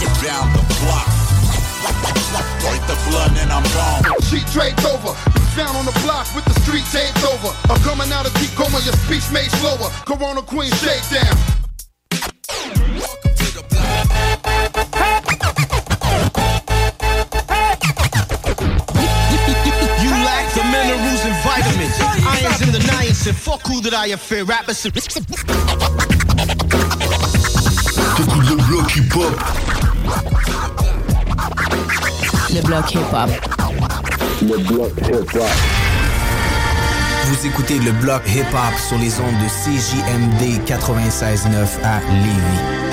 Get down the block. Break the blood and I'm gone. Sheet draped over. Down on the block with the street taped over. I'm coming out of deep coma, your speech made slower. Corona Queen shakedown. You lack the minerals and vitamins. Irons in the niacin. Fuck who that I fear. Rappers. T'écoutes le bloc hip-hop. Le bloc hip-hop. Le bloc hip-hop. Vous écoutez le bloc hip-hop sur les ondes de CJMD 96.9 à Lévis.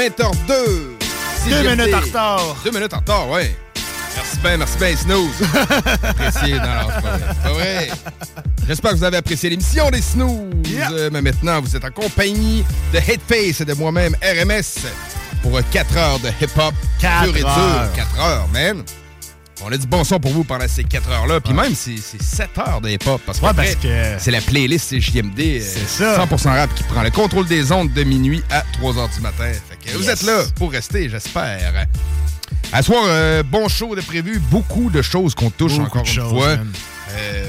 20h02! Deux minutes en retard. Deux minutes en retard, ouais. Merci bien, merci bien, Snooze. apprécié. Non, non, c'est pas vrai. C'est pas vrai. J'espère que vous avez apprécié l'émission des Snooze. Euh, Mais maintenant, vous êtes en compagnie de Headface et de moi-même, RMS, pour 4 heures de hip-hop. Quatre pur et dur. heures. 4 heures, man. On a du bon son pour vous pendant ces 4 heures-là. Puis même, c'est c'est 7 heures de hip-hop. Parce, Ouais, qu'après, parce que- c'est la playlist CJMD. euh, C'est ça. 100% rap qui prend le contrôle des ondes de minuit à 3 heures du matin. Fait que vous êtes là pour rester, j'espère. À soir, euh, bon show de prévu. Beaucoup de choses qu'on touche Beaucoup encore une choses, fois. Euh,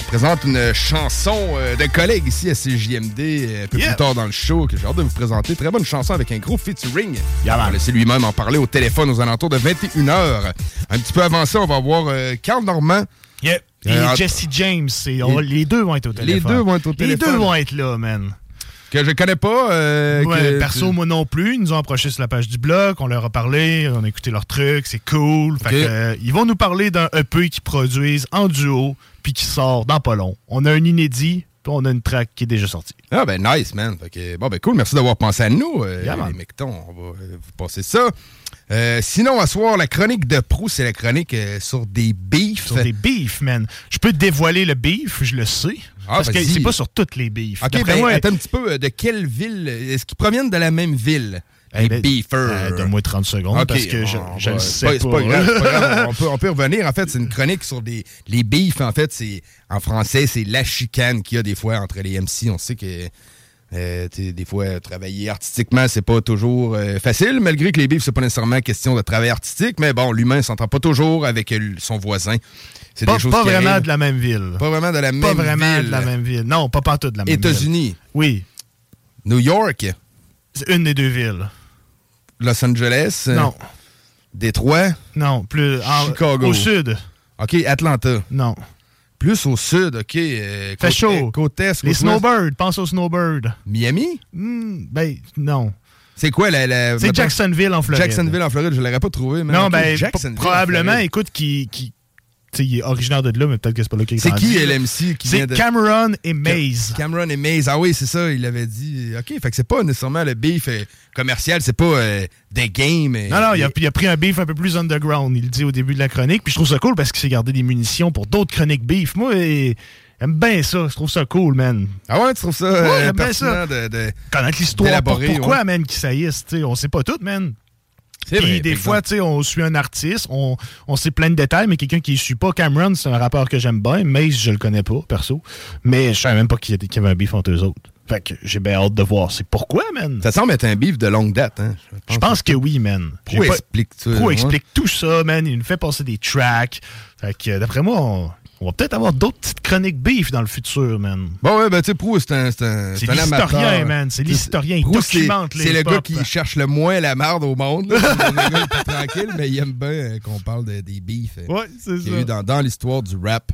on présente une chanson euh, d'un collègue ici à CJMD euh, un peu Yeah. plus tard dans le show que j'ai hâte de vous présenter. Très bonne chanson avec un gros featuring. Yeah, on va laisser lui-même en parler au téléphone aux alentours de 21h. Un petit peu avancé, on va voir euh, Carl Normand. Yep. Et Euh, Jesse James, on- les deux vont être au téléphone. deux vont être au Les téléphone. deux vont être là, man. Que je connais pas. euh, Ouais, que- perso, moi non plus. Ils nous ont approché sur la page du blog, on leur a parlé, on a écouté leurs trucs, c'est cool. Fait que, euh, ils vont nous parler d'un EP qu'ils produisent en duo, puis qui sort dans pas long. On a un inédit, puis on a une track qui est déjà sortie. Ah ben nice, man. Fait que, bon, ben cool, merci d'avoir pensé à nous. euh, Yeah, les mectons, on va euh, vous passer ça. Euh, sinon, à soir, la chronique de Pro, c'est la chronique euh, sur des beefs. Sur des beefs, man. Je peux te dévoiler le beef, je le sais. Ah, parce que vas-y. c'est pas sur toutes les beefs. OK, ben, moi, attends un petit peu. euh, De quelle ville? Est-ce qu'ils proviennent de la même ville? Eh Les ben, euh, Donne-moi 30 secondes parce que je, le sais pas. pas, grave, c'est pas grave. on, peut, on peut revenir. En fait, c'est une chronique sur des, les beefs. En fait, c'est en français, c'est la chicane qu'il y a des fois entre les MC. On sait que euh, des fois, travailler artistiquement, c'est pas toujours euh, facile, malgré que les beefs, c'est pas nécessairement question de travail artistique, mais bon, l'humain s'entend pas toujours avec euh, son voisin. C'est Pas, des choses pas qui vraiment arrivent. de la même ville. Pas vraiment de la même Pas vraiment ville. de la même ville. Non, pas partout de la même ville. États-Unis, Oui, New York, c'est une des deux villes. Los Angeles, Non, Détroit, non, plus en- Chicago. au sud. OK, Atlanta. Non. Plus au sud, OK. euh, Fait chaud. Côte est, Les côte snowbirds, pense aux snowbirds. Miami? Hmm, ben, non. C'est quoi la. la C'est Jacksonville en Floride. Jacksonville en Floride, je l'aurais pas trouvé. mais Non, ben, Jacksonville, probablement, écoute, qui. qui il est originaire de là, mais peut-être que c'est pas là qu'il est C'est qui. LMC qui C'est vient de. Cameron et Maze. Cameron et Maze. Ah oui, c'est ça, il avait dit. OK, fait que c'est pas nécessairement le beef euh, commercial, c'est pas euh, des games. euh, Non, non, il a, les- il a pris un beef un peu plus underground, il le dit au début de la chronique. Puis je trouve ça cool parce qu'il s'est gardé des munitions pour d'autres chroniques beef. Moi, j'aime bien ça. Je trouve ça cool, man. Ah ouais, tu trouves ça Ouais, euh, j'aime bien ça. de, de- Connaître l'histoire. Pourquoi, ouais. man, qu'ils saillissent, on sait pas tout, man. Puis vrai, des fois, tu sais, on suit un artiste, on, on sait plein de détails, mais quelqu'un qui ne suit pas Cameron, c'est un rappeur que j'aime bien. Mace, je le connais pas, perso. Mais je savais même pas qu'il y avait- qu'il y avait un beef entre eux autres. Fait que j'ai bien hâte de voir. C'est pourquoi, man? Ça semble être un beef de longue date, hein? Je pense que oui, man. Pro explique. Pro ouais. explique tout ça, man? Il nous fait passer des tracks. Fait que, d'après moi, on, on va peut-être avoir d'autres petites chroniques beef dans le futur, man. Bon, ouais, ben, tu sais, Prou, c'est un, c'est un, C'est l'historien, man. C'est l'historien. Il documente les C'est le gars qui cherche le moins la marde au monde. là. Le gars est tranquille, mais il aime bien euh, qu'on parle de- des beefs euh, Ouais, c'est qu'il y a eu dans, dans l'histoire du rap.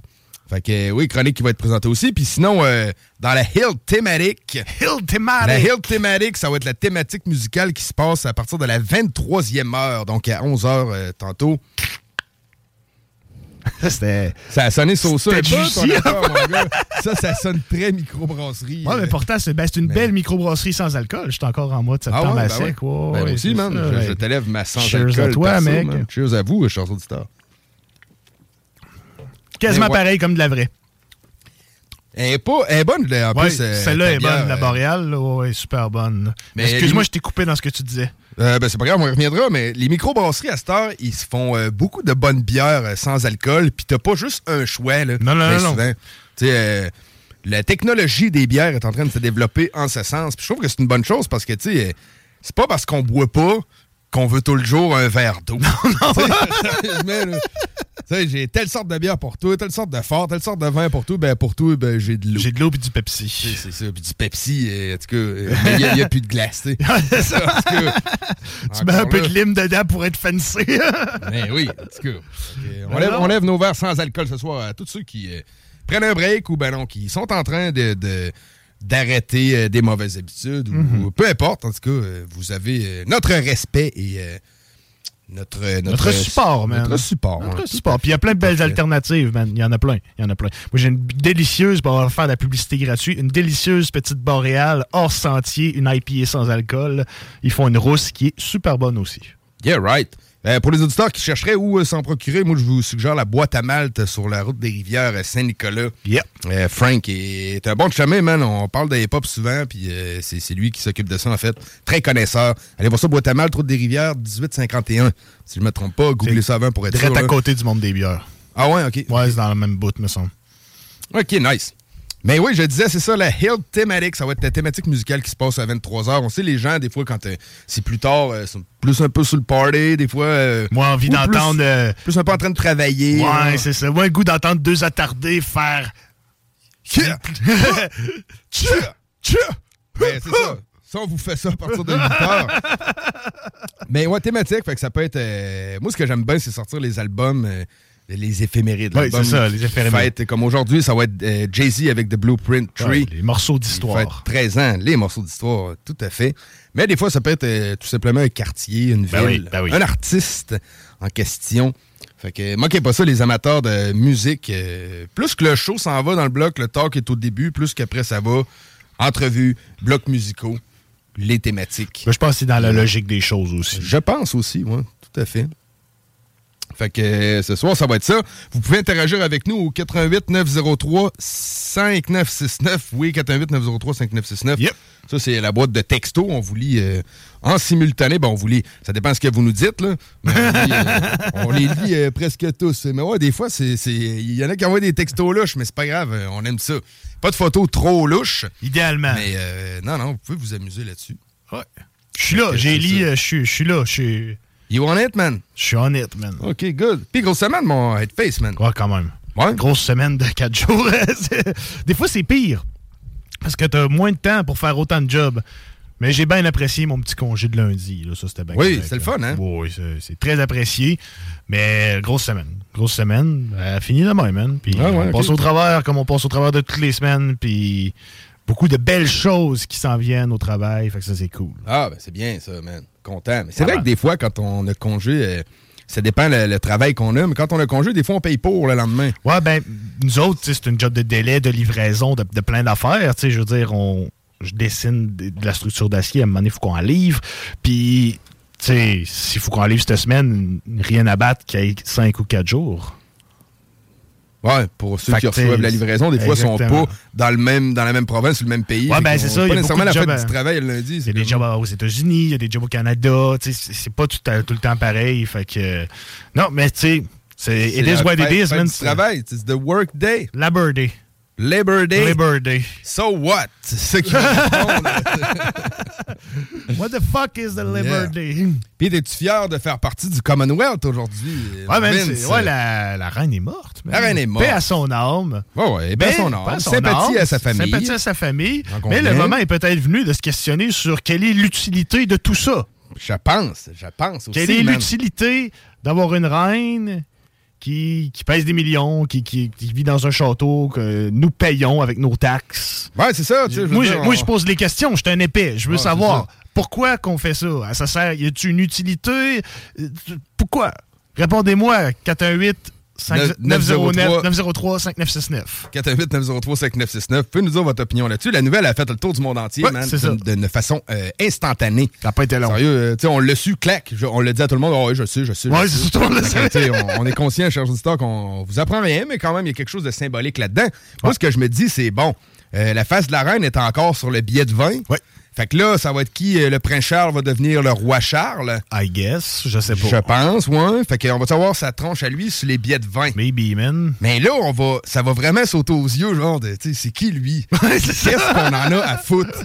Fait que, euh, oui, chronique qui va être présentée aussi. Puis sinon, euh, dans la Hill thématique, Hill Thematic. la Hill thématique, ça va être la thématique musicale qui se passe à partir de la 23e heure, donc à 11h tantôt. C'était. Ça a sonné sauce C'était juicy, mon gars. Ça, ça sonne très microbrasserie. Ouais, euh. mais pourtant, c'est ben, c'est une mais- belle microbrasserie sans alcool. Je suis encore en mois de Ah septembre ouais, à ben sec. ouais. Ben, aussi, man. ça, je, t'élève ma sans Cheers alcool à toi, perso, mec. man. Cheers à vous, chers auditeurs. Quasiment pareil comme de la vraie. Elle est, pas, elle est bonne, en plus. euh, Celle-là est bonne, bière, la euh, boréale. Ouais, super bonne. Mais Excuse-moi, je t'ai coupé dans ce que tu disais. Euh, ben, c'est pas grave, on y reviendra, mais les microbrasseries à cette heure, ils se font euh, beaucoup de bonnes bières euh, sans alcool, puis t'as pas juste un choix, là. Non, non, bien non, souvent. La technologie des bières est en train de se développer en ce sens, puis je trouve que c'est une bonne chose parce que, tu sais, c'est pas parce qu'on boit pas qu'on veut tout le jour un verre d'eau. Non, non. j'ai telle sorte de bière pour toi, telle sorte de fort, telle sorte de vin pour toi, ben pour toi, ben j'ai de l'eau. J'ai de l'eau et du Pepsi. c'est ça, puis du Pepsi, euh, en tout cas, euh, mais il n'y a, plus de glace. C'est ça. Tout cas, Tu mets un peu de lime dedans pour être fancy. Ben oui, en tout cas. Ok, On lève, on lève nos verres sans alcool ce soir à tous ceux qui euh, prennent un break ou ben non, qui sont en train de. de- d'arrêter euh, des mauvaises habitudes ou, Mhm. ou peu importe en tout cas euh, vous avez euh, notre respect et notre, Notre support, man. notre support Notre support. Puis il y a plein de belles alternatives, man. Il y en a plein. Il y en a plein. Moi, j'ai une délicieuse, pour avoir faire de la publicité gratuite, une délicieuse petite boréale hors sentier, une IPA sans alcool. Ils font une rousse qui est super bonne aussi. Yeah, right. Euh, pour les auditeurs qui chercheraient où euh, s'en procurer, moi, je vous suggère la boîte à malte sur la route des rivières euh, Saint-Nicolas. Yep. Euh, Frank est un bon chemin, man. On parle de hip-hop souvent, puis c'est lui qui s'occupe de ça, en fait. Très connaisseur. Allez voir ça, boîte à malte, route des rivières, 1851. Si je me trompe pas, googlez ça avant pour être Direct sûr. à là. côté du monde des bières. Ah ouais, OK. Ouais, c'est dans le même bout, me semble. OK, nice. Mais oui, je disais, c'est ça, la Hill Thematic. Ça va être la thématique musicale qui se passe à 23h. On sait, les gens, des fois, quand euh, c'est plus tard, euh, sont plus un peu sur le party, des fois... euh, Moi, envie plus- d'entendre. Plus un peu en train de travailler. ouais, c'est ça. Moi, un goût d'entendre deux attardés faire. Tchia! Tchia! Tchia! Ben, c'est ça. Ça, on vous fait ça à partir de 8 heures. Mais ouais, thématique, fait que ça peut être. euh, moi, ce que j'aime bien, c'est sortir les albums, euh, les éphémérides. L'album c'est ça, les éphémérides. fête, comme aujourd'hui, ça va être euh, Jay-Z avec The Blueprint Tree. Ouais, les morceaux d'histoire. 13 ans, les morceaux d'histoire, tout à fait. Mais des fois, ça peut être euh, tout simplement un quartier, une Ben ville, oui, ben oui. un artiste en question. Fait que manquez pas ça, les amateurs de musique. euh, plus que le show s'en va dans le bloc, le talk est au début, plus qu'après ça va. Entrevues, blocs musicaux, les thématiques. Moi, je pense que c'est dans la logique des choses aussi. Je pense aussi, oui, tout à fait. Fait que euh, ce soir, ça va être ça. Vous pouvez interagir avec nous au 88 903 5969. Oui, 88 903 5969. Yep. Ça, c'est la boîte de texto. On vous lit euh, en simultané. Bon, on vous lit. Ça dépend de ce que vous nous dites, là. Mais on, lit, euh, on les lit euh, presque tous. Mais ouais, des fois, c'est. Il y en a qui envoient des textos louches, mais c'est pas grave. On aime ça. Pas de photos trop louches. Idéalement. Mais euh, non, non, vous pouvez vous amuser là-dessus. Ouais. Je suis là, j'ai lu, ça. je suis- je suis là, je suis You want it, man? je suis honnête, man. OK, good. Puis grosse semaine, mon headface, man. Ouais, quand même. Ouais. Grosse semaine de 4 jours. Des fois, c'est pire. Parce que t'as moins de temps pour faire autant de jobs. Mais j'ai bien apprécié mon petit congé de lundi. Là. Ça, c'était bien Oui, c'est le fun, hein? Oui, c'est- très apprécié. Mais grosse semaine. Grosse semaine. Elle finit demain, man. Puis Ah ouais, on passe au travers comme on passe au travers de toutes les semaines. Puis beaucoup de belles choses qui s'en viennent au travail. Fait que ça, c'est cool. Ah, ben c'est bien ça, man. Content. Mais c'est vrai que des fois, quand on a congé, euh, ça dépend le, le travail qu'on a, mais quand on a congé, des fois, on paye pour le lendemain. Ouais, ben, nous autres, c'est une job de délai, de livraison, de, de plein d'affaires. Tu sais, je veux dire, on, je dessine de, de la structure d'acier. À un moment donné, il faut qu'on en livre. Puis, tu sais, s'il faut qu'on en livre cette semaine, rien à battre qu'il y ait 5 ou 4 jours. Ouais, pour ceux qui reçoivent la livraison, des fois, sont Exactement. pas dans, le même, dans la même province le même pays. Ouais, ben, c'est ça, il y Pas a nécessairement la fête du travail le lundi. Il y c'est a des jobs aux États-Unis, il y a des jobs au Canada, c'est c'est pas tout, le temps pareil. Fait que. Non, mais tu sais, c'est. C'est It is what it is, man. du travail, c'est the work day. Labor Day. Labor Day. Labor Day. So what? C'est qui. What the fuck is the Labor Yeah. Day? Puis, es-tu fier de faire partie du Commonwealth aujourd'hui? Ouais, c'est- ouais, la, la reine est morte. man. La reine est morte. Paix à son âme. Ouais, ouais, son paix âme. à son Sympathie âme, à sa famille. Sympathie à sa famille. Mais le moment est peut-être venu de se questionner sur quelle est l'utilité de tout ça. Je pense, je pense aussi. Quelle est l'utilité d'avoir une reine qui, qui pèse des millions, qui, qui- qui vit dans un château que nous payons avec nos taxes? Ouais, c'est ça. je Moi, dire, je, moi, on- je pose les questions. Je suis un épais. Je veux Ouais, savoir pourquoi qu'on fait ça. Ah, Ça sert. Y a-t-il une utilité? Euh, Pourquoi? Répondez-moi. 418 909 903 5969. 418-903-5969. Vous pouvez nous dire votre opinion là-dessus. La nouvelle a fait le tour du monde entier, Ouais, man, ça. de- façon euh, instantanée. Ça n'a pas été long. Sérieux, euh, on l'a su, clac. Je- on l'a dit à tout le monde. Oh, oui, je sais, je sais. je Ouais, le le sais, on, on est conscient, chers auditeurs, qu'on vous apprend rien, mais quand même, il y a quelque chose de symbolique là-dedans. Moi, ce que je me dis, c'est bon, euh, la face de la reine est encore sur le billet de vin. Ouais. Fait que là, ça va être qui? euh, Le prince Charles va devenir le roi Charles? I guess. Je sais pas. Je pense, ouais. Fait qu'on va savoir sa tronche à lui sur les billets de vin. Maybe, man. Mais là, on va, ça va vraiment sauter aux yeux, genre, de, tu sais, c'est qui lui? Qu'est-ce qu'on en a à foutre?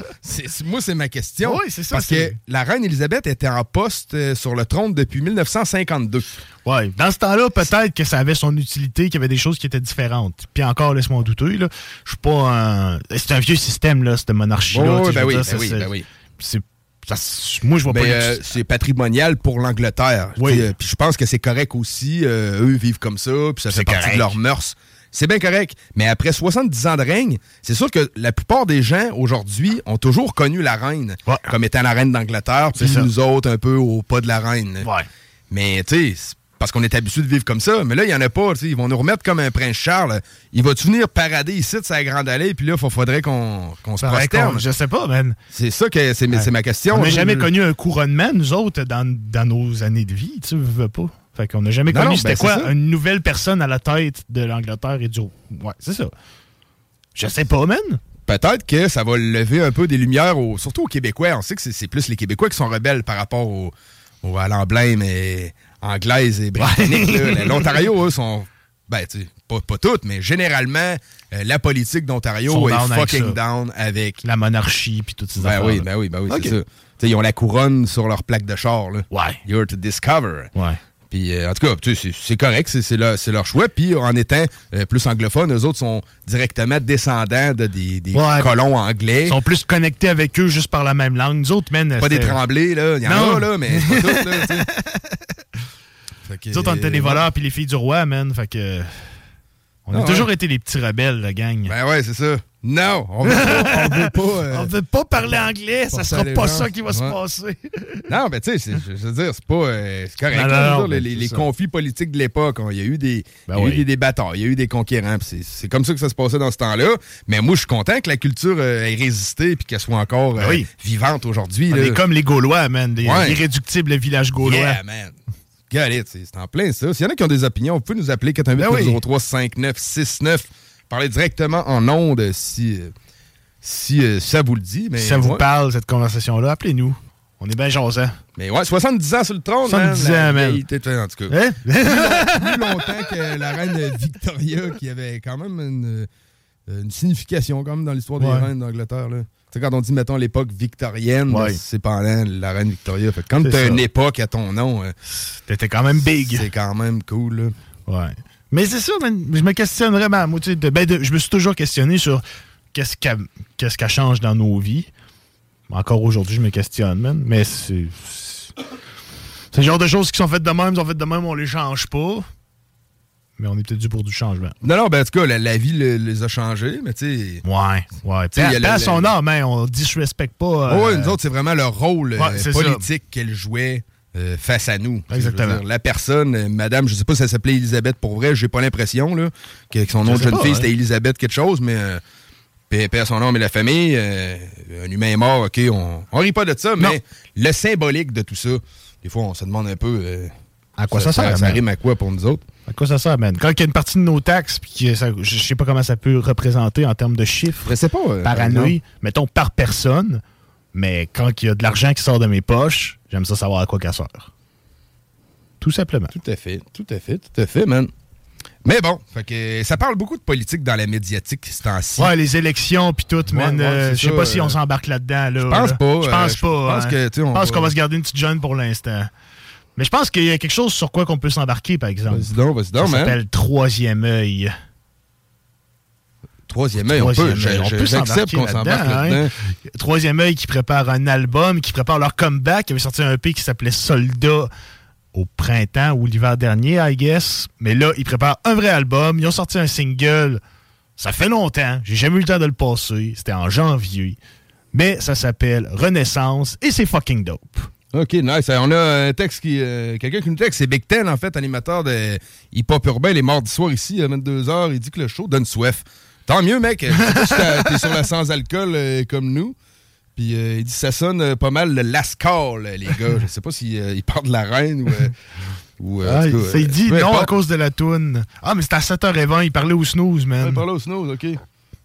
Moi, c'est ma question. Oui, c'est ça, Parce que la reine Elisabeth était en poste euh, sur le trône depuis 1952. Ouais. Dans ce temps-là, peut-être que ça avait son utilité, qu'il y avait des choses qui étaient différentes. Puis encore, laisse-moi en douter, là. Je suis pas un. C'est un vieux système, là, cette monarchie-là. Oh, ben veux oui, dire, ben oui, ben oui. c'est- ça, moi, je vois pas euh, c'est patrimonial pour l'Angleterre. Oui. Euh, Puis je pense que c'est correct aussi. euh, eux vivent comme ça, puis ça fait partie correct. de leurs mœurs. C'est bien correct. Mais après 70 ans de règne, c'est sûr que la plupart des gens aujourd'hui ont toujours connu la reine Ouais. comme étant la reine d'Angleterre, puis nous autres un peu au pas de la reine. Ouais. Mais tu sais, c'est parce qu'on est habitué de vivre comme ça. Mais là, il n'y en a pas. Ils vont nous remettre comme un prince Charles. Il va-tu venir parader ici de sa grande allée, puis là, il faudrait qu'on se prosterne. qu'on- Je sais pas, man. C'est ça que c'est c'est ma question. On n'a jamais connu un couronnement, nous autres, dans, dans nos années de vie, tu veux pas. Fait qu'on n'a jamais Non, connu c'était ben, quoi ça. une nouvelle personne à la tête de l'Angleterre et du. Ouais, c'est ça. Je sais pas, man. Peut-être que ça va lever un peu des lumières, au- surtout aux Québécois. On sait que c'est- plus les Québécois qui sont rebelles par rapport au, au- à l'emblème euh, anglaise et britannique. L'Ontario, eux, sont. Ben, tu sais, pas, pas toutes, mais généralement, euh, la politique d'Ontario est fucking down avec. La monarchie, puis toutes ces Ben affaires. oui, ben oui, ben oui, c'est ça. Tu sais, ils ont la couronne sur leur plaque de char. Là. Ouais. You're to discover. Ouais. Puis, euh, en tout cas, c'est correct, c'est- leur, choix. Puis, en étant euh, plus anglophone, eux autres sont directement descendants de des, des Ouais. colons anglais. Ils sont plus connectés avec eux juste par la même langue. Nous autres, man. Pas des tremblés, là. Il y en Non. a, là, mais pas tous, là, tu sais. Nous autres, on était des voleurs puis les filles du roi, man. Fait que. On a Ah, toujours été les petits rebelles, la gang. Ben ouais, c'est ça. Non, on veut pas. on veut pas euh, On veut pas parler anglais, ça sera pas gens. ça qui va se passer. Non, ben tu sais, je je veux dire, c'est pas. euh, c'est correct. Dire, les conflits politiques de l'époque, hein, il y a eu des, Ben il y a eu oui. des débatteurs, il y a eu des conquérants. C'est comme ça que ça se passait dans ce temps-là. Mais moi, je suis content que la culture euh, ait résisté puis qu'elle soit encore Ben euh, oui. vivante aujourd'hui. On là. est comme les Gaulois, man. Ouais. irréductibles villages gaulois. Yeah, man. C'est en plein ça. S'il y en a qui ont des opinions, vous pouvez nous appeler 418-903-5969. Parler directement en ondes si, si euh, ça vous le dit. Mais, si ça vous ouais. parle, cette conversation-là, appelez-nous. On est bien jasants. Mais ouais, 70 ans sur le trône, 70 man. La ans, tête, En tout cas. Hein? plus longtemps que la reine Victoria, qui avait quand même une, une signification quand même dans l'histoire des reines d'Angleterre. Sais, quand on dit, mettons, l'époque victorienne, Ouais. ben, c'est pendant la reine Victoria. Fait C'est t'as une époque à ton nom, euh, T'étais quand même big. c'est quand même cool. Là. Ouais. Mais c'est ça. Je me questionne vraiment. Moi, tu sais, de- ben, de- je me suis toujours questionné sur qu'est-ce qu'elle qu'est-ce qu'elle change dans nos vies. Encore aujourd'hui, je me questionne, man. Mais c'est. C'est c'est le genre de choses qui sont faites de même, sont faites de même, on les change pas. Mais on est peut-être dû pour du changement. Non, non, ben en tout cas, la, la vie le- les a changés, mais tu sais. Ouais, ouais. Tu sais, il y a Paix la- son âme, hein, on disrespecte pas. Ouais, euh, nous autres, c'est vraiment le rôle euh, Ouais, politique qu'elle jouait euh, face à nous. Exactement. dire, la personne, euh, madame, je sais pas si elle s'appelait Elisabeth pour vrai, j'ai pas l'impression, là, que, que son nom de jeune pas, fille, hein. c'était Elisabeth quelque chose, mais euh, à son nom, mais la famille, un humain est mort, OK, on, on rit pas de ça, mais le symbolique de tout ça, des fois, on se demande un peu, À quoi ça, sert, Ça man? rime à quoi pour nous autres? À quoi ça sert, man? Quand il y a une partie de nos taxes, puis que ça- je sais pas comment ça peut représenter en termes de chiffres. Je sais pas. euh, par année, mettons par personne, mais quand il y a de l'argent qui sort de mes poches, j'aime ça savoir à quoi qu'elle sert. Tout simplement. Tout à fait, tout à fait, tout à fait, man. Mais bon, fait que ça parle beaucoup de politique dans la médiatique ce temps-ci. Ouais, les élections puis tout, man. ouais, euh, je sais ça, pas si euh, on s'embarque là-dedans. Là, je pense là. pas, Je pense pas. hein. Je pense qu'on va se garder une petite jeune pour l'instant. Mais je pense qu'il y a quelque chose sur quoi qu'on peut s'embarquer, par exemple. Vas-y donc, vas-y donc, ça s'appelle Troisième œil. Troisième œil, on peut. J'accepte s'embarquer qu'on s'embarque là-dedans, hein. Troisième œil qui prépare un album, qui prépare leur comeback. Ils avaient sorti un EP qui s'appelait Soldat au printemps ou l'hiver dernier, I guess. Mais là, ils préparent un vrai album. Ils ont sorti un single. Ça fait longtemps. J'ai jamais eu le temps de le passer. C'était en janvier. Mais ça s'appelle Renaissance et c'est fucking dope. OK, nice. On a un texte qui. euh, Quelqu'un qui nous texte, c'est Big Ten, en fait, animateur de hip-hop urbain les mardis soirs ici à 22h. Il dit que le show donne soif. Tant mieux, mec. Si t'es sur la sans-alcool euh, comme nous. Puis euh, il dit ça sonne pas mal le Lascar, les gars. Je sais pas s'il il parle de la reine ou. euh, ou, euh, Ah, dit non à cause de la toune. Ah, mais c'était à 7h20. Il parlait au snooze, man. Ouais, il parlait au snooze, OK.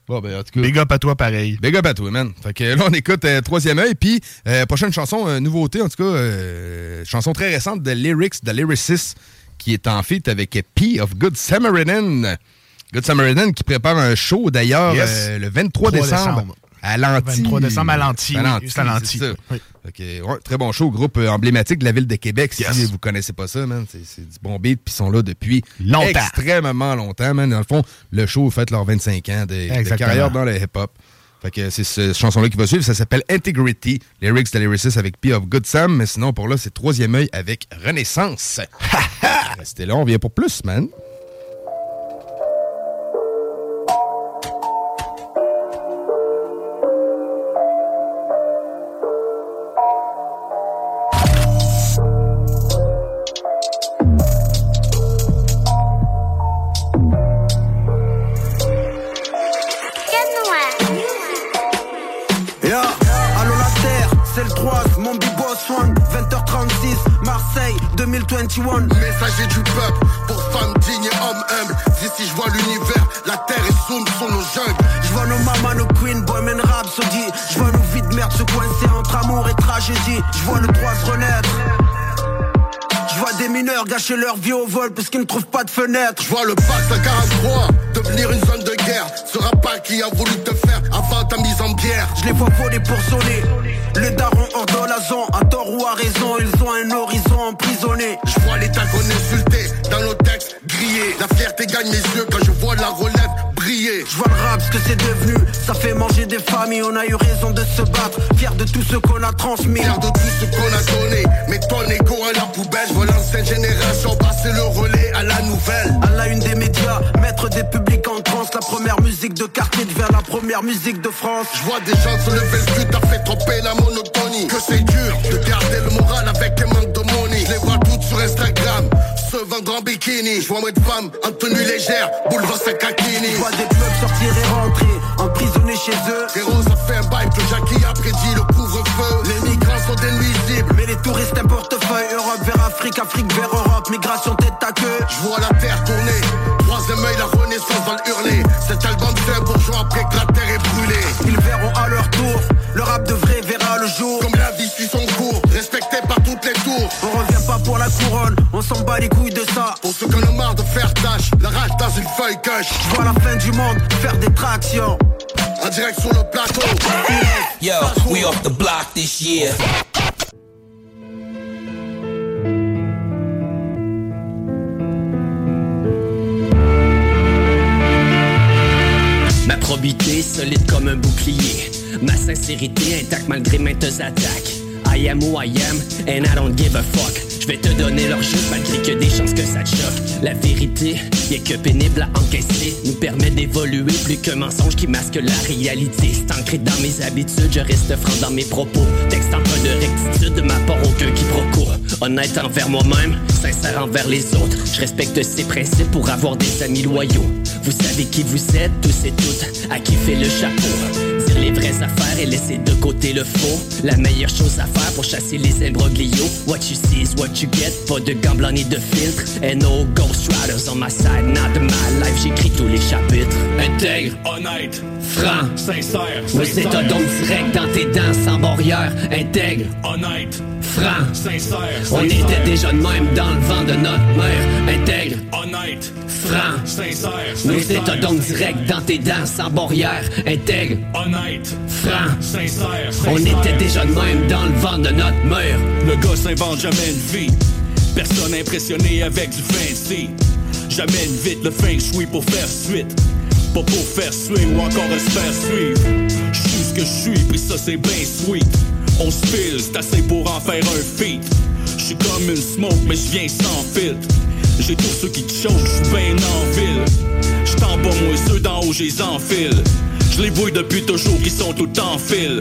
Bon, ben, en tout cas. Big up à toi, pareil. Big up à toi, man. Fait que là, on écoute euh, Troisième œil. Puis, euh, prochaine chanson, euh, nouveauté, en tout cas, chanson très récente de Lyrics, de Lyricist, qui est en feat avec P of Good Samaritan. Good Samaritan qui prépare un show, d'ailleurs, Yes. le 23 3 décembre. décembre. À Lanty. 23 décembre à Lanty, À Lanty, à. Oui. Ouais, très bon show, groupe euh, emblématique de la ville de Québec. Yes. Si vous connaissez pas ça, man, c'est du bon beat, puis ils sont là depuis Longtemps. extrêmement longtemps, man. Dans le fond, le show fait leurs 25 ans de, de carrière dans le hip-hop. Fait que c'est cette chanson-là qui va suivre. Ça s'appelle Integrity, lyrics de Lyricist avec P of Good Sam. Mais sinon, pour là, c'est Troisième œil avec Renaissance. Restez là, on vient pour plus, man. 2021 Messager du peuple, pour femmes dignes et hommes humbles. D'ici je vois l'univers, la terre est sombre sur nos jungles. Je vois nos mamas, nos queens, bohemian rhapsody Je vois nos vies de merde se coincer entre amour et tragédie Je vois le droit se renaître Je vois des mineurs gâcher leur vie au vol parce qu'ils ne trouvent pas de fenêtre Je vois le pacte à 43 devenir une zone de guerre. Ce pas qui a voulu te faire avant ta mise en bière. Je les vois voler pour sonner Les de la zone, à tort ou à raison Ils ont un horizon emprisonné Je vois l'état qu'on insulté dans nos textes grillés. La fierté gagne mes yeux quand je vois la relève Je vois le rap, ce que c'est devenu Ça fait manger des familles, on a eu raison de se battre Fier de tout ce qu'on a transmis Fier de tout ce qu'on a donné, mais ton égo à la poubelle. Je vois l'ancienne génération passer le relais à la nouvelle. À la une des médias, mettre des publics en transe La première musique de quartier devient la première musique de France Je vois des gens se lever le cul, t'as fait tromper la monotonie. Que c'est dur de garder le moral avec un manque de money. Je les vois toutes sur Instagram, se vendre en bikini. Je vois moins de femmes en tenue légère, boulevard Sakakini. Je vois des clubs sortir et rentrer, emprisonnés chez eux Frérot, ça fait un bail que Jackie a prédit le couvre-feu. Les migrants sont des nuisibles. Mais les touristes un portefeuille Europe vers Afrique, Afrique vers Europe Migration tête à queue Je vois la terre tourner. Troisième œil, la renaissance va le hurler. Cet album un bourgeois après que la pour la couronne On s'en bat les couilles de ça Pour ceux qui en ont marre de faire tâche, la rage dans une feuille cache. Je vois la fin du monde faire des tractions En direct sur le plateau. Yo, we off the block this year. Ma probité solide comme un bouclier. Ma sincérité intacte malgré maintes attaques. I am who I am and I don't give a fuck. Je vais te donner leur chute malgré que des chances que ça te choque. La vérité, y'a que pénible à encaisser. Nous permet d'évoluer plus qu'un mensonge qui masque la réalité. C'est ancré dans mes habitudes, je reste franc dans mes propos. Texte empreint de rectitude, de ma part aucun quiproquo. Honnête envers moi-même, sincère envers les autres. Je respecte ces principes pour avoir des amis loyaux. Vous savez qui vous êtes, tous et toutes, à qui fait le chapeau. Les vraies affaires et laisser de côté le faux. La meilleure chose à faire pour chasser les imbroglios. What you see is what you get. Pas de gants blancs ni de filtre. And no ghost riders on my side. Not my life, j'écris tous les chapitres. Intègre, Honnête, franc, sincère, oui, c'est un don direct dans tes dents sans barrière. Intègre, Honnête, franc. sincère, On était déjà de même dans le vent de notre mère. Intègre, honnête, franc. sincère, Nous c'est un sincère, don direct dans tes dents sans barrière. Intègre, honnête, franc. sincère, On sincère. était déjà de même dans le vent de notre mère. Le gars s'invente jamais une vie. Personne impressionné avec du fancy. J'amène vite le feng shui pour faire suite. Pas pour faire swing ou encore faire suivre. Je suis ce que je suis, puis ça c'est bien sweet. On se file, c'est assez pour en faire un feat. Je suis comme une smoke, mais je viens sans filtre. J'ai tous ceux qui te chauffent, je suis en ville. J'suis en bas, moi, ceux d'en haut, j'les enfile. Je les vois depuis toujours, qui sont tout en fil.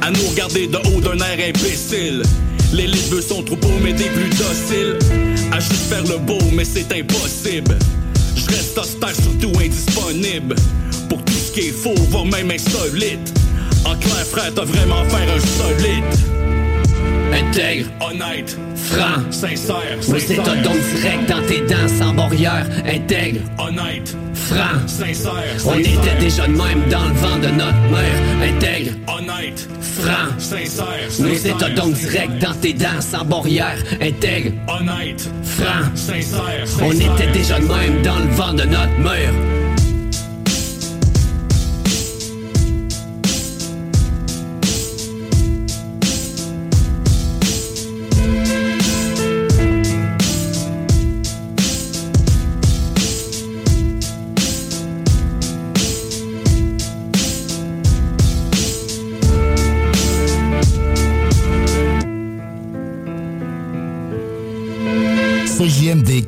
À nous regarder de haut d'un air imbécile. Les veut sont trop beaux, mais des plus dociles. À juste faire le beau, mais c'est impossible. Reste austère, surtout indisponible. Pour tout ce qui est faux, voire même insolite. En clair, frère, t'as vraiment faire un solide. Intègre, Honnête, franc. sincère, sincère. don direct dans tes dents sans barrière. Intègre, Honnête, franc. sincère, On sincère. était déjà de même dans le vent de notre mère. Intègre, Honnête, franc. sincère, Nous c'est un sincère. don direct dans tes dents sans barrière. Intègre, Honnête, franc. sincère, On était déjà de même dans le vent de notre mère.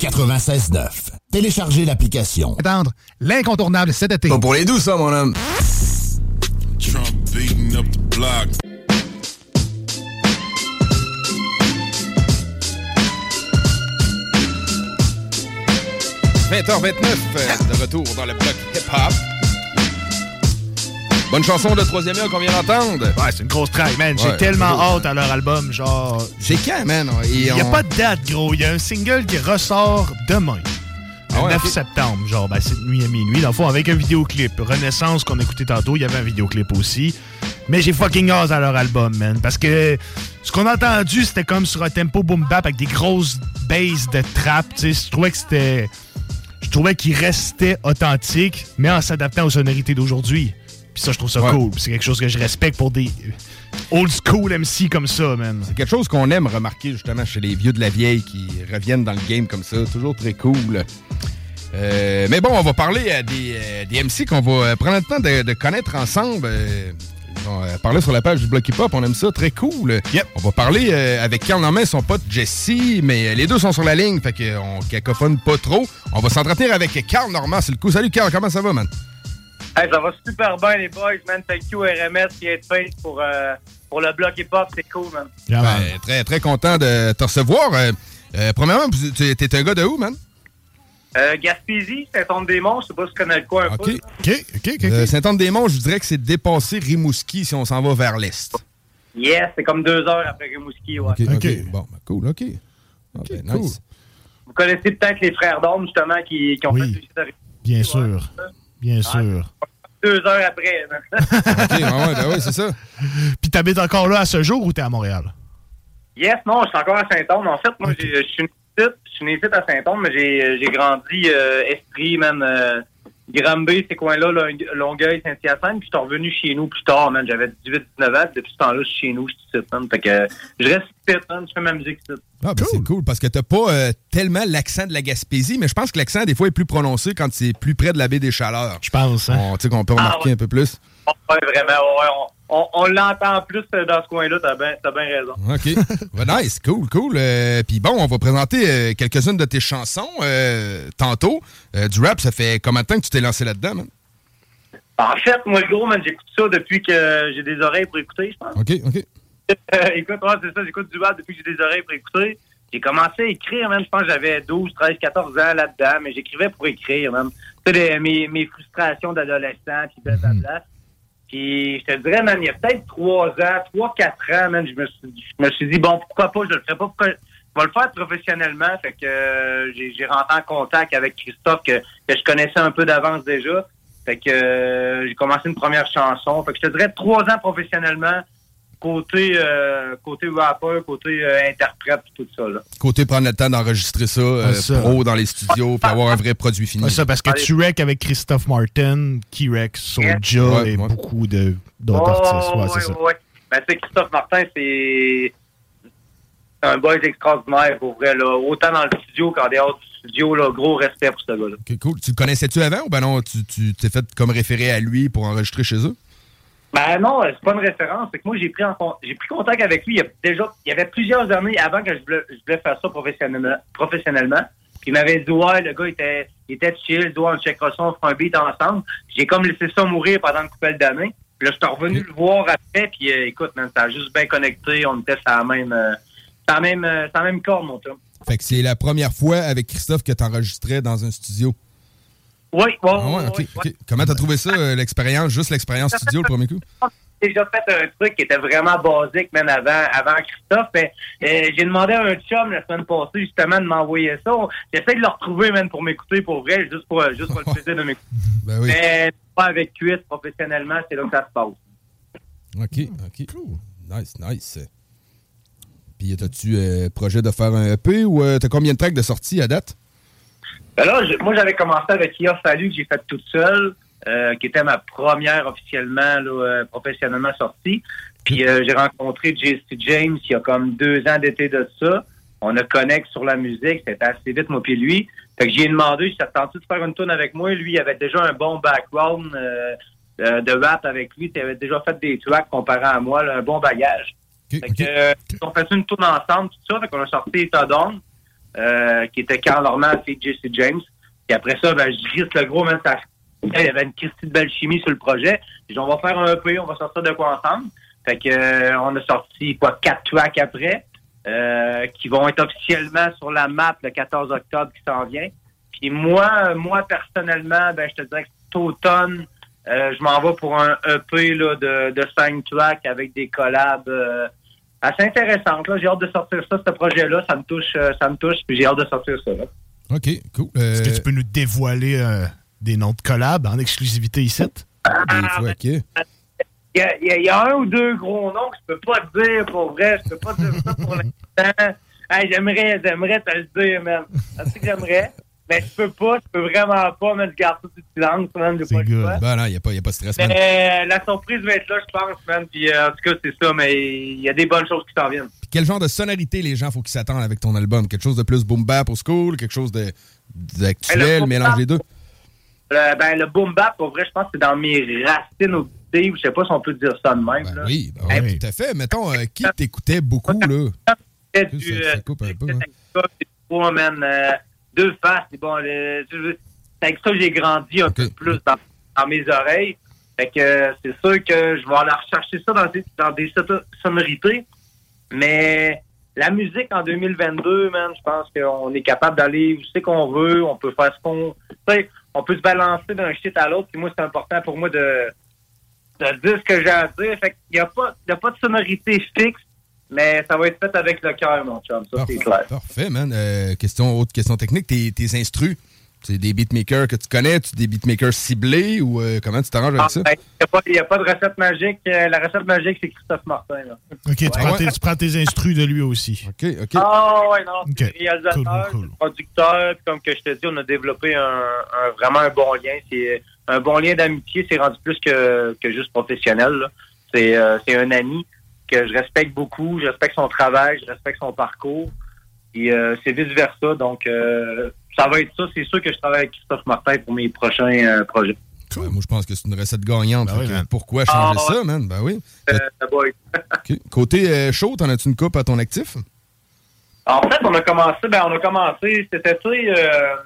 96.9. Téléchargez l'application. Attendre l'incontournable cet été. Pas pour les doux, ça, mon homme. Trump beating up the block. h 29 euh, de retour dans le bloc hip-hop. Bonne chanson de troisième heure qu'on vient d'entendre. Ouais, c'est une grosse track, man. J'ai Ouais, tellement gros. hâte à leur album, genre... C'est quand, man? Il n'y a pas de date, gros. Il y a un single qui ressort demain. Le Ah ouais, 9 ok. septembre, genre, ben, c'est nuit à minuit. Dans le fond, avec un vidéoclip. Renaissance qu'on a écouté tantôt, il y avait un vidéoclip aussi. Mais j'ai fucking hâte à leur album, man. Parce que ce qu'on a entendu, c'était comme sur un tempo boom bap avec des grosses basses de trap. Tu sais, je trouvais que c'était. Je trouvais qu'il restait authentique, mais en s'adaptant aux sonorités d'aujourd'hui. Puis ça, je trouve ça Ouais. cool. C'est quelque chose que je respecte pour des old school MC comme ça, man. C'est quelque chose qu'on aime remarquer justement chez les vieux de la vieille qui reviennent dans le game comme ça. Toujours très cool. Euh, mais bon, on va parler à des, euh, des MC qu'on va euh, prendre le temps de, de connaître ensemble. Euh, on va parler sur la page du Block Hip Hop, on aime ça, très cool. On va parler euh, avec Carl Normand et son pote Jesse, mais euh, les deux sont sur la ligne, fait qu'on cacophone pas trop. On va s'entretenir avec Carl Normand, c'est le coup. Salut Carl, comment ça va, man? Hey, ça va super bien, les boys, man. Thank you, RMS, qui est fait pour, euh, pour le bloc hip-hop. C'est cool, man. Ben, très, très content de te recevoir. Euh, euh, premièrement, tu t'es un gars de où, man? Euh, Gaspésie, Saint-Anne-des-Monts, je sais pas si tu connais le coin un peu. OK. Euh, Saint-Anne-des-Monts, je dirais que c'est dépassé Rimouski si on s'en va vers l'est. Yes, c'est comme deux heures après Rimouski, ouais. OK, OK. Bon, ben, cool, OK. Ah, ben, nice. Vous connaissez peut-être les frères d'Orme, justement, qui, qui ont fait suicide à Rimouski. Bien sûr. Bien sûr. Deux heures après. OK, ouais, ouais, ben ouais, c'est ça. Puis t'habites encore là à ce jour ou t'es à Montréal? yes, non, je suis encore à Saint-Anne. En fait, moi, je suis né ici, je suis né ici à Saint-Anne, mais j'ai j'ai grandi euh, Esprit, man. Euh, Granby, ces coins-là, là, Longueuil, Saint-Hyacinthe, puis je suis revenu chez nous plus tard, man. J'avais 18-19 ans, puis depuis ce temps-là, je suis chez nous, je suis man. Fait que je reste ici, man, je fais ma musique ici. Ah, ben, c'est cool parce que t'as pas euh, tellement l'accent de la Gaspésie, mais je pense que l'accent, des fois, est plus prononcé quand c'est plus près de la baie des Chaleurs. Je pense, hein? On- Tu sais, qu'on peut remarquer Ah, ouais. un peu plus. Ouais, vraiment, ouais, on, on, on l'entend plus euh, dans ce coin-là, t'as bien raison. OK. Ben, nice, cool, cool. Euh, Puis bon, on va présenter euh, quelques-unes de tes chansons euh, tantôt. Du rap, ça fait combien de temps que tu t'es lancé là-dedans, man? En fait, moi, le gros, man, j'écoute ça depuis que j'ai des oreilles pour écouter, je pense. OK, OK. Écoute, ouais, c'est ça, j'écoute du rap depuis que j'ai des oreilles pour écouter. J'ai commencé à écrire, même, je pense que j'avais 12, 13, 14 ans là-dedans, mais j'écrivais pour écrire, même. Tu sais, mes, mes frustrations d'adolescent, puis blablabla. Puis je te dirais, man, il y a peut-être trois ans, trois, quatre ans, je me suis, je me suis dit, bon, pourquoi pas, je le ferai pas, je vais le faire professionnellement. Fait que euh, j'ai j'ai rentré en contact avec Christophe que, que je connaissais un peu d'avance déjà. Fait que euh, j'ai commencé une première chanson. Fait que je te dirais trois ans professionnellement, côté euh, côté rapper, côté euh, interprète, tout ça. Là. Côté prendre le temps d'enregistrer ça, euh, Ah, ça. pro dans les studios, puis avoir un vrai produit fini. Ouais, ça, parce que tu rec avec Christophe Martin, Kirek, Soulja Ouais, et ouais. beaucoup de- d'autres artistes. Ouais, c'est ça. ouais. Ben, tu sais, Christophe Martin, c'est un boy extraordinaire, pour vrai. Là. Autant dans le studio qu'en dehors du studio, là, gros respect pour ce gars-là. Ok, cool. Tu le connaissais-tu avant ou ben non, tu tu t'es fait comme référé à lui pour enregistrer chez eux? Ben non, c'est pas une référence. C'est que moi, j'ai pris, en j'ai pris contact avec lui il y a déjà il y avait plusieurs années avant que je voulais, faire ça professionnellement. professionnellement. Puis il m'avait dit, ouais, le gars était, il était chill, ouais, on checkera ça, on fera un beat ensemble. J'ai comme laissé ça mourir pendant une couple d'années. Puis là, je suis revenu le voir après, puis euh, écoute, man, ça a juste bien connecté. On était sur la même, euh, même, euh, même corde, mon chum. Fait que c'est la première fois avec Christophe que tu enregistrais dans un studio. Oui, oui, Ah ouais. Comment t'as trouvé ça, euh, l'expérience, juste l'expérience studio le premier coup? J'ai déjà fait un truc qui était vraiment basique, même avant, avant Christophe. Mais, euh, j'ai demandé à un chum la semaine passée, justement, de m'envoyer ça. J'essaie de le retrouver, même, pour m'écouter, pour vrai, juste pour, euh, juste pour le plaisir de m'écouter. Ben oui. Mais pas avec cuisse, professionnellement, c'est là que ça se passe. OK, OK. Nice, nice. Puis, as-tu euh, projet de faire un EP ou euh, t'as combien de tracks de sortie à date? Ben là, je- moi, j'avais commencé avec Ia Fallu, que j'ai fait toute seule, euh, qui était ma première officiellement, là, euh, professionnellement sortie. Puis euh, j'ai rencontré JC James il y a comme deux ans d'été de ça. On a connecté sur la musique, c'était assez vite, moi puis lui. Fait que j'ai demandé si ça te tentait de faire une tune avec moi. Lui, il avait déjà un bon background euh, de rap avec lui. Il avait déjà fait des tracks comparé à moi, là, un bon bagage. fait que, on fait une tourne ensemble, tout ça. Fait qu'on a sorti d'Onde, euh, qui était Carl Normand et JC James. Puis après ça, ben, je glisse le gros, même ça. Il y avait une Christie de belle chimie sur le projet. J'ai dit, on va faire un EP, on va sortir de quoi ensemble. Fait que euh, on a sorti quoi quatre tracks après, euh, qui vont être officiellement sur la map le 14 octobre qui s'en vient. Puis moi, moi personnellement, ben je te dirais que cet automne, euh, je m'en vais pour un EP là, de, de cinq tracks avec des collabs assez intéressantes. là. J'ai hâte de sortir ça, ce projet-là. Ça me touche, euh, ça me touche, puis j'ai hâte de sortir ça. là. OK, cool. Est-ce que tu peux nous dévoiler euh, des noms de collabs en exclusivité ici? Des fois, OK. Il y, y a- il y a un ou deux gros noms que je peux pas te dire pour vrai. Je peux pas te dire ça pour l'instant. Hey, j'aimerais, j'aimerais te le dire, man. Je sais que j'aimerais? Mais je peux pas, je peux vraiment pas. Je garde ça sous silence, man. Le choix. Ben non, il n'y a, pas- y a pas de stress, man. Mais euh, la surprise va être là, je pense, man. Puis euh, en tout cas, c'est ça, mais il y a des bonnes choses qui s'en viennent. Puis quel genre de sonorité les gens faut qu'ils s'attendent avec ton album? Quelque chose de plus boom bap au school, quelque chose Ben, d'actuel, mélange les deux? Le, ben, le boom bap, pour vrai, je pense que c'est dans mes racines au Je sais pas si on peut dire ça de même. là. Oui, ben ouais, tout à fait. Mettons, euh, qui t'écoutait beaucoup, là? C'était du, Ça- ça euh, coupe un peu, c'était hein. avec ça, c'est trois, man, euh, deux faces. C'est bon, c'est avec ça que j'ai grandi un peu plus dans, dans mes oreilles. Fait que euh, c'est sûr que je vais aller rechercher ça dans des, dans des so- sonorités. Mais la musique en 2022, man, je pense qu'on est capable d'aller où c'est qu'on veut. On peut faire ce qu'on... On peut se balancer d'un shit à l'autre. Puis moi, c'est important pour moi de, de dire ce que j'ai à dire. Fait qu'il n'y a, pas- y a pas de sonorité fixe, mais ça va être fait avec le cœur, mon chum. Ça, c'est clair. Parfait, man. Euh, question, autre question technique, tes, tes instrus, c'est des beatmakers que tu connais, tu des beatmakers ciblés ou euh, comment tu t'arranges avec ça? Il n'y a, pas- y a pas de recette magique. Euh, la recette magique, c'est Christophe Martin. Là. OK, tu, Ouais. prends tes, tu prends tes instrus de lui aussi. OK, OK. Ah ouais, non, c'est Ok. le réalisateur, producteur. Puis comme que je te dis, on a développé un, un- vraiment un bon lien. C'est un bon lien d'amitié. C'est rendu plus que, que juste professionnel. euh, c'est un ami que je respecte beaucoup. Je respecte son travail, je respecte son parcours. Et euh, c'est vice-versa. Donc, euh, ça va être ça. C'est sûr que je travaille avec Christophe Martin pour mes prochains euh, projets. Ouais, moi, je pense que c'est une recette gagnante. Ben oui, pourquoi changer Ah, ça, man? Ben oui. Euh, boy. OK. Côté euh, chaud, t'en as-tu une coupe à ton actif? En fait, on a commencé, ben, on a commencé cet été, euh,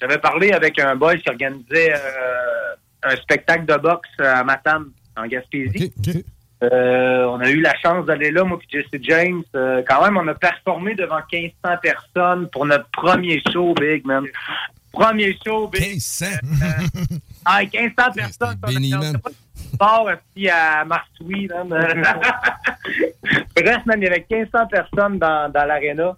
j'avais parlé avec un boy qui organisait euh, un spectacle de boxe à Matane, en Gaspésie. Euh, on a eu la chance d'aller là, moi et Jesse James. Euh, quand même, on a performé devant 1500 personnes pour notre premier show, Big, man. Premier show, Big. 1500? ah, 1500 personnes. béni, man. bar aussi à Marsoui. man. Bref, man, il y avait 1500 personnes dans, dans l'aréna.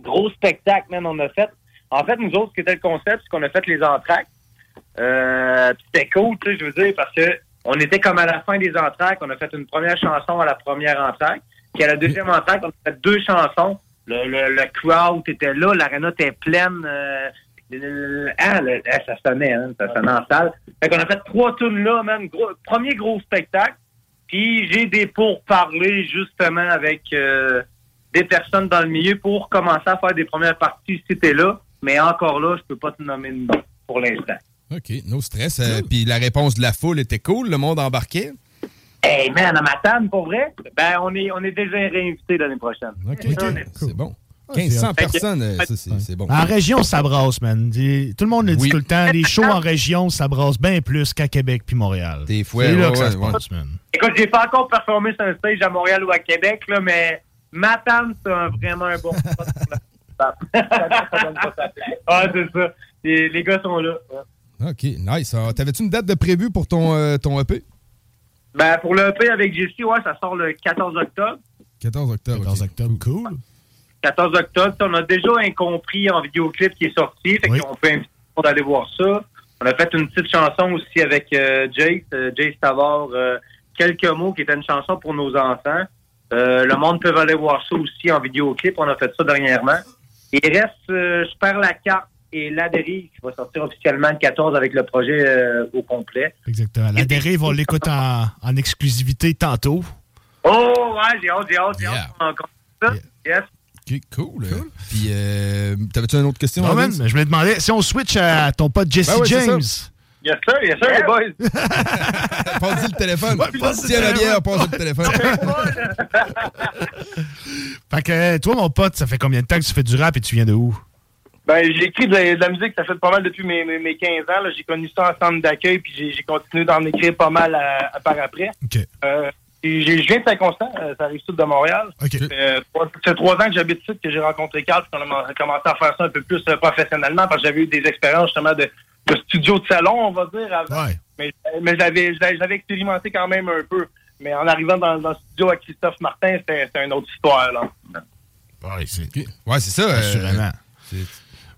Gros spectacle, man, on a fait. En fait, nous autres, ce qui était le concept, c'est qu'on a fait les entractes. Euh, C'était cool, tu sais, je veux dire, parce que on était comme à la fin des entractes. On a fait une première chanson à la première entracte. Puis à la deuxième entracte, on a fait deux chansons. Le, le, le crowd était là, l'aréna était pleine. euh, ah, le- ah, ça sonnait, hein, ça sonnait en salle. Fait qu'on a fait trois tunes là, même. Gros, premier gros spectacle. Puis j'ai des pourparlers justement avec euh, des personnes dans le milieu pour commencer à faire des premières parties si t'es là. Mais encore là, je peux pas te nommer de nom pour l'instant. OK, no stress. Euh, Puis la réponse de la foule était cool, le monde embarquait. Hey man, à ma table, pour vrai? Ben on est on est déjà réinvité l'année prochaine. OK, c'est bon. c'est 1500 hot. personnes, euh, ça, c'est bon. En région, ça brasse, man. Tout le monde le dit Oui. tout le temps. Les shows en région, ça brasse bien plus qu'à Québec puis Montréal. Des fois, C'est là ouais, que ça ouais, se ouais. passe, man. Écoute, j'ai pas encore performé sur un stage à Montréal ou à Québec, là, mais Matane, c'est un- vraiment un bon spot pour la Ah, c'est ça. Les, les gars sont là. OK, nice. Alors, T'avais-tu une date de prévu pour ton, euh, ton EP? Ben, pour le EP avec Jessie, ouais, ça sort le 14 octobre. 14 octobre. 14 octobre, cool. 14 octobre. On a déjà Incompris en vidéoclip qui est sorti. Fait qu'on peut inviter tout le monde à aller voir ça. On a fait une petite chanson aussi avec euh, Jace, euh, Jace euh, Quelques mots, qui était une chanson pour nos enfants. Euh, le monde peut aller voir ça aussi en vidéoclip. On a fait ça dernièrement. Il reste euh, Je perds la carte et La Dérive qui va sortir officiellement le 14 avec le projet euh, au complet. Exactement. La dérive, on l'écoute en, en exclusivité tantôt. Oh, ouais, j'ai hâte, j'ai hâte, j'ai hâte. Encore ça. Yes. OK, cool. euh. Puis, euh, t'avais-tu une autre question? Non, je me demandais, si on switch à ton pote Jesse Ben ouais. James. Yes, sir, yes, sir, les boys. Passe-y le téléphone. Tiens le la bière, téléphone. passe le téléphone. Fait que toi, mon pote, ça fait combien de temps que tu fais du rap et tu viens de où? Ben, j'ai écrit de la, de la musique, ça fait pas mal depuis mes, mes, mes 15 ans. là. J'ai connu ça en centre d'accueil, puis j'ai j'ai continué d'en écrire pas mal à- à par après. Euh, et j'ai- je viens de Saint-Constant, euh, ça arrive sud de Montréal. Euh, trois- Ça fait trois ans que j'habite ici, que j'ai rencontré Carl, puis qu'on a commencé à faire ça un peu plus euh, professionnellement, parce que j'avais eu des expériences justement de, de studio de salon, on va dire, avant. Mais, mais j'avais j'avais j'avais expérimenté quand même un peu. Mais en arrivant dans, dans le studio à Christophe Martin, c'était une autre histoire. Là. Ouais, c'est ouais, c'est ça. euh, Assurément. Mais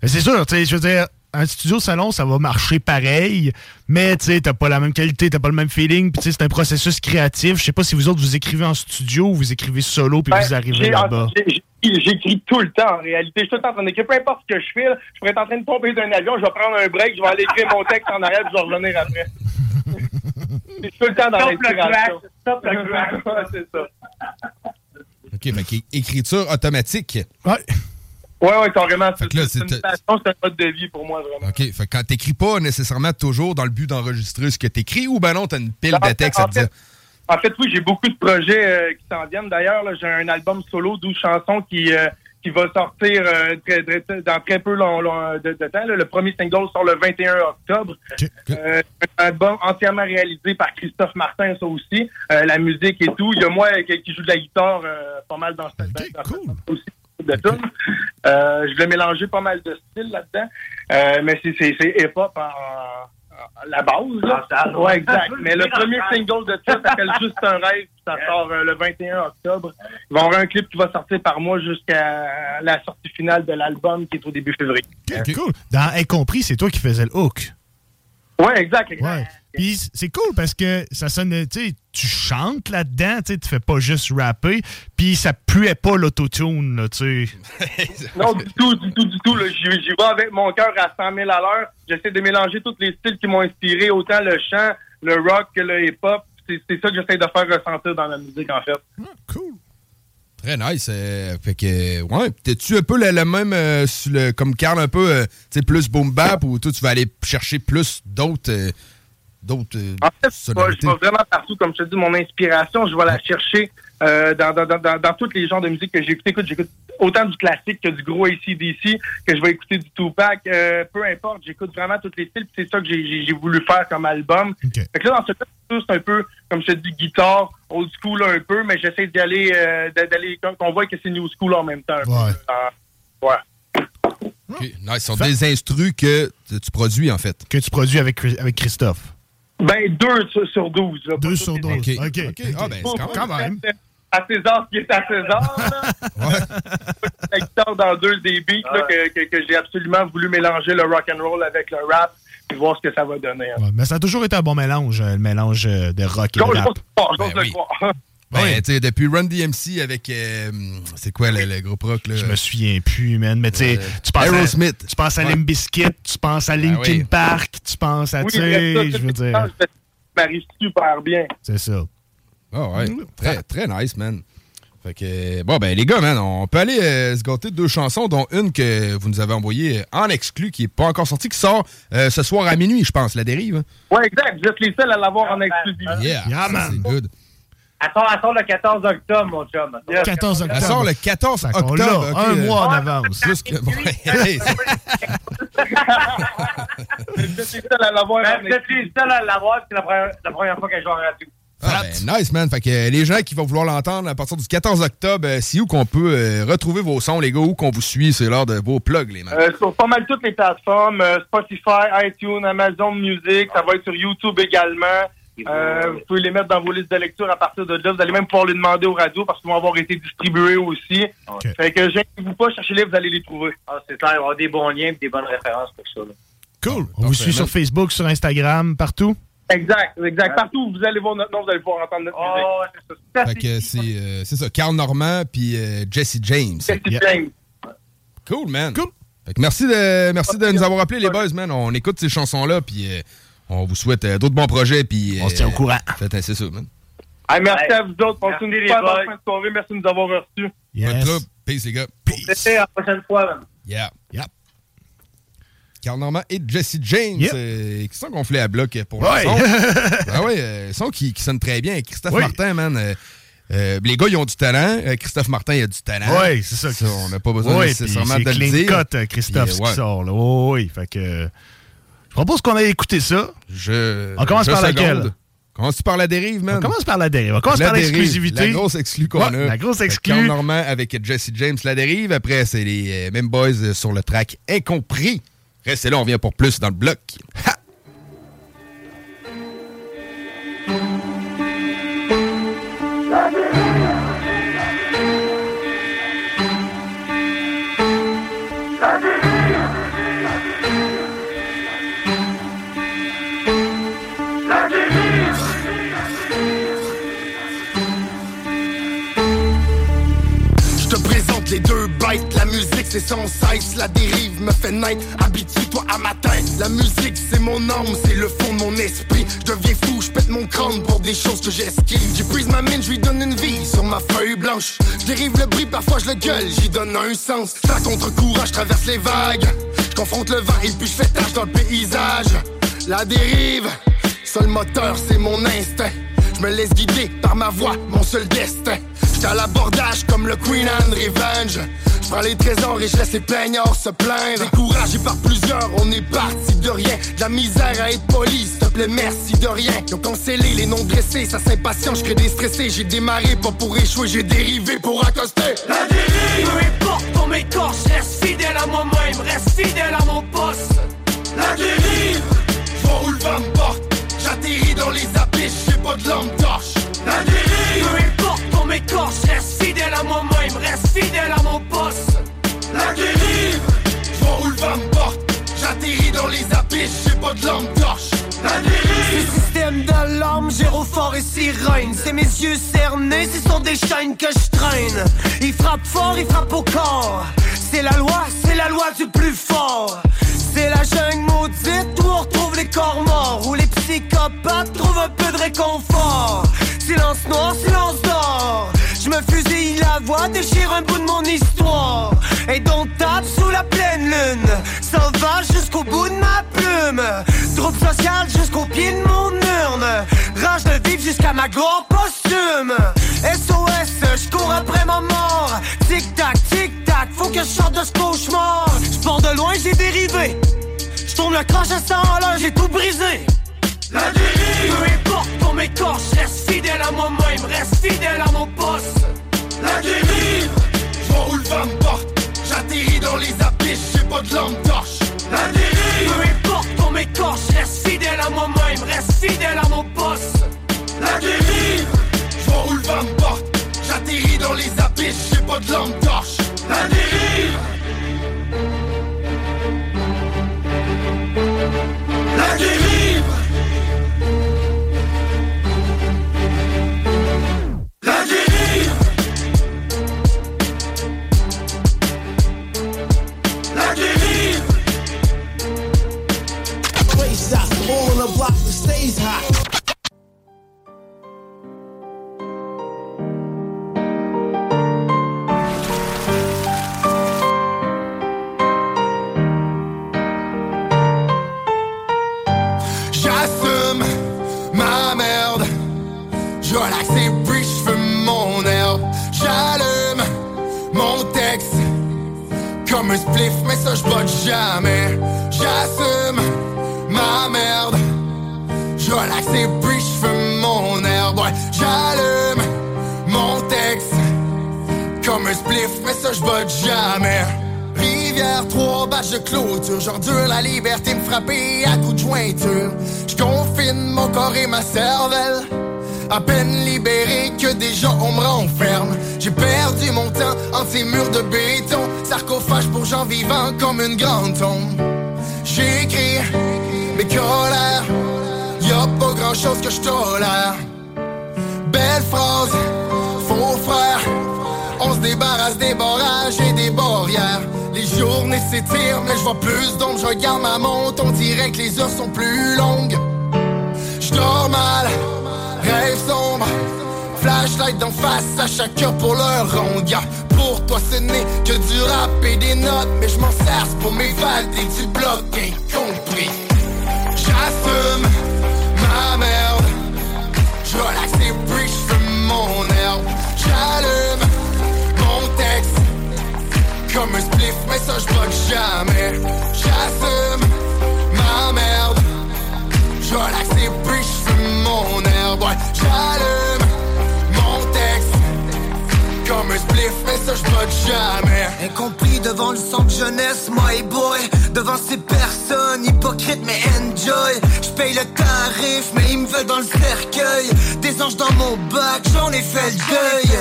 c'est sûr, tu sais, je veux dire, un studio salon, ça va marcher pareil, mais tu sais, t'as pas la même qualité, t'as pas le même feeling, puis tu sais, c'est un processus créatif. Je sais pas si vous autres, vous écrivez en studio ou vous écrivez solo, puis vous Ben, arrivez là-bas. J'écris tout le temps, en réalité. Je suis tout le temps en train d'écrire. Peu importe ce que je fais, là, je pourrais être en train de tomber d'un avion, je vais prendre un break, je vais aller écrire mon texte en arrière, puis je vais revenir après. Je suis tout le temps dans Stop le l'inspiration. crack, stop le crack. Ouais, c'est ça. OK, qu'é- écriture automatique. Ouais. Ouais, ouais, carrément. C'est une passion, c'est un mode de vie pour moi, vraiment. OK, fait que quand t'écris pas nécessairement toujours dans le but d'enregistrer ce que t'écris, ou ben non, t'as une pile de textes à te dire? en fait, oui, j'ai beaucoup de projets euh, qui s'en viennent. D'ailleurs, j'ai un album solo, 12 chansons qui, euh, qui va sortir euh, très- très- dans très peu long, long de, de temps. là. Le premier single sort le 21 octobre. Un album entièrement réalisé par Christophe Martin, ça aussi. La musique et tout. Il y a moi qui, qui joue de la guitare pas mal dans cette dans cette- aussi de tunes. Euh, je vais mélanger pas mal de styles là-dedans. Euh, mais c'est, hip-hop en, en- la base. Là. Ah, ouais, exact. Mais le premier single de ça s'appelle Juste un rêve. puis Ça sort euh, le 21 octobre. Il va y avoir un clip qui va sortir par mois jusqu'à la sortie finale de l'album qui est au début février. Cool. Dans Incompris, c'est toi qui faisais le hook. Ouais, exact. exact. Ouais. Puis c'est cool parce que ça sonne, tu sais, tu chantes là-dedans, tu sais, tu fais pas juste rapper, puis ça puait pas l'autotune, là, tu sais. Non, du tout, du tout, du tout. là. J'y vais avec mon cœur à 100 000 à l'heure. J'essaie de mélanger tous les styles qui m'ont inspiré, autant le chant, le rock que le hip-hop. C'est c'est ça que j'essaie de faire ressentir dans la musique, en fait. Très nice. euh, fait que, ouais, t'es-tu un peu le, le même, euh, sur le- comme Carl, un peu, euh, tu sais, plus boom bap, ou toi, tu vas aller chercher plus d'autres, euh, d'autres euh, En fait, je vais- sonorités? je vais vraiment partout. Comme je te dis, mon inspiration, je vais la chercher euh, dans, dans, dans, dans, dans tous les genres de musique que j'écoute. Écoute, j'écoute autant du classique que du gros ACDC, que je vais écouter du Tupac. euh, peu importe, j'écoute vraiment tous les styles. C'est ça que j'ai- voulu faire comme album. Fait que là, dans ce cas, c'est un peu, comme je te dis, guitare, old school un peu, mais j'essaie d'y aller, euh, d'aller, qu'on voit que c'est new school en même temps. Euh, ouais. OK, nice. Ce sont des instrus que tu produis, en fait. Que tu produis avec, avec Christophe. Ben, 2 sur, sur 12. 2 sur 12. OK. OK. Ah, ben, c'est quand même. À César, ce qui est à César. là. dans deux des beats là, que, que, que j'ai absolument voulu mélanger le rock and roll avec le rap et voir ce que ça va donner. hein. Ouais, mais ça a toujours été un bon mélange, euh, le mélange euh, de rock et de rap. le croire, j'ose Ben le oui. Ben, depuis Run DMC avec. euh, c'est quoi le, le groupe rock, là? Je me souviens plus, man. Mais tu sais, tu penses à, Aerosmith. tu penses à Ouais. Tu penses à Linkin oui. Park, tu penses à, Oui, ça, sais, je veux dire, Ça m'arrive super bien. c'est ça. Ah ouais, très, très nice, man. Fait que, bon, ben, les gars, man, on peut aller euh, se gâter de deux chansons, dont une que vous nous avez envoyée euh, en exclu, qui est pas encore sortie, qui sort euh, ce soir à minuit, je pense, La Dérive. hein. Ouais, exact. Vous êtes les seuls à l'avoir en exclusivité. Yeah, Yeah, man. c'est good. Elle sort, elle sort le 14 octobre, mon chum. 14 octobre. Elle sort le 14 Fait qu'on octobre. un euh, mois en avance. Plus que. à l'avoir Ben, à l'avoir, c'est la première, la première fois que je joue en radio. Ah, ben, nice, man. Fait que euh, les gens qui vont vouloir l'entendre à partir du 14 octobre, euh, c'est où qu'on peut euh, retrouver vos sons, les gars, où qu'on vous suit, c'est l'heure de vos plugs, les mecs. Euh, sur pas mal toutes les plateformes, euh, Spotify, iTunes, Amazon Music, ça va être sur YouTube également. Euh, vous pouvez les mettre dans vos listes de lecture à partir de là. Vous allez même pouvoir les demander aux radios parce qu'ils vont avoir été distribués aussi. Fait que gênez-vous pas, cherchez-les, vous allez les trouver. Ah, c'est clair, il va y avoir des bons liens et des bonnes références pour ça. là. Cool. On vous suit sur Facebook, sur Instagram, partout? Exact, exact. Partout où vous allez voir notre nom, vous allez pouvoir entendre notre musique. Oh, c'est ça. Fait que c'est euh, c'est ça, Carl Normand puis euh, Jesse James. Jesse James. Cool, man. Cool. Fait que merci de, merci de nous avoir appelés, les boys, man. On écoute ces chansons-là, puis euh, on vous souhaite euh, d'autres bons projets, puis... On se tient au courant. Faites, c'est ça, man. Hey, merci Hey, à vous autres. Passez merci une les super bonne fin de soirée. Merci de nous avoir reçus. Yes. Peace, les gars. C'était la prochaine fois, man. Yeah. Yep. Carl Normand et Jesse James, Yep. euh, qui sont gonflés à bloc pour Ouais. le son. ah ouais, euh, son qui, qui sonne très bien. Christophe Oui. Martin, man. euh, euh, les gars, ils ont du talent. Euh, Christophe Martin, il a du talent. Oui, c'est ça. on n'a pas besoin Oui, nécessairement de c'est le clean dire. cut, euh, Christophe, Puis, ce ouais. qui sort. Là. Oh, oui, fait que... Je propose qu'on aille écouter ça. Je, On commence je par seconde. laquelle? Commence-tu par la dérive, man? On commence par la dérive. On commence La par l'exclusivité. La grosse exclue qu'on Ouais, a. la grosse exclue. Normand avec Jesse James, la dérive. Après, c'est les euh, mêmes boys euh, sur le track Incompris. Restez là, on vient pour plus dans le bloc. Ha! C'est sans cesse, la dérive me fait naître, habitue-toi à ma tête. La musique c'est mon âme, c'est le fond de mon esprit. Je deviens fou, je pète mon crâne pour des choses que j'esquive. J'ai prise ma mine, je lui donne une vie sur ma feuille blanche. Je dérive le bruit, parfois je le gueule, j'y donne un sens. Ça contre courage, je traverse les vagues. Je confronte le vent et puis je fais dans le paysage. La dérive, seul moteur c'est mon instinct. Je me laisse guider par ma voix, mon seul destin. J'étais à l'abordage comme le Queen and Revenge. Je prends les trésors et je laisse les plaignards se plaindre. Découragé par plusieurs, on est parti de rien. De la misère à être poli, s'il te plaît, merci de rien. Ils ont cancellé les noms dressés, ça s'impatiente, je crée des stressés. J'ai démarré pas pour échouer, j'ai dérivé pour accoster. La dérive, peu importe ton écorche, reste fidèle à moi-même, reste fidèle à mon poste. La dérive, je vois où le vent me porte. J'atterris dans les abysses, j'ai pas de lampe torche. La dérive, peu importe ton écorche, reste fidèle à moi-même, reste fidèle à. Où le me porte. J'atterris dans les abysses, j'ai pas de lampe torche. La dérive. Système d'alarme, gyrophare et sirène. C'est mes yeux cernés, ce sont des chaînes que je traîne. Il frappe fort, il frappe au corps. C'est la loi, c'est la loi du plus fort. C'est la jungle maudite où on retrouve les corps morts. Où les psychopathes trouvent un peu de réconfort. Silence noir, silence d'or. Je me fusille la voix, déchire un bout de mon histoire Et donc tape sous la pleine lune. Sauvage jusqu'au bout de ma plume. Troupe sociale jusqu'au pied de mon urne. Rage de vivre jusqu'à ma gloire posthume. SOS, je cours après ma mort. Tic tac, tic tac, faut que je sorte de ce cauchemar. Je pars de loin, j'ai dérivé. Je tourne le crash à 100 à j'ai tout brisé. La dérive Peu importe ton écorche, reste fidèle à moi-même Reste fidèle à mon poste. La dérive, pas de torche. La dérive Peu importe ton écorche, reste fidèle à moi-même Reste fidèle à mon poste. La dérive, je vois où le vent me porte. J'atterris dans les abysses, j'ai pas de lampe torche. La dérive. La dérive. Un spliff, mais ça je botte jamais. J'assume ma merde. Je relaxe les bruits, je fume mon herbe. J'allume mon texte comme un spliff, mais ça je botte jamais. Rivière, trois bâches de clôture, j'endure la liberté me frapper à coups de jointure. Je confine mon corps et ma cervelle. À peine libéré que déjà on me renferme. J'ai perdu mon temps entre ces murs de béton, sarcophage pour gens vivants comme une grande tombe. J'écris mes colères, y a pas grand chose que je tolère. Belle phrase, faux frère. On se débarrasse des barrages et des barrières. Les journées s'étirent, mais je vois plus d'ombre. Je regarde ma montre, on dirait que les heures sont plus longues. Je mal, Flashlight d'en face à heure pour leur. Yeah, Pour toi, ce n'est que du rap et des notes. Mais je m'en sers pour m'évader du bloc incompris. J'assume ma merde. Je relaxe je fume mon herbe. J'allume mon texte comme un spliff, mais ça je jamais. J'assume ma merde. Je relaxe les bruits, je fume comme un spliff, mais ça je jamais. Incompris devant le centre jeunesse, my boy. Devant ces personnes hypocrites, mais enjoy. Je paye le tarif, mais ils me veulent dans le cercueil. Des anges dans mon bac, j'en ai fait le deuil.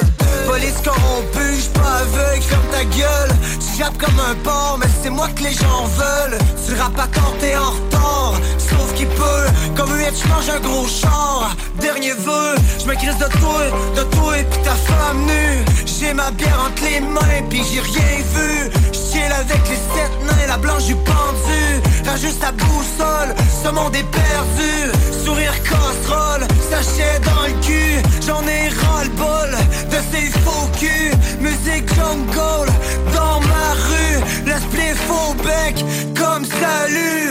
Police corrompue, j'suis pas aveugle, ferme ta gueule. Tu jappes comme un porc, mais c'est moi que les gens veulent. Tu rappes pas quand t'es en retard, sauf qu'il peut. Comme un je mange un gros char. Dernier vœu, je me crise de toi, de toi et puis ta femme nue. J'ai ma bière entre les mains, puis j'ai rien vu. J'chill avec les sept nains, la blanche du pendu. Rajuste ta boussole, ce monde est perdu. Sourire casserole, sachet dans le cul. J'en ai ras-le-bol de ces faux culs. Musique jungle dans ma rue. L'esprit faux bec comme salut.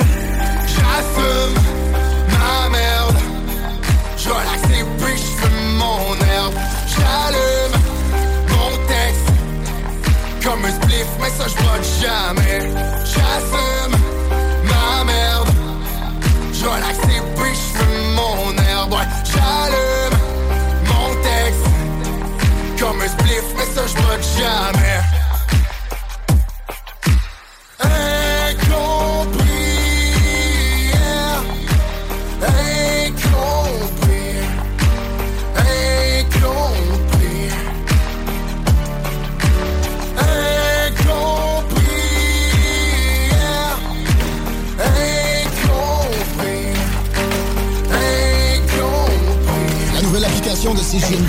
J'assume ma merde. Je relaxe les mon herbe. J'allume comme un spliff, mais ça je bloque jamais. J'assume ma merde. Je relaxe je fume mon herbe. Ouais, j'allume mon texte comme un spliff, mais ça je jamais. de ces jeunes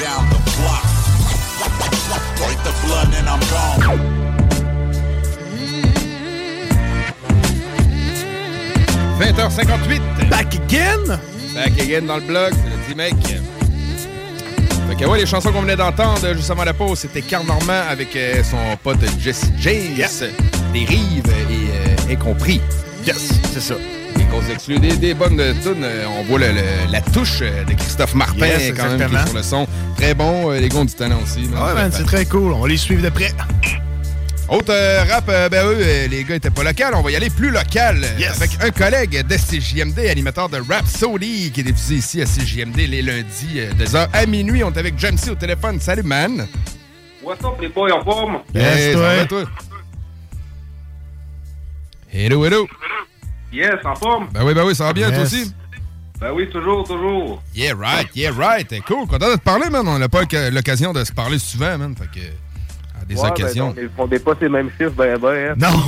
Down the block. Break the blood and I'm gone. – 20h58. Back again? Back again dans le blog, c'est le mec. Fait que ouais, les chansons qu'on venait d'entendre juste avant la pause, c'était Carl Normand avec euh, son pote Jesse James, Des Rives et euh, Incompris. Yes, c'est ça. Jazz exclu. Des, des bonnes tunes. Euh, On voit le- le- la touche euh, de Christophe Martin Yes, quand même qui est sur le son. Très bon. euh, les gars ont du talent aussi. man. Ouais, man, c'est très cool. On va les suivre de près. Autre euh, rap, euh, ben eux, euh, les gars étaient pas locaux. On va y aller plus local avec un collègue de CJMD, animateur de Rap Sody, qui est diffusé ici à CJMD les lundis euh, de 2h à minuit. On est avec Jamesy au téléphone. Salut, man. What's up, les boys, en forme? Hey, ça va, toi? Hello, hello. Yes, en forme? Ben oui, ben oui, ça va bien, toi Yes. aussi? Ben oui, toujours, toujours. Yeah, right, yeah, right. Eh, Cool, content de te parler, man. On n'a pas l'occasion de se parler souvent, man. Fait que, à des Ouais, occasions. Ben, on n'est pas ces mêmes chiffres, ben, ben. Hein. Non!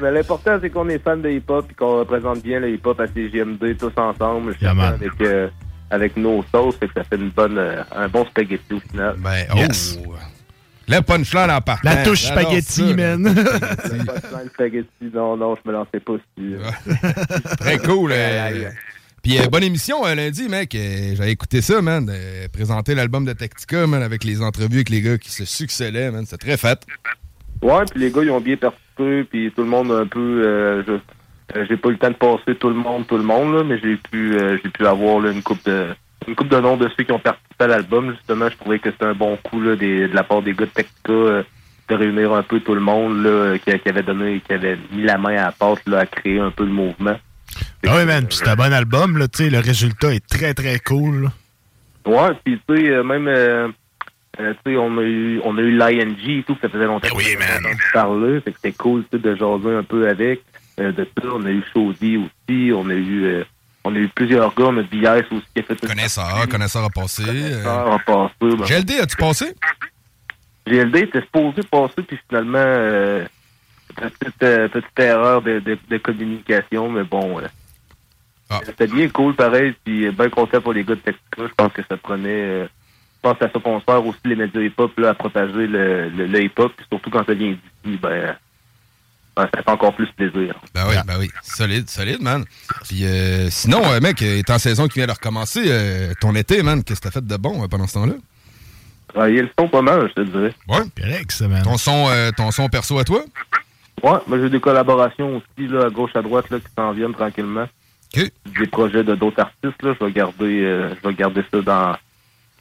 mais l'important, c'est qu'on est fan de hip-hop et qu'on représente bien le hip-hop à CGMD tous ensemble. Yeah, man. avec, euh, avec nos sauces, fait que ça fait une bonne, euh, un bon spaghetti au final. Ben, oh. Le punchline en partant. La touche J'adore spaghetti, ça, man. Le punchline spaghetti, non, non, je me lançais pas dessus. Très cool. euh, Puis, euh, bonne émission euh, lundi, mec. Euh, J'avais écouté ça, man. euh, présenter l'album de Tactica, man, avec les entrevues avec les gars qui se succédaient, man. C'était très fait. Ouais, puis les gars, ils ont bien participé, puis tout le monde un peu... euh, je- euh, j'ai pas eu le temps de passer tout le monde, tout le monde, là, mais j'ai pu euh, j'ai pu avoir là, une coupe de une coupe de noms de ceux qui ont participé à l'album. Justement, je trouvais que c'était un bon coup là, des- de la part des gars de Tectica euh, de réunir un peu tout le monde là, qui, qui avait donné, qui avait mis la main à la pâte là, à créer un peu le mouvement. Ah oui, man. Puis c'est un bon album, là. Tu sais, le résultat est très, très cool. là. Ouais, puis tu sais, euh, même, euh, euh, tu sais, on a eu, on a eu l'ING et tout, ça faisait longtemps qu'on entendu parler, fait que c'était cool, tu sais, de jaser un peu avec. Euh, de ça, on a eu Chaudy aussi, on a eu, euh, on a eu plusieurs gars, on a BS aussi qui a fait Connaisseur, connaisseur a passé. euh, Connaisseur a passé, ben. GLD, as-tu passé? GLD était supposé passer, puis finalement, euh, petite, euh, petite erreur de, de, de communication, mais bon, euh, Ah. c'était bien cool, pareil, puis bien content pour les gars de Texas. Je pense que ça prenait, euh, je pense à ça qu'on sert aussi les médias hip-hop là, à propager le, le, le hip-hop, puis surtout quand ça vient d'ici, ben, ça fait encore plus plaisir. Ben oui, ben oui. Solide, solide, man. Puis euh, sinon, euh, mec, euh, étant saison qui vient de recommencer, euh, ton été, man, qu'est-ce que t'as fait de bon euh, pendant ce temps-là? Travailler le son pas mal, je te dirais. Ouais. Correct, ça, man. Ton son, euh, ton son perso à toi? Ouais, moi j'ai des collaborations aussi, là, à gauche, à droite, là, qui s'en viennent tranquillement. Des projets de d'autres artistes, là. Je vais garder, euh, je vais garder ça dans,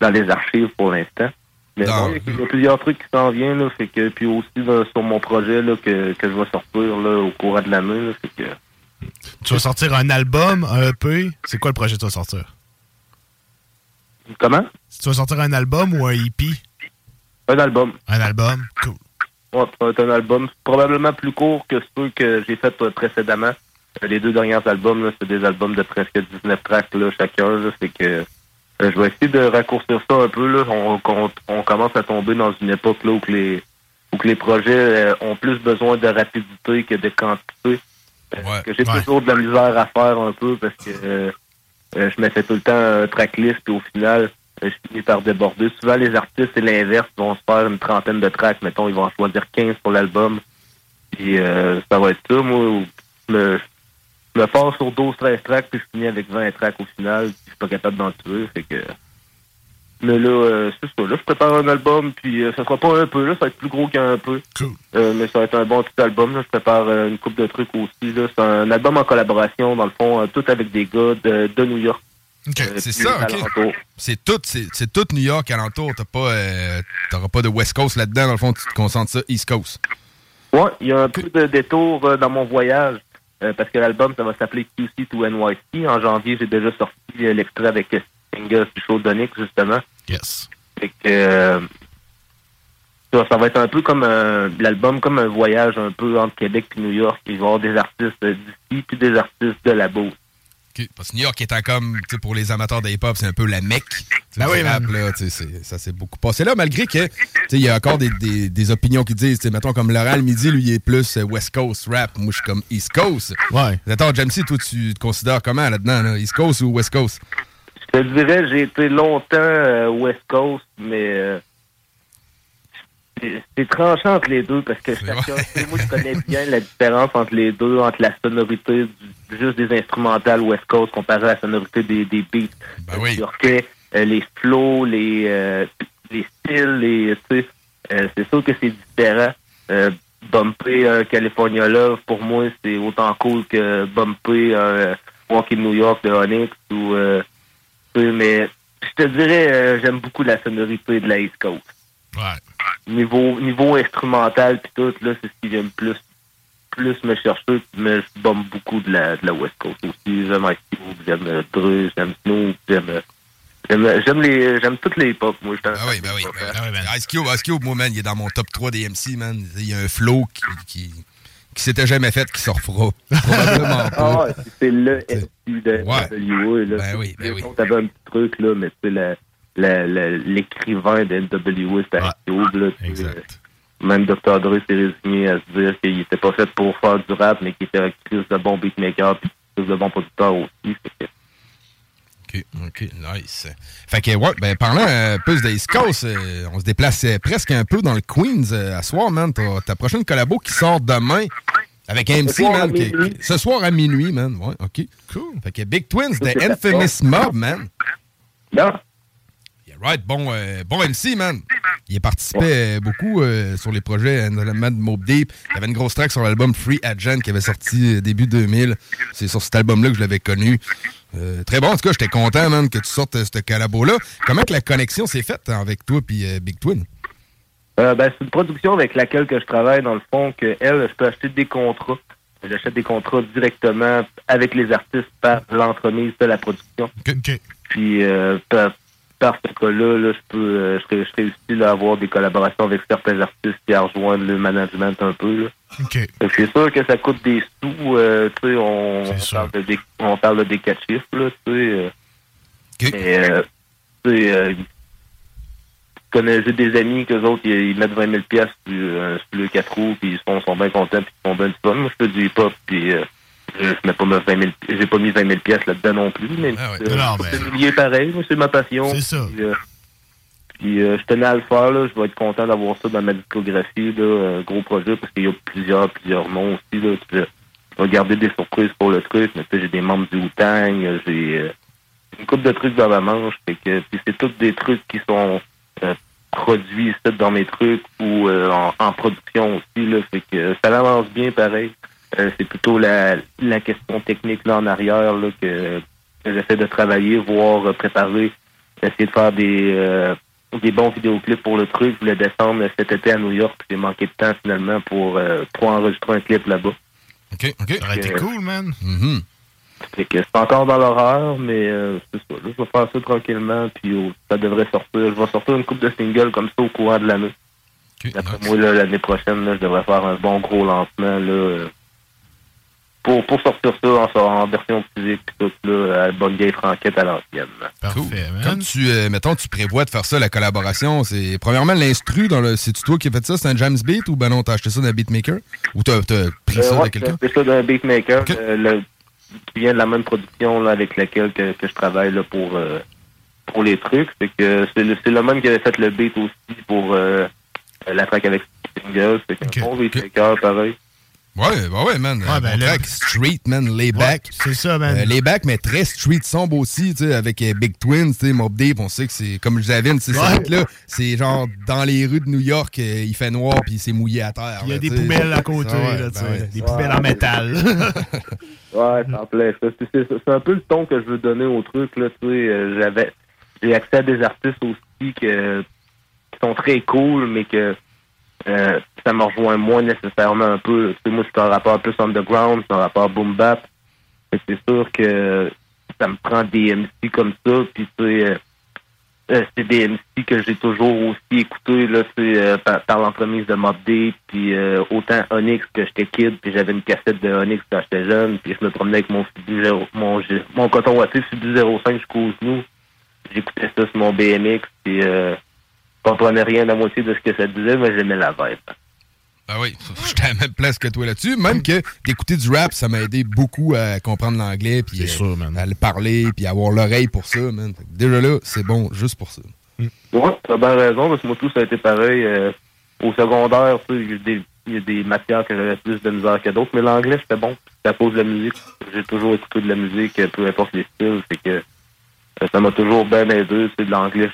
dans les archives pour l'instant. Mais bon, il y a plusieurs trucs qui s'en viennent, là. Fait que, puis aussi, là, sur mon projet, là, que, que je vais sortir, là, au courant de l'année. Fait que, Tu vas sortir un album, un EP. C'est quoi le projet que tu vas sortir? Comment? Tu vas sortir un album ou un EP? Un album. Un album? Cool. Ouais, être un album probablement plus court que ceux que j'ai fait euh, précédemment. Euh, Les deux derniers albums, c'est des albums de presque 19 tracks là, chacun. Là, c'est que je vais essayer de raccourcir ça un peu. Là. On, on, on commence à tomber dans une époque là, où, que les, où que les projets euh, ont plus besoin de rapidité que de quantité. Euh, que j'ai ouais. toujours de la misère à faire un peu parce que euh, euh, je me fais tout le temps un tracklist puis au final, euh, je finis par déborder. Souvent, les artistes, c'est l'inverse. Ils vont se faire une trentaine de tracks. Mettons, ils vont en choisir 15 pour l'album. Puis euh, ça va être ça. Moi, où je me, je me pars sur 12-13 tracks puis je finis avec 20 tracks au final. Puis je suis pas capable d'en tuer. Fait que... Mais là, euh, c'est ça. Là, je prépare un album, puis euh, ça sera pas un peu, là, ça va être plus gros qu'un peu. Euh, mais ça va être un bon petit album. Là. Je prépare euh, une coupe de trucs aussi. Là. C'est un album en collaboration, dans le fond, tout avec des gars de, de New York. OK, c'est ça, OK. C'est tout, c'est tout New York alentour. T'as pas, t'auras pas de West Coast là-dedans. Dans le fond, tu te concentres ça East Coast. Ouais, il y a un peu de détour dans mon voyage, euh, parce que l'album, ça va s'appeler QC to NYC. En janvier, j'ai déjà sorti l'extrait avec euh, Stingers du show d'Onyx, justement. Yes. Fait que, euh, ça, ça va être un peu comme un- l'album, comme un voyage un peu entre Québec et New York. Il va y avoir des artistes d'ici, puis des artistes de là-bas. Parce que New York étant comme, tu sais, pour les amateurs de hip-hop, c'est un peu la mecque. Ben Du oui, rap, là, ça s'est beaucoup passé là, malgré que, tu sais, il y a encore des, des- des opinions qui disent, tu sais, mettons, comme Laurent le midi, lui, il est plus euh, West Coast rap. Moi, je suis comme East Coast. Ouais. Attends, Jamesy, toi, tu te considères comment là-dedans, là? East Coast ou West Coast? Je te dirais, j'ai été longtemps euh, West Coast, mais euh, c'est- tranchant entre les deux parce que moi je connais bien la différence entre les deux, entre la sonorité du, juste des instrumentales West Coast comparé à la sonorité des, des beats Ben oui. new-yorkais, euh, les flows, les, euh, les styles, les, tu sais, euh, c'est sûr que c'est différent. Euh, bumper un California Love, pour moi, c'est autant cool que bumper un Walk in New York de Onyx ou... euh, mais je te dirais, j'aime beaucoup la sonorité de la East Coast. Niveau, niveau instrumental puis tout, là, c'est ce qui vient le plus, plus me chercher, mais je bombe beaucoup de la, de la West Coast aussi. J'aime Ice j'aime euh, Dru, j'aime Snoop, j'aime, euh, j'aime, les, j'aime toutes les pop, moi. Ah oui, ben oui, Ice Cube, Ice Cube, moi, man, il est dans mon top 3 des MC, man. Il y a un flow qui, qui, qui s'était jamais fait, qui se refera. Probablement Ah pas. c'est le MC de. Là. Ben oui, ben oui. T'avais un petit truc, là, mais la- la- l'écrivain de NWA, c'était sais, euh, Même Dr. Dre s'est résigné à se dire qu'il était pas fait pour faire du rap, mais qu'il était un crise de bon beatmaker, puis crise de bon producteur aussi. Fait que- OK, OK, nice. Fait que, ouais, ben, parlant un peu de East Coast, euh, on se déplace euh, presque un peu dans le Queens euh, à soir, man. Ta prochaine collabo qui sort demain avec MC, man. qui- ce soir à minuit, man. Ouais, OK. Cool. Fait que Big Twins, c'est Infamous Mob, man. Non. Right, bon, euh, bon MC, man. Il a participé euh, beaucoup euh, sur les projets, notamment de Mob Deep. Il y avait une grosse track sur l'album Free Agent qui avait sorti début 2000. C'est sur cet album-là que je l'avais connu. Euh, très bon, en tout cas, j'étais content, man, que tu sortes ce collabo-là. Comment que la connexion s'est faite hein, avec toi et Big Twin? Ben, c'est une production avec laquelle que je travaille, dans le fond, que elle, je peux acheter des contrats. J'achète des contrats directement avec les artistes par l'entremise de la production. Puis, euh, par, ce cas-là, là, je peux, euh, je, ré- je réussis là, à avoir des collaborations avec certains artistes qui rejoignent le management un peu. Là. Que C'est sûr que ça coûte des sous. euh, tu sais, on, on parle de des, on parle de des quatre chiffres, là, tu sais. Mais, euh, tu sais, j'ai des amis que autres, ils, ils mettent 20 000 pièces sur, sur le 4 roues, puis ils sont, sont bien contents, puis ils sont bien du fun. Moi, je fais du hip-hop, puis je, mets pas mes 20 000 j'ai pas mis 20 000 pièces là-dedans non plus, mais, euh, Non, un milieu pareil, c'est ma passion. C'est ça. Puis, euh, puis, euh, je tenais à le faire, là. Je vais être content d'avoir ça dans ma discographie, là. Un gros projet, parce qu'il y a plusieurs, plusieurs noms aussi, là. Puis, euh, je vais garder des surprises pour le truc, mais j'ai des membres du Wu-Tang, euh, j'ai euh, une couple de trucs dans ma manche, fait que, puis c'est tous des trucs qui sont euh, produits dans mes trucs ou euh, en, en production aussi, là. Fait que euh, ça avance bien pareil. Euh, c'est plutôt la, la question technique là en arrière, là, que, que j'essaie de travailler, voir, euh, préparer, essayer de faire des, euh, des bons vidéoclips pour le truc. Je voulais descendre cet été à New York, puis j'ai manqué de temps finalement pour, euh, pour enregistrer un clip là-bas. OK, OK. Ça aurait été cool, man. Fait que c'est encore dans l'horaire, mais euh, c'est ça. Là, je vais faire ça tranquillement, puis oh, ça devrait sortir. Je vais sortir une coupe de singles comme ça au courant de l'année. D'après moi, là, l'année prochaine, là, je devrais faire un bon gros lancement là, euh, pour, pour sortir ça en, en version physique, là, à bonne vieille franquette à l'ancienne. Cool. Comme tu, euh, mettons, tu prévois de faire ça, la collaboration, c'est premièrement l'instru, dans le, c'est-tu toi qui as fait ça, c'est un James Beat ou ben non, t'as acheté ça d'un beatmaker? Ou t'as, pris ça Euh, de ouais, quelqu'un? C'est ça d'un beatmaker euh, le- qui vient de la même production là, avec laquelle que, que je travaille là, pour, euh, pour les trucs. C'est que c'est le, c'est le même qui avait fait le beat aussi pour euh, la track avec Single. C'est un bon beatmaker, pareil. Ouais, bah ouais, man. Ouais, ben, le- street, man, layback. c'est ça, man. Euh, layback, mais très street sombre aussi, tu sais, avec euh, Big Twins, tu sais, Mob Deep, on sait que c'est, comme je l'avais, c'est Ouais. là c'est genre dans les rues de New York, euh, il fait noir puis c'est mouillé à terre. Il y a là, des tu sais. poubelles à côté, ouais, là, ben tu sais, ouais. des poubelles en métal. Ouais, ça en plaît. ça. C'est- C'est c'est un peu le ton que je veux donner au truc. Là, tu sais, euh, j'avais, j'ai accès à des artistes aussi que, qui sont très cool, mais que euh, ça me rejoint moins nécessairement un peu. Tu sais, moi, c'est un rapport plus underground, c'est un rapport boom bap. C'est sûr que ça me prend des MC comme ça, puis euh, euh, c'est des MC que j'ai toujours aussi écouté là, euh, par, l'entremise de Mob Deep, puis euh, autant Onyx que j'étais kid, puis j'avais une cassette de Onyx quand j'étais jeune, puis je me promenais avec mon mon, mon coton watté Fubu 05 jusqu'au genou. J'écoutais ça sur mon BMX, puis euh, comprenais rien de la moitié de ce que ça disait, mais j'aimais la vibe. Ah oui, j'étais à la même place que toi là-dessus. Même que d'écouter du rap, ça m'a aidé beaucoup à comprendre l'anglais, puis euh, à le parler, puis à avoir l'oreille pour ça, man. Déjà là, c'est bon juste pour ça. Ouais, t'as bien raison, parce que moi, tout ça a été pareil. euh, au secondaire, tu sais, il y a des- il y a des matières que j'avais plus de misère que d'autres, mais l'anglais, c'était bon. À cause de la musique. J'ai toujours écouté de la musique, peu importe les styles. C'est que euh, ça m'a toujours bien aidé, c'est de l'anglais.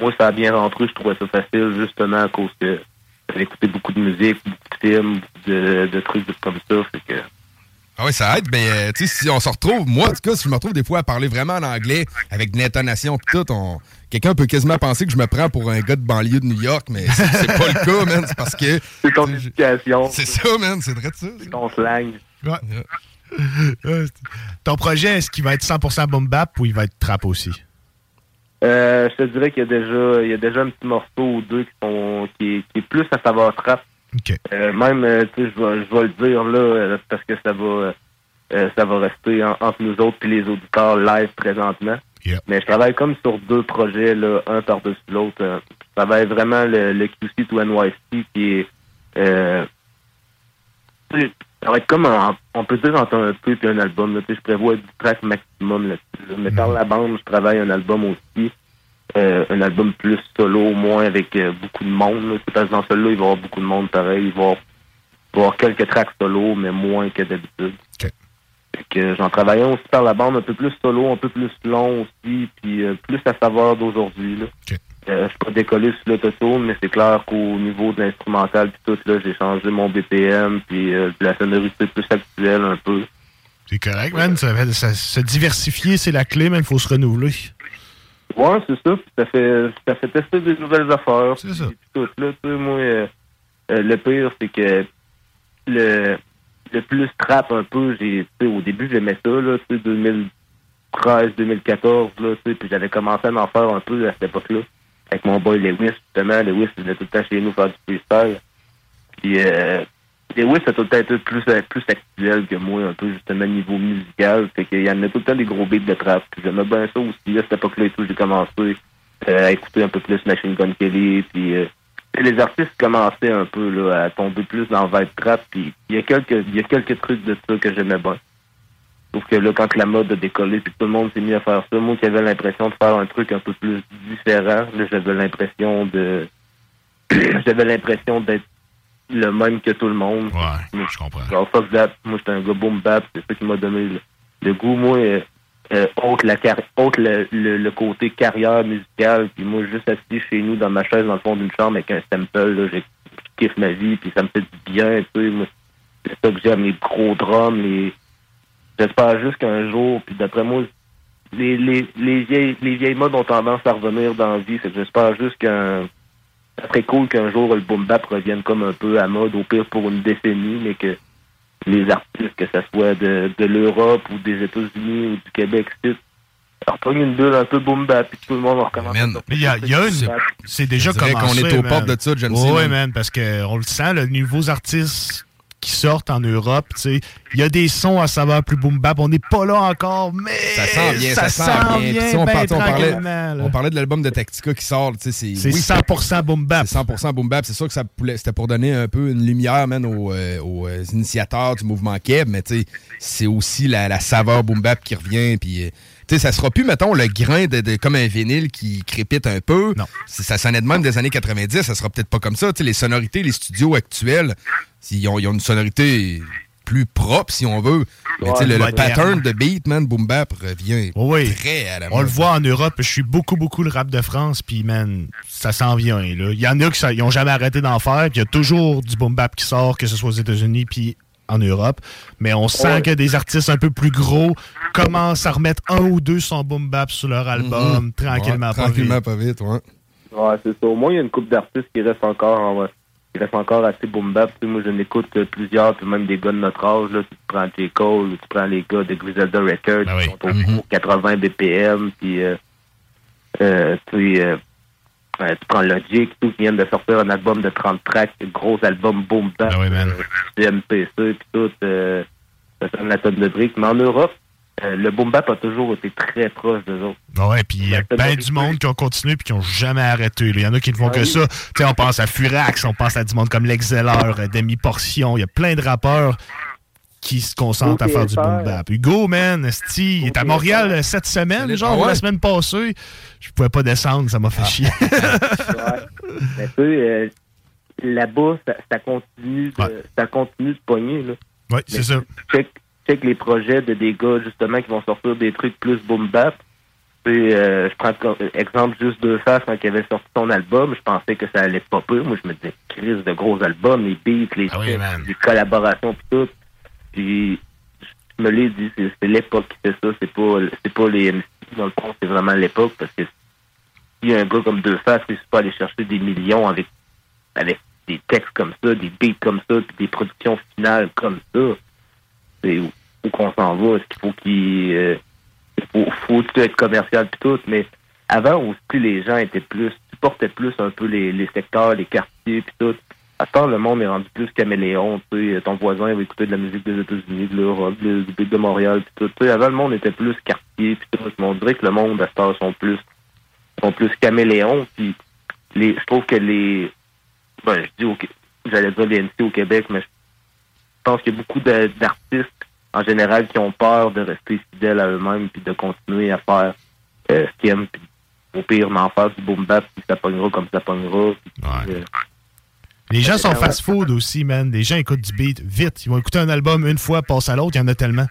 Moi, ça a bien rentré, je trouvais ça facile, justement, à cause que J'avais écouté beaucoup de musique, beaucoup de films, beaucoup de, de trucs comme ça. Fait que, Ah oui, ça aide, mais euh, tu sais, si on se retrouve, moi, en tout cas, si je me retrouve des fois à parler vraiment en anglais, avec de l'intonation pis tout, on... quelqu'un peut quasiment penser que je me prends pour un gars de banlieue de New York, mais c'est c'est pas le cas, man. C'est parce que. C'est ton éducation. C'est ça, man. C'est vrai de ça. C'est ton slang. Ouais. Ton projet, est-ce qu'il va être 100% boom bap ou il va être trap aussi? Euh, je te dirais qu'il y a déjà il y a déjà un petit morceau ou deux qui sont qui, est- qui est plus à savoir trap. Euh, même euh, tu sais, je vais je vais le dire là parce que ça va euh, ça va rester en- entre nous autres et les auditeurs live présentement. Mais je travaille comme sur deux projets là, un par-dessus l'autre. Je travaille vraiment le, le QC to NYC qui est ça va être comme un- on peut dire entre un peu un album. Là, je prévois 10 tracks maximum là-dessus. là. Mais par la bande, je travaille un album aussi. Euh, un album plus solo, au moins avec euh, beaucoup de monde. Là. Parce que dans celui-là, il va y avoir beaucoup de monde pareil. Il va y avoir, il va y avoir quelques tracks solo, mais moins que d'habitude. Fait que j'en travaille un aussi par la bande, un peu plus solo, un peu plus long aussi, puis euh, plus à savoir d'aujourd'hui. là. Euh, je suis pas décollé sur l'autotune, mais c'est clair qu'au niveau de l'instrumental puis tout, là, j'ai changé mon BPM, puis euh, de la sonorité plus actuelle un peu. C'est correct, man. Ça, se diversifier, c'est la clé, mais il faut se renouveler. Ouais, c'est ça. Ça fait ça fait tester des nouvelles affaires. C'est ça. Tout, là, tu sais, moi, euh, euh, le pire, c'est que le, le plus trap un peu, j'ai, au début, j'aimais ça, là, tu sais, 2013, 2014, là, tu sais, puis j'avais commencé à en faire un peu à cette époque-là. Avec mon boy Lewis, justement. Lewis, il venait tout le temps chez nous faire du freestyle. Puis, euh, Lewis a tout le temps été plus, euh, plus actuel que moi, un peu, justement, niveau musical. Fait qu'il y en a tout le temps des gros beats de trap. Puis j'aimais bien ça aussi. À cette époque-là et tout, j'ai commencé euh, à écouter un peu plus Machine Gun Kelly. Puis, euh, les artistes commençaient un peu là, à tomber plus dans le vibe trap. Puis il y a quelques il y a quelques trucs de ça que j'aimais bien. Sauf que là, quand la mode a décollé, puis tout le monde s'est mis à faire ça, moi qui avais l'impression de faire un truc un peu plus différent, là, j'avais l'impression de j'avais l'impression d'être le même que tout le monde. Ouais, je comprends. Genre, fuck that. Moi, j'étais un gars boom bap. C'est ça qui m'a donné le, le goût. Moi, euh, euh, autre, la autre le, le, le côté carrière musicale. Puis moi, juste assis chez nous dans ma chaise dans le fond d'une chambre avec un sample, là, j'ai- je kiffe ma vie. Puis ça me fait du bien. Tu sais, moi, c'est ça que j'aime, les gros drums. Les... J'espère juste qu'un jour, puis d'après moi, les, les, les, vieilles, les vieilles modes ont tendance à revenir dans la vie. J'espère juste qu'un ça serait cool qu'un jour le boom bap revienne comme un peu à mode, au pire pour une décennie, mais que les artistes, que ce soit de, de l'Europe ou des États-Unis ou du Québec, reprennent une bulle un peu boom bap, puis tout le monde recommence. il y a, y a une. C'est déjà Je commencé. qu'on est aux man. portes de ça, John C, Oui, man. parce qu'on le sent, les nouveaux artistes qui sortent en Europe, il y a des sons à saveur plus boom bap. On n'est pas là encore, mais Ça sent bien, ça, sent bien. On, ben on parlait, on parlait de l'album de Tactica qui sort. C'est C'est oui, 100% boom bap. C'est 100% boom bap. C'est sûr que ça c'était pour donner un peu une lumière man, aux, euh, aux, euh, initiateurs du mouvement Keb, mais c'est aussi la, la saveur boom bap qui revient. Puis, euh, sais, ça sera plus, mettons, le grain de, de- comme un vinyle qui crépite un peu. Non. Ça sonnait de même des années 90. Ça sera peut-être pas comme ça. Les sonorités, les studios actuels, ils ont, ils ont une sonorité plus propre, si on veut. Mais tu sais, le, le pattern de beat, man, boom bap revient Oui. très à la On le voit en Europe. Je suis beaucoup, beaucoup le rap de France. Puis, man, ça s'en vient. Là. Il y en a qui n'ont jamais arrêté d'en faire. Puis, il y a toujours du boom bap qui sort, que ce soit aux États-Unis puis en Europe. Mais on sent Ouais. que des artistes un peu plus gros commencent à remettre un ou deux sons boom bap sur leur album, Mhm. tranquillement, Ouais, pas tranquillement, vite. pas vite, ouais. Ouais, c'est ça. Au moins, il y a une couple d'artistes qui restent encore en- qui restent encore assez boom bap. Tu sais, moi, je n'écoute que plusieurs, puis même des gars de notre âge. Là. Tu prends J. Cole, ou tu prends les gars de Griselda Records, qui sont au, au 80 BPM, puis euh, euh, tu, euh, euh, tu prends Logic, tout, qui viennent de sortir un album de 30 tracks, gros album boom bap, du MPC, puis tout, ça sonne la tonne de briques. Mais en Europe, euh, le boom bap a toujours été très proche d'eux autres. Ah Ouais, puis il y a bien du monde qui ont continué puis qui ont jamais arrêté. Il y en a qui ne font Ah que oui. ça. Tu sais, on pense à Furax, on pense à du monde comme L'Exceller, euh, Demi Portion. Il y a plein de rappeurs qui se concentrent à faire du boom bap. Hugo, man, esti, il est à Montréal euh, cette semaine, genre, Ah ou la ouais? semaine passée. Je pouvais pas descendre, ça m'a fait chier. Mais tu euh, là-bas, ça, ça continue de, ça continue de pogner. Là. Oui, c'est ça. Check, check les projets de des gars, justement, qui vont sortir des trucs plus boom bap. Tu sais, euh, je prends comme exemple juste deux faces quand il avait sorti son album, je pensais que ça allait popper. Moi, je me disais, crise de gros albums, les beats, les, les collaborations, puis tout. Puis, je me l'ai dit, c'est l'époque qui fait ça, c'est pas, c'est pas les MC, dans le fond, c'est vraiment l'époque, parce que si un gars comme Deux Faces réussit pas aller chercher des millions avec, avec des textes comme ça, des beats comme ça, puis des productions finales comme ça, c'est où, où qu'on s'en va, est-ce qu'il faut qu'il, euh, faut, faut être commercial puis tout, mais avant aussi les gens étaient plus, supportaient plus un peu les, les secteurs, les quartiers puis tout. À ce le monde est rendu plus caméléon, tu sais, ton voisin va écouter de la musique des États-Unis, de l'Europe, du beat de Montréal puis tout. Tu sais, avant le monde était plus quartier puis tout, mais on dirait que le monde à heure sont plus sont plus caméléons puis les je trouve que les ben je dis au j'allais dire les MC au Québec, mais je pense qu'il y a beaucoup d'artistes en général qui ont peur de rester fidèles à eux-mêmes puis de continuer à faire euh, ce qu'ils aiment puis au pire m'en faire du boom bap puis ça pognera comme ça pognera puis, euh, Les gens sont fast-food aussi, man. Les gens écoutent du beat vite. Ils vont écouter un album une fois, passent à l'autre. Il y en a tellement.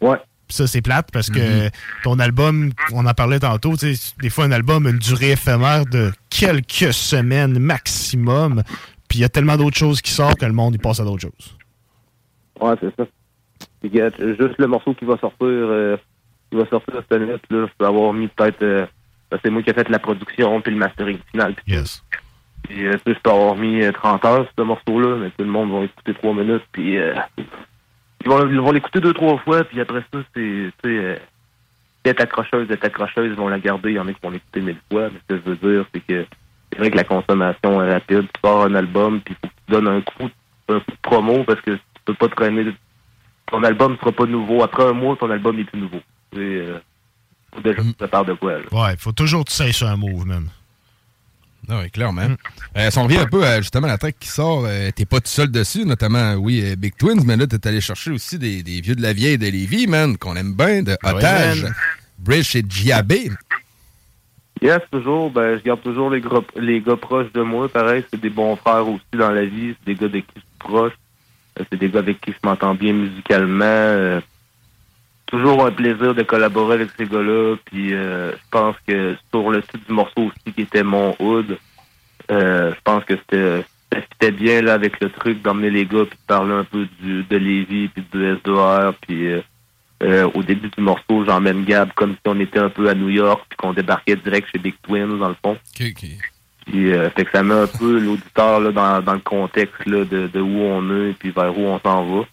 Ouais. Ça, c'est plate parce que Mhm. ton album, on en parlait tantôt, tu sais, des fois, un album a une durée éphémère de quelques semaines maximum. Puis il y a tellement d'autres choses qui sortent que le monde, il passe à d'autres choses. Ouais, c'est ça. Puis, gars, juste le morceau qui va sortir, euh, qui va sortir cette minute, là, je peux avoir mis peut-être. euh, c'est moi qui ai fait la production puis le mastering final. Puis, yes. puis euh, je peux avoir mis euh, 30 heures sur ce morceau-là, mais tout le monde va écouter 3 minutes. Puis euh, ils vont ils vont l'écouter deux, trois fois, puis après ça, c'est. Euh, d'être accrocheuse, d'être accrocheuse, ils vont la garder. Il y en a qui vont l'écouter mille fois. Mais ce que je veux dire, c'est que c'est vrai que la consommation est rapide. Tu sors un album, puis il faut que tu donnes un coup, un coup de promo parce que tu peux pas traîner. Ton album sera pas nouveau. Après un mois, ton album est plus nouveau. Tu sais, euh, faut déjà que tu te de quoi. là. Ouais, faut toujours que tu sais sur un move, man. Ah oui, clairement. Euh, si on revient un peu à justement la track qui sort, euh, t'es pas tout seul dessus, notamment, oui, euh, Big Twins, mais là, t'es allé chercher aussi des, des vieux de la vieille de Lévis, man, qu'on aime bien, de Otage, man. Brish et Giabé. Yes, toujours. Ben, je garde toujours les, gros- les gars proches de moi. Pareil, c'est des bons frères aussi dans la vie. C'est des gars de qui je suis proche. Euh, C'est des gars avec qui je m'entends bien musicalement. Euh, toujours un plaisir de collaborer avec ces gars-là. Puis euh, je pense que sur le titre du morceau aussi qui était Mon Hood, euh, je pense que c'était bien là avec le truc d'emmener les gars puis de parler un peu du, de Lévis puis du S2R puis euh, euh, au début du morceau j'emmène Gab comme si on était un peu à New York puis qu'on débarquait direct chez Big Twins dans le fond. Puis euh, fait que ça met un peu l'auditeur là, dans, dans le contexte là, de, de où on est puis vers où on s'en va.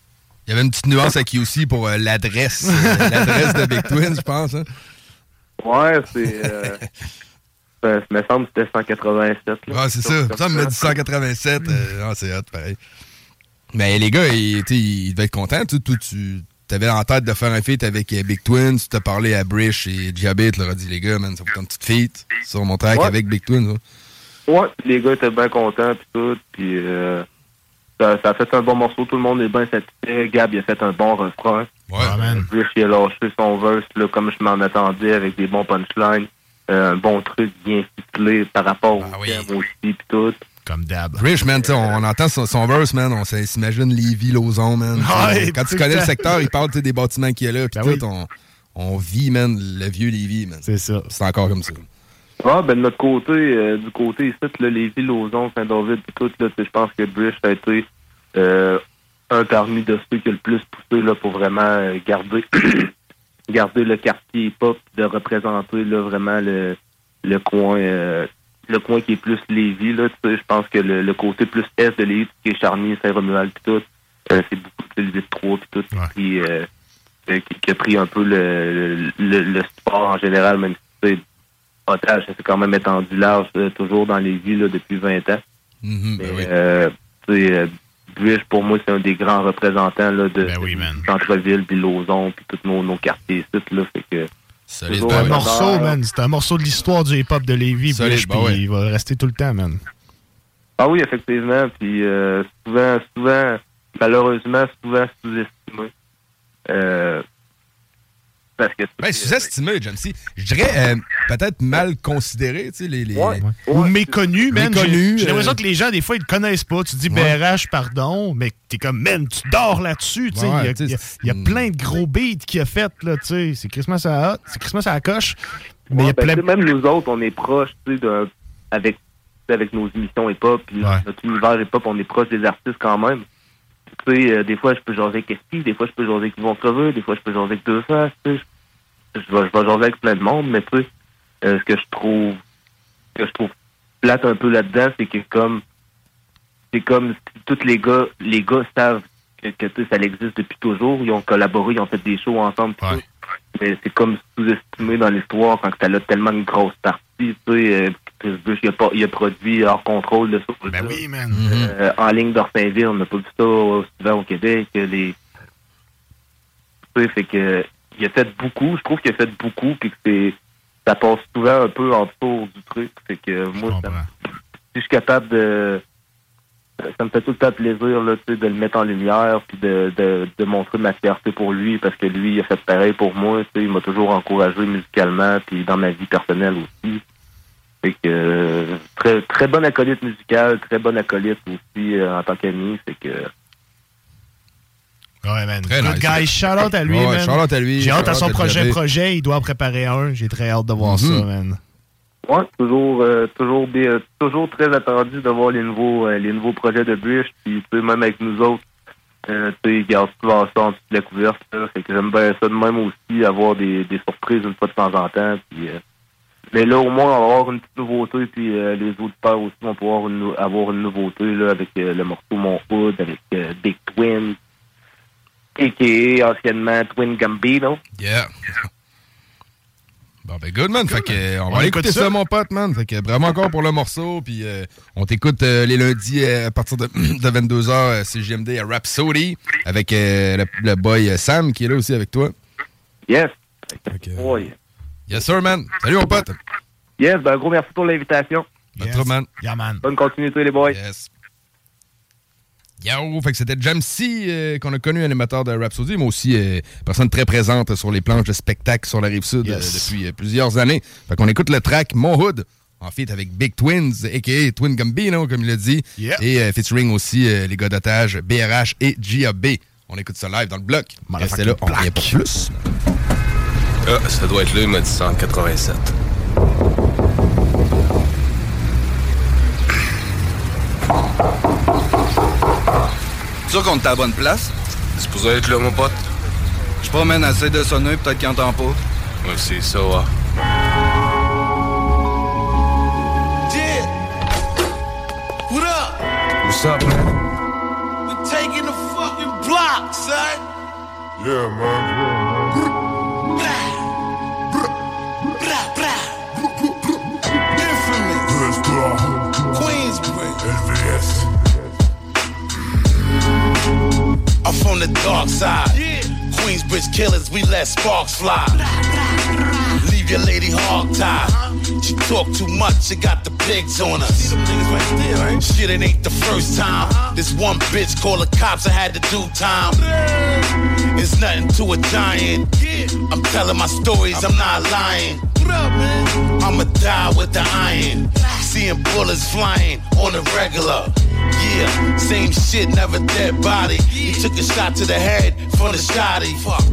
Il y avait une petite nuance à qui aussi pour euh, l'adresse. euh, l'adresse de Big Twins, je pense. hein. Ouais, c'est. Ça me semble que c'était 187. Là. Ah, c'est ça. Ça me dit 187. euh, ah, c'est hot, pareil. Mais les gars, ils, tu ils devaient être contents. Tu, toi, tu avais en tête de faire un feat avec Big Twins. Tu t'as parlé à Brish et Diabet. Tu leur as dit, les gars, man, ça être une petite feat sur mon track Ouais. avec Big hein. Ouais, les gars étaient bien contents puis tout. Puis euh, ça, ça a fait un bon morceau. Tout le monde est bien satisfait. Gab, il a fait un bon refrain. Ouais, man. Brish, il a lâché son verse là, comme je m'en attendais avec des bons punchlines. Euh, un bon truc bien ficelé par rapport au thème aussi puis tout. Comme d'hab. Brish, man, tu sais, on, on entend son, son verse, man. On s'imagine Lévis, Lauson, man. Ouais, Quand tu connais le secteur, il parle des bâtiments qu'il y a là. Puis Ben tout, on, on vit, man, le vieux Lévis, man. C'est ça. C'est encore comme ça. Ah, ben de notre côté, euh, du côté ici, là, les villes, Lauson, Saint-David, tout, là, je pense que Brish a été euh, un parmi de ceux qui a le plus poussé là, pour vraiment euh, garder garder le quartier hip-hop, de représenter là, vraiment le, le coin euh, le coin qui est plus Lévis, là, tu sais, je pense que le, le côté plus est de Lévis, qui est Charny, Saint-Romuald, puis tout, euh, c'est beaucoup plus le 3 puis tout, qui, a pris, euh, qui, qui a pris un peu le, le, le sport en général, même si tu sais, otage, ça s'est quand même étendu large, euh, toujours dans les villes là, depuis 20 ans. Mhm, ben Mais, euh, tu sais, euh, Buish, pour moi, c'est un des grands représentants là, de, Ben de centre-ville, puis Lauson, puis tous nos, nos quartiers ici, là, fait que... toujours C'est un morceau, man. C'est un morceau de l'histoire du hip-hop de Lévis. Puis ouais. il va rester tout le temps, man. Ah oui, effectivement. Puis euh, souvent, souvent, malheureusement, souvent sous-estimé. Euh, parce que Ben, sous-estimé, Jamesy. Je dirais euh, peut-être mal considéré, tu sais, les... les... Ou méconnu. Méconnu, J'ai j'ai l'impression euh, que les gens, des fois, ils te connaissent pas. Tu dis Ouais. BRH, pardon, mais t'es comme, man, tu dors là-dessus. tu sais. Ouais, il y a- tu sais, il y a, il y a plein de gros beats qu'il a fait, là, tu sais. C'est Christmas à hot, c'est Christmas à la coche. Mais il y a ben, plein même nous autres, on est proches, tu sais, avec avec nos émissions hip-hop, puis notre univers hip-hop, on est proche des artistes quand même. Tu sais, euh, des fois, je peux jaser avec Esti, des fois, je peux jaser avec Yvon Creveux, des fois, je peux jaser avec Deux Faces, tu sais. Je vais, je vais jaser avec plein de monde, mais tu sais, euh, ce que je trouve, ce que je trouve plate un peu là-dedans, c'est que comme, c'est comme si tous les gars, les gars savent que, que tu sais, ça existe depuis toujours, ils ont collaboré, ils ont fait des shows ensemble, tout ça. mais c'est comme sous-estimé dans l'histoire quand t'as là tellement une grosse partie, tu sais, euh, Chris Bush, il a, a produit hors contrôle de ça. Ben oui, man. Euh, en ligne d'Orsainville, on n'a pas vu ça euh, souvent au Québec. Les... Tu sais, fait que il a fait beaucoup. Je trouve qu'il a fait beaucoup, puis que c'est ça passe souvent un peu en dessous du truc. Fait que moi, ça si je suis capable de ça me fait tout le temps plaisir là, de le mettre en lumière puis de, de, de montrer ma fierté pour lui parce que lui il a fait pareil pour moi. Il m'a toujours encouragé musicalement puis dans ma vie personnelle aussi. Fait que euh, très très bonne acolyte musicale, très bonne acolyte aussi euh, en tant qu'ami. Fait que Ouais, man. Très Good nice. guy. Shout out à lui, Ouais, man. shout out à lui, J'ai hâte à son à Javé. projet. Il doit en préparer un. J'ai très hâte de voir Mhm. ça, man. Ouais, toujours, euh, toujours, bien- toujours très attendu de voir les nouveaux, euh, les nouveaux projets de Bush. Puis, tu sais, même avec nous autres, euh, tu sais, ils gardent souvent ça en dessous de la couverture. là. Fait que j'aime bien ça de même aussi, avoir des, des surprises une fois de temps en temps. Puis, euh, mais là, au moins, on va avoir une petite nouveauté. Puis, euh, les autres pères aussi vont pouvoir une avoir une nouveauté là, avec euh, le morceau Mon Hood, avec euh, Big Twin, a.k.a. anciennement Twin Gambino. Yeah. Bon, ben good, man. Fait que, on va aller écouter ça. ça. mon pote, man. Fait que, vraiment encore pour le morceau. Puis, euh, on t'écoute euh, les lundis euh, à partir de, de 22h, euh, CGMD à Rhapsody, avec euh, le, le boy Sam qui est là aussi avec toi. Yes. Oh, Yes, sir, man. Salut, mon pote. Yes, ben, un gros merci pour l'invitation. Trouble, man. Yeah, man. Bonne continuité, les boys. Yes. Yo, fait que c'était Jamsey euh, qu'on a connu animateur de Rhapsody, mais aussi euh, personne très présente sur les planches de spectacle sur la rive sud Yes. euh, depuis euh, plusieurs années. Fait qu'on écoute le track Mon Hood en feat avec Big Twins, a.k.a. Twin Gambino, comme il l'a dit, et euh, featuring aussi euh, les gars d'otage BRH et GAB. On écoute ça live dans le bloc. Restez là, on revient pour plus. Ah, ça doit être là, il m'a dit 187. sûr qu'on est à la bonne place? C'est supposé être là, mon pote. Je promène assez de sonner, peut-être qu'il entend pas. Ouais, c'est ça, ouais. Yeah. What up? What's up, man? We're taking the fucking block, son. Yeah, man. Infamous. Queensbridge. LVS. I'm from the dark side. Queensbridge killers, we let sparks fly. Leave your lady hog tied. Uh-huh. She talk too much, she got the pigs on us. Shit, it ain't the first time. Uh-huh. This one bitch called the cops, I had to do time. It's nothing to a giant. I'm telling my stories, I'm not lying. I'ma die with the iron. Seeing bullets flying on the regular. Yeah, same shit, never dead body. He took a shot to the head from the shotty. Fuck.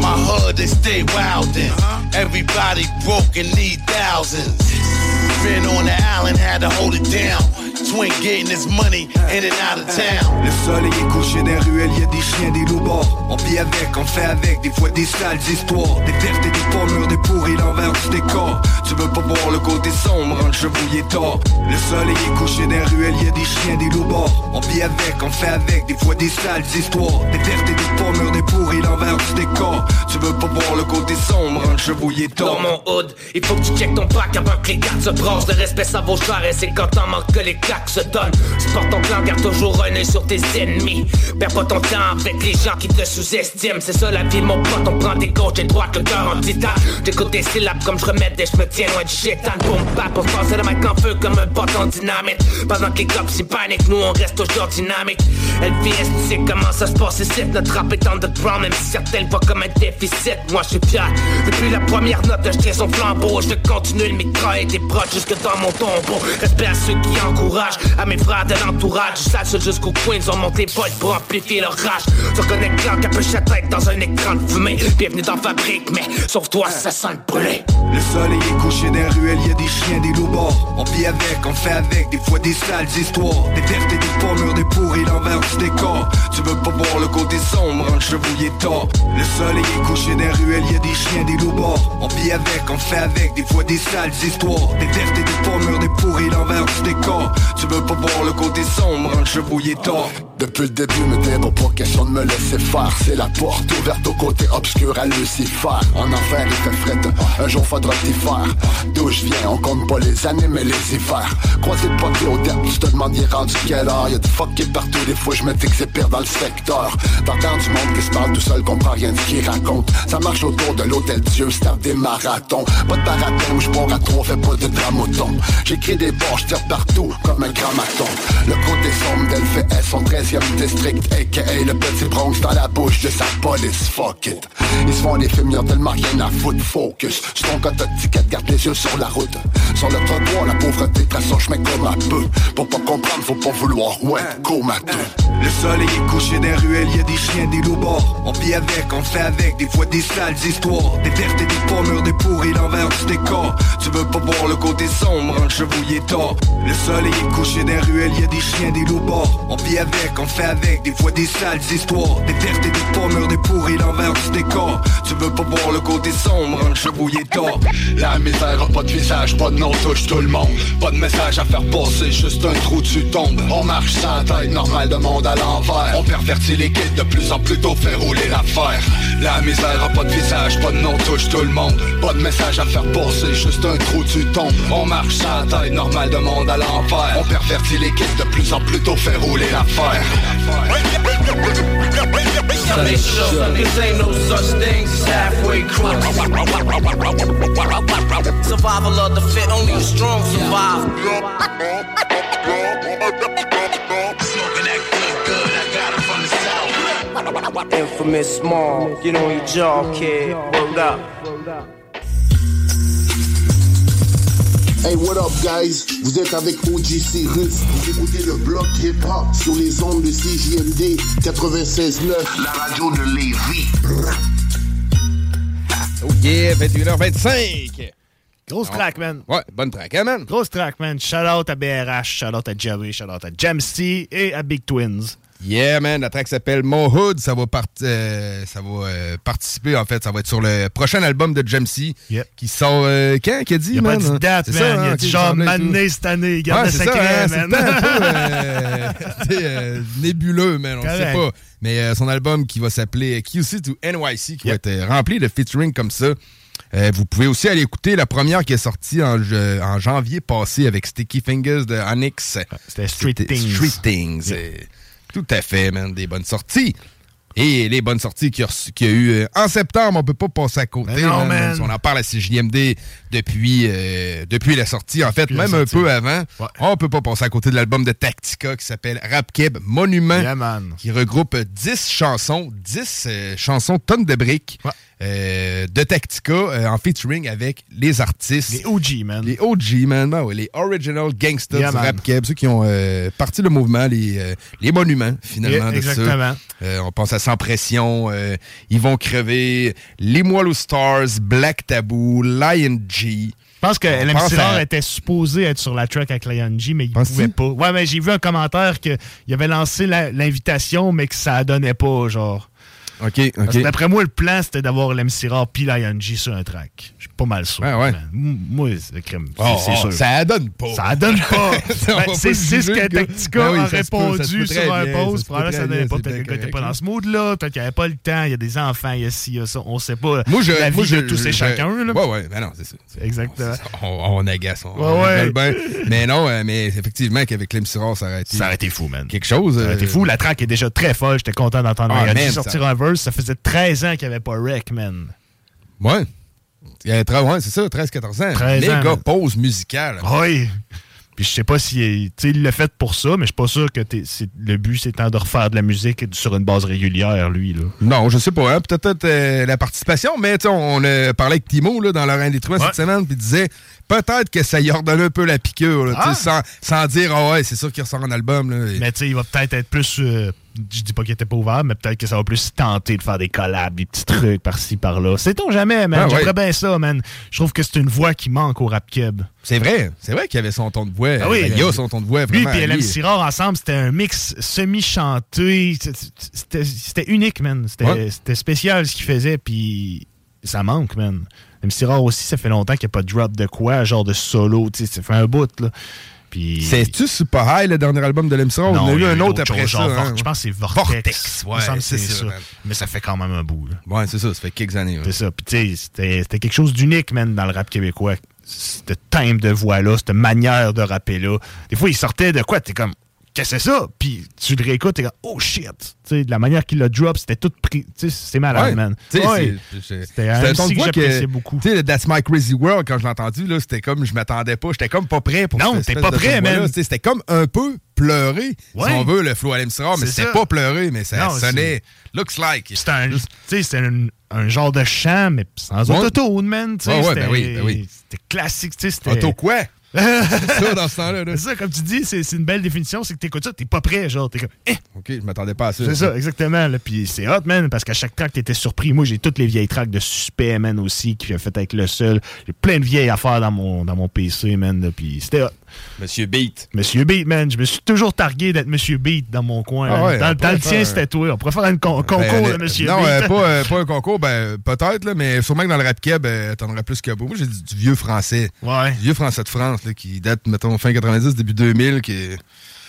My hood, they stay wildin'. Uh-huh. Everybody broke and need thousands. Been on the island, had to hold it down. Twin getting his money in and out of town. Le soleil est couché dans les ruelles, y a des chiens, des loups morts. On vit avec, on fait avec, des fois des sales histoires. Des pertes et des pommures, des pourris, l'envers du décor. Tu veux pas voir le côté sombre, un chevouillé tort. Le soleil est couché dans les ruelles, y a des chiens, des loups morts. On vit avec, on fait avec, des fois des sales histoires. Des pertes et des pommures, des pourris, l'envers du décor. Tu veux pas voir le côté sombre, un chevouillé tort. Dans mon hood, il faut que tu checkes ton pack avant que les cartes se brassent. Le respect ça vaut cher et c'est quand t'en manques que les claques se donnent. Sport ton clan, garde toujours un sur tes ennemis. Perds pas ton temps avec les gens qui te sous-estiment. C'est ça la vie, mon pote, on prend des gauches et droite, le cœur en titane. J'écoute des syllabes comme je remets des, je me tiens loin du chétan. Boom, bap, on se passe le mic en feu comme un bâton dynamite. Pendant que les cops ils paniquent, nous on reste toujours dynamique. LVS, tu sais comment ça se passe ici. Notre rap est underground, même si certaines voient comme un déficit. Moi je suis fier. Depuis la première note, je tiens son flambeau. Je vais continuer le micro et des proches jusque dans mon tombeau. Respect à ceux qui encouragent. courage à mes frères de l'entourage. Sache jusqu'au coin, ils ont monté potes pour amplifier leur rage. Tu reconnais clan capuche sa tête dans un écran de fumée. Bienvenue dans fabrique, mais sauf toi, ça sent le brûler. Le soleil est couché dans les ruelles, y a des chiens, des loups morts. On vit avec, on fait avec, des fois des sales histoires. Des vertes et des pommures, des pourris, l'envers du décor. Tu veux pas voir le côté sombre, un chevouillé tort. Le soleil est couché dans les ruelles, y a des chiens, des loups. On vit avec, on fait avec, des fois des sales histoires. Des des pommures, des pourris, l'envers du décor. Tu veux pas voir le côté sombre, un chevouillé tort. Depuis le début, me débat pas question de me laisser faire. C'est la porte ouverte au côté obscur à Lucifer. En enfer, il fait fret, un jour faudra t'y faire. D'où je viens, on compte pas les années, mais les hivers. Croisé de potes au terme, tu te demandes, il est rendu quelle heure? Y'a du fucké partout, des fois, je me dis que c'est pire dans le secteur. T'entends du monde qui se parle tout seul, comprend rien de ce qu'il raconte. Ça marche autour de l'hôtel Dieu, c'est des marathons. Pas de marathon, je pars à trois, fais pas de J'écris des bords, je tire partout, comme un grammaton. Le côté sombre d'LFS, son 13e district, a.k.a. le petit Bronx dans la bouche de sa police, fuck it. Ils se font des y'ont tellement rien à foutre, focus. Sur ton code ticket, garde les yeux sur la route. Sur le trottoir, la pauvreté trace son chemin comme un peu. Pour pas comprendre, faut pas vouloir, ouais, comateux. Le soleil est couché les ruelles, y a des chiens, des loups morts. On vit avec, on fait avec, des fois des sales histoires. Des vertes et des pommures, des pourris, l'envers du décor. Tu veux pas voir le côté sombre, un chevouillé tort. Le soleil est couché les ruelles, y a des chiens, des loups morts. On vit avec, on fait avec, des fois des sales histoires. Des vertes et des pommures, des pourris, l'envers du décor. Tu veux pas voir le côté sombre, un chevouillé tort. La misère a pas de visage, pas de nom, touche tout le monde. Pas de message à faire passer, juste un trou tu tombes. On marche sans tête, normal de monde à l'envers. On pervertit les guides de plus en plus tôt, fait rouler l'affaire. La misère a pas de visage, pas de nom, touche tout le monde. Pas de message à faire passer, juste un trou tu tombes. On marche sans tête, normal de monde à l'envers. On pervertit les guides de plus en plus tôt, fait rouler l'affaire. Sunday show, cause ain't no such things as halfway crook. Survival of the fit, only the strong survive. Infamous small, get on your jaw, kid. Word up. Hey, what up, guys? Vous êtes avec OG Cyrus. Vous écoutez le bloc hip-hop sur les ondes de CJMD 96.9. La radio de Lévis. Oh yeah, 21h25. Grosse track, man. Ouais, bonne track, hein, man? Grosse track, man. Shout out à BRH, shout out à Jerry, shout out à Jamsty et à Big Twins. Yeah, man, la track s'appelle Mon Hood. Ça va, part- euh, ça va euh, participer, en fait. Ça va être sur le prochain album de Jamsey qui sort euh, quand, qu'il a dit, Il a man? pas dit date, C'est man. ça, il a hein, dit genre mané cette année. Il garde Ouais, le c'est ça, secret, hein, c'est man. euh, nébuleux, man. On sait Correct. pas. Mais son album qui va s'appeler QC to NYC, qui va être rempli de featuring comme ça. Euh, vous pouvez aussi aller écouter la première qui est sortie en, janvier passé avec Sticky Fingers de Onyx. C'était Street Things. Street Things. Tout à fait, man. Des bonnes sorties. Et les bonnes sorties qu'il y a, y eu euh, en septembre, on peut pas passer à côté. Non, man. On en parle à CJMD depuis, euh, depuis la sortie. En fait, Depuis même un peu avant. On peut pas passer à côté de l'album de Tactica qui s'appelle Rap Keb Monument. Qui regroupe 10 chansons, 10 euh, chansons tonnes de briques euh, de Tactica euh, en featuring avec les artistes. Les OG, man. Les OG, man. Ben ouais, les Original Gangsters Yeah, du man. Rap Keb, ceux qui ont euh, parti le mouvement, les, les monuments, finalement, Yeah, de exactement. ça. On pense à Sans Pression, Ils vont crever, Les Moelleux Stars, Black Taboo, Lion G. Je pense que LMC à- était supposé être sur la track avec Lion G, mais il pouvait pas. Ouais, mais j'ai vu un commentaire qu'il avait lancé la- l'invitation, mais que ça donnait pas, genre. OK, OK. D'après moi, le plan, c'était d'avoir l'MC Rare puis Lion G sur un track. Je suis pas mal sûr. Ouais, ouais. man. M- Moi, c'est le crime. C'est Oh, c'est oh, sûr. ça donne pas. Ça donne pas. Ben, pas c'est ce que. Tactica Ben oui, a répondu peut sur un post. Probablement, ça donnait pas. Peut-être que le gars pas dans ce mood-là. Peut-être qu'il n'y avait pas le temps. Il y a des enfants, il y a ci, il y a ça. On sait pas. Moi, je, la vie moi, je, de tous et chacun. Là. Ouais, ouais, ben non, c'est ça. Exactement. On, on agace, on, Ouais, ouais. Mais non, euh, mais effectivement, qu'avec Clem Sirard, ça aurait été. Ça aurait été fou, man. Quelque chose. Ça aurait été euh, fou. La track est déjà très folle. J'étais content d'entendre Ah, man, sortir un Ça faisait 13 ans qu'il n'y avait pas Rec, man. Ouais. Il y a tra- ouais, c'est ça, 13-14 ans. 13 Les ans, gars, man. pause musicale. Oui. Puis je sais pas si il l'a fait pour ça, mais je suis pas sûr que le but c'est de refaire de la musique sur une base régulière, lui. Là. Non, je sais pas. hein, Peut-être euh, la participation, mais on a parlé avec Timo là, dans l'Oreille des Trois cette semaine, puis il disait peut-être que ça y redonne un peu la piqûre, là, sais, sans, sans dire ah ouais, c'est sûr qu'il ressort un album. Là, et- Mais tu sais, il va peut-être être plus. euh, je dis pas qu'il était pas ouvert, mais peut-être que ça va plus tenter de faire des collabs, des petits trucs par-ci, par-là. Sait-on jamais, man? Ah, ouais. J'aimerais bien ça, man. Je trouve que c'est une voix qui manque au rap keb. C'est vrai, c'est vrai qu'il y avait son ton de voix. Ah oui, il y a son ton de voix Lui vraiment. et à LM Sirard ensemble, c'était un mix semi-chanté. C'était unique, man. C'était Ouais. c'était spécial ce qu'il faisait, puis ça manque, man. LM Sirard aussi, ça fait longtemps qu'il n'y a pas de drop de quoi, genre de solo, tu sais, ça fait un bout, là. Puis... C'est-tu Super High, le dernier album de Lemsra? On a il eu y a un eu autre autre après chose, ça. genre hein. Je pense que c'est Vortex. Vortex, ouais, c'est ça. Mais ça fait quand même un bout, là. Ouais, c'est ça, ça fait quelques années. C'est ça. Puis, tu sais, c'était c'était quelque chose d'unique, man, dans le rap québécois. Ce timbre de voix-là, cette manière de rapper-là. Des fois, il sortait de quoi? T'es comme, qu'est-ce que c'est ça? Puis, tu le réécoutes, t'es comme, oh shit! Tu sais, de la manière qu'il l'a drop, c'était tout pris. C'est malade, Ouais. man. Ouais. C'était un de que j'appréciais beaucoup. Tu sais, le That's My Crazy World, quand je l'ai entendu, là, c'était comme, je m'attendais pas. J'étais comme pas prêt pour Non, t'es pas prêt, man. C'était comme un peu pleurer, Ouais. si on veut, le flow à l'Emsra, mais C'est c'était pas pleurer, mais ça Non, sonnait, looks like. C'était un, un, un genre de chant, mais sans autotune, man. c'était- ben oui, ben oui. C'était classique, tu sais. c'était- Auto quoi? C'est ça, dans ce temps-là. là. C'est ça, comme tu dis, c'est c'est une belle définition, c'est que t'écoutes ça, t'es pas prêt, genre, t'es comme, eh, OK, je m'attendais pas à ça. C'est ça, exactement. Là. Puis c'est hot, man, parce qu'à chaque track, t'étais surpris. Moi, j'ai toutes les vieilles tracks de Suspect, man, aussi, qui a fait avec le seul. J'ai plein de vieilles affaires dans mon, dans mon PC, man. là, Puis c'était hot. Monsieur Beat. Monsieur Beat, man. Je me suis toujours targué d'être Monsieur Beat dans mon coin. Ah ouais, dans on dans pourrait le tien, faire- c'était toi. On pourrait faire un con- concours Ben, de Monsieur non, Beat. euh, pas, euh, pas un concours, ben, peut-être, là, mais sûrement que dans le rap keb, euh, t'en aurais plus que beau. Moi, j'ai du, du vieux français. Ouais. Du vieux français de France, là, qui date, mettons, fin 90, début 2000, qui.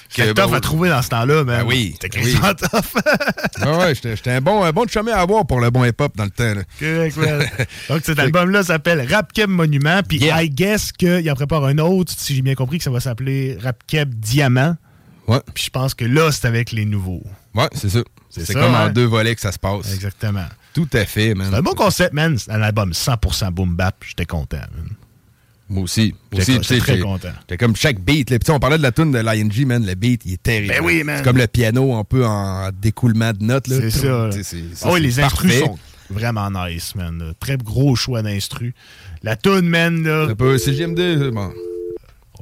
C'était tough bon, à trouver dans ce temps-là, man. Ben oui. C'était oui. quasiment tough. Ah ouais, j'étais un bon, un bon chemin à avoir pour le bon hip-hop dans le temps. là. Correct, man. Donc, cet album-là s'appelle Rap Keb Monument. Puis, I guess qu'il en prépare un autre, si j'ai bien compris, que ça va s'appeler Rap Keb Diamant. Ouais. Puis, je pense que là, c'est avec les nouveaux. Ouais, c'est ça. C'est comme en hein? deux volets que ça se passe. Exactement. Tout à fait, man. C'est un bon concept, man. C'est un album 100% boom bap. J'étais content, man. Moi aussi. Moi aussi, j'étais très content. J'étais comme chaque beat. Là. On parlait de la tune de l'ING, man. Le beat, il est terrible. Ben oui, man. C'est comme le piano un peu en découlement de notes. C'est ça. Ah oui, les instrus parfait. sont vraiment nice, man. Très gros choix d'instrus. La tune, man, là. Un peu CGMD, bon.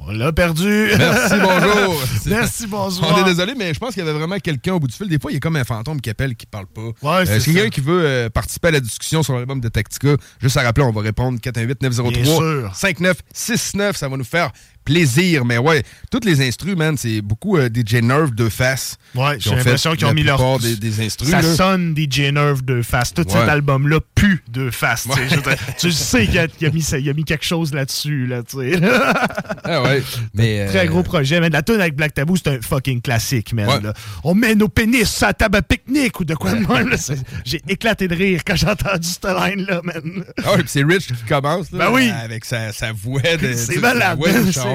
On l'a perdu. Merci, bonjour. Merci, bonsoir. On est désolé, mais je pense qu'il y avait vraiment quelqu'un au bout du fil. Des fois, il y a comme un fantôme qui appelle qui parle pas. Ouais, Euh, c'est si quelqu'un qui veut euh, participer à la discussion sur l'album de Tactica, juste à rappeler, on va répondre Bien 418-903 sûr. 5969. Ça va nous faire plaisir. Mais ouais, tous les instrus, man, c'est beaucoup euh, DJ Nerve de face. Ouais, j'ai l'impression qu'ils ont mis leur. des, des instrus. Ça là. sonne DJ Nerve de face. Tout Ouais. cet album-là pue de face. tu sais. Ouais. Tu qu'il a, mis, ça- il a mis quelque chose là-dessus. Là, tu sais. Ah ouais. Mais, euh, Très gros projet. Man. La tune avec Black Tabou, c'est un fucking classique, man. Ouais. là. On met nos pénis à la table à pique-nique ou de quoi de même. là. J'ai éclaté de rire quand j'ai entendu cette line-là, man. Ah ouais, puis c'est Rich qui commence. Là, Ben oui. Avec sa, sa voix de. C'est malade,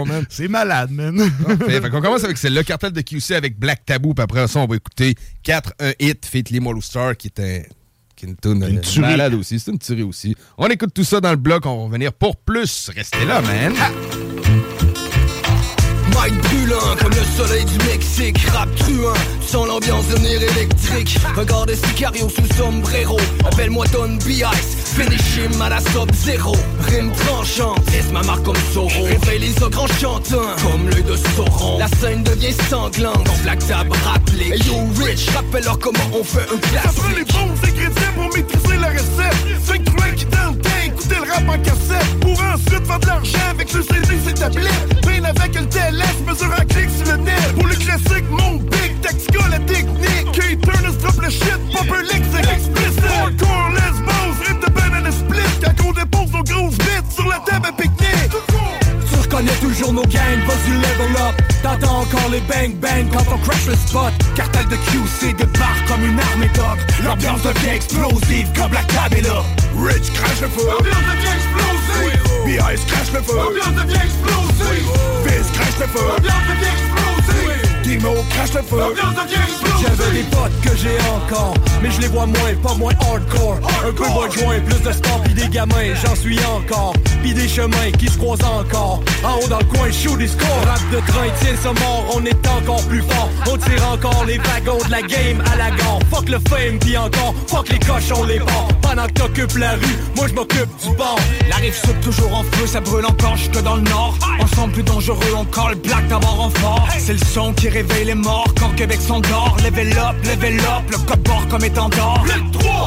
man. C'est- malade, man. Fait, fait qu'on commence avec celle-là, cartel de QC avec Black Taboo, puis après ça, on va écouter 4 un hit, Fait Lee Star, qui est un. Qui est une tune Une euh, tuerie. malade aussi. C'est une tuerie aussi. On écoute tout ça dans le bloc, on va revenir pour plus. Restez là, man. Brûlant comme le soleil du Mexique. Rap truand, tu sens l'ambiance devenir électrique. Regarde Sicario sous sombrero. Appelle-moi Don B.I.C. Finish him à la sub-zéro Rime tranchante, laisse ma marque comme Soro. Réveille les ogres en chantant Comme l'œil de Sauron La scène devient sanglante Quand Black Tab rappelé. Hey yo Rich, rappelle-leur comment on fait un Ça prend les classique bons ingrédients pour maîtriser la recette. Cinq trucs qui dans le temps, écouter le rap en cassette. Pour ensuite faire de l'argent avec le CD, ses tablettes. Ben avec le TLS, mesure en clic sur le net. Pour le classique, mon big tactica, la technique. K-Turners drop le shit, Popper Lick, c'est explicite. Hardcore, lesbos, rip de banana split. Quand on dépose nos grosses bits sur la table à pique-nique. Tu reconnais toujours nos gangs, vas-y level up T'entends encore les bang bang quand on crash le spot Cartel de QC débarque comme une armée d'og L'ambiance devient explosive comme la là Rich crash le feu. L'ambiance devient explosive. B.I.S. crash le feu. L'ambiance devient explosive. Fizz crash le feu. L'ambiance devient explosive. Dimo crash le feu. L'ambiance devient explosive. Veux des potes que j'ai encore Mais je les vois moins, pas moins hardcore. Un peu moins joint, plus de sport pis des gamins J'en suis encore, pis des chemins qui se croisent encore. En haut dans le coin, shoot des scores. Rap de train, tiens ça mort, on est encore plus fort. On tire encore les wagons de la game à la gare. Fuck le fame pis encore, fuck les cochons, les bords Pendant que t'occupes la rue, moi je m'occupe du bord. La rive saute toujours en feu, ça brûle encore jusque dans le nord. Ensemble plus dangereux encore, le black d'avoir en fort. C'est le son qui réveille les morts quand Québec s'endort Level up, level up, le code bord comme étendard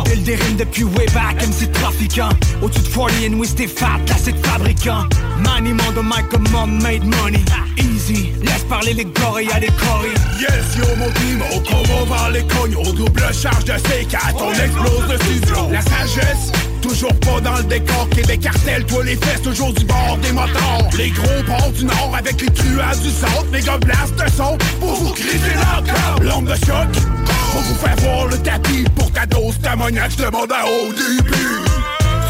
Build des rimes depuis way back, MC trafiquant. Au-dessus de 40 and we stay fat, là c'est de fabricant Maniement de mic comme mom made money. Easy, laisse parler les gorilles à les coris Yes, yo mon team, on combat vers les cognes. Au double charge de C4, on explose le studio. La sagesse, toujours pas dans le décor Québec cartel, toi les fesses, toujours du bord des moteurs. Les gros ports du nord avec les truands du centre Les gars de son pour vous criser l'encore L'homme de choc, pour vous faire voir le tapis Pour ta dose d'ammoniaque, je demande haut début.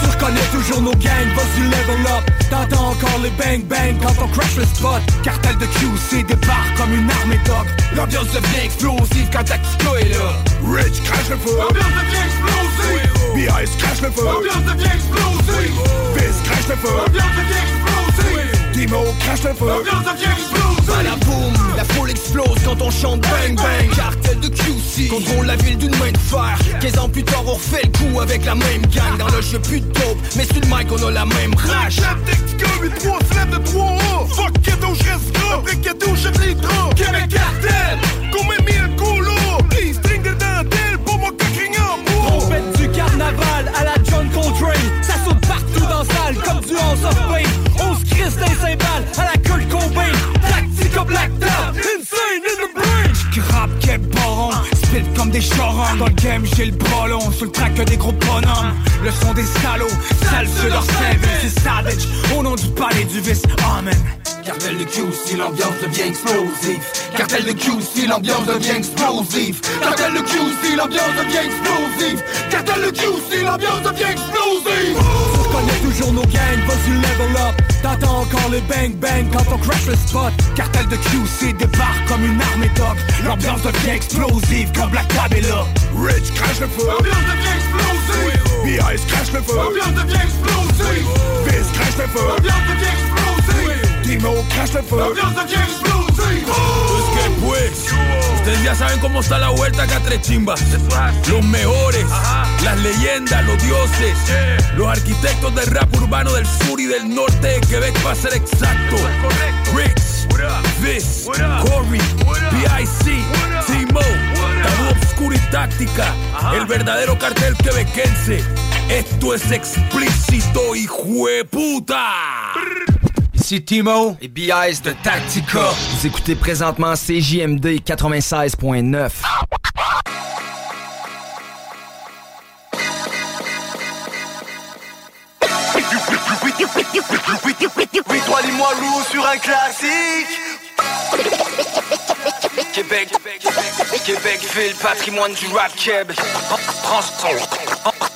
Tu reconnais toujours nos gangs, vas-y level up. T'entends encore les bang bang quand on crash le spot. Cartel de QC débarque comme une armée d'oc L'ambiance devient explosive quand Tactico est là. Rich crash le feu. Explosive B.I.S. crash le feu. L'ambiance devient explosive. Fizz crash le feu. L'ambiance devient explosive. Dimo crash le feu. L'ambiance devient explosive. Balaboum, la foule explose quand on chante bang bang. Cartel de QC, contrôle la ville d'une main de fer. 15 ans plus tard on refait le coup avec la même gang. Dans le jeu plus de dope, mais sur le mic on a la même rage. Tactico, 8-3, slap de 3A Fuck ghetto, je reste gras Après ghetto, je les draps Québec cartel. Combien mille à la John Coltrane. Ça saute partout dans la salle comme du House of Pain. On se crisse des cymbales à la Kurt Cobain Tactico Black Top, insane in the brain. Grab, keb, baron, spit comme des chorons. Dans le game j'ai le bras long, sur le track des gros bonhommes. Le son des salauds, sale sur leur CV C'est savage, au nom du palais du vice, amen Cartel de QC, l'ambiance devient explosive. Cartel de QC, l'ambiance devient explosive. Cartel de QC, l'ambiance devient explosive. Cartel de QC, l'ambiance devient explosive. Tu reconnais toujours nos gangs, vas-y level up. T'entends encore les bang bang quand on crash le spot. Cartel de QC débarque comme une armée d'oc L'ambiance devient explosive comme Black Cab est là. Rich crash le feu. L'ambiance devient explosive. B.I.S. crash le feu. L'ambiance devient explosive. Fizz crash le feu. L'ambiance devient explosive Explosive Pues que pues, ustedes ya saben cómo está la vuelta acá tres chimbas. Los mejores, las leyendas, los dioses, los arquitectos del rap urbano del sur y del norte de Quebec para ser exacto. Rich, Viz, Corey, B.I.C., Timo, Tabú Obscura y Táctica, el verdadero cartel quebequense. Esto es explícito, hijo de puta. Ici Timo et BIS de Tactica. Vous écoutez présentement CJMD 96.9. Étoile-moi lourd sur un classique Québec, Québec, ville, patrimoine du rap Québec Trans,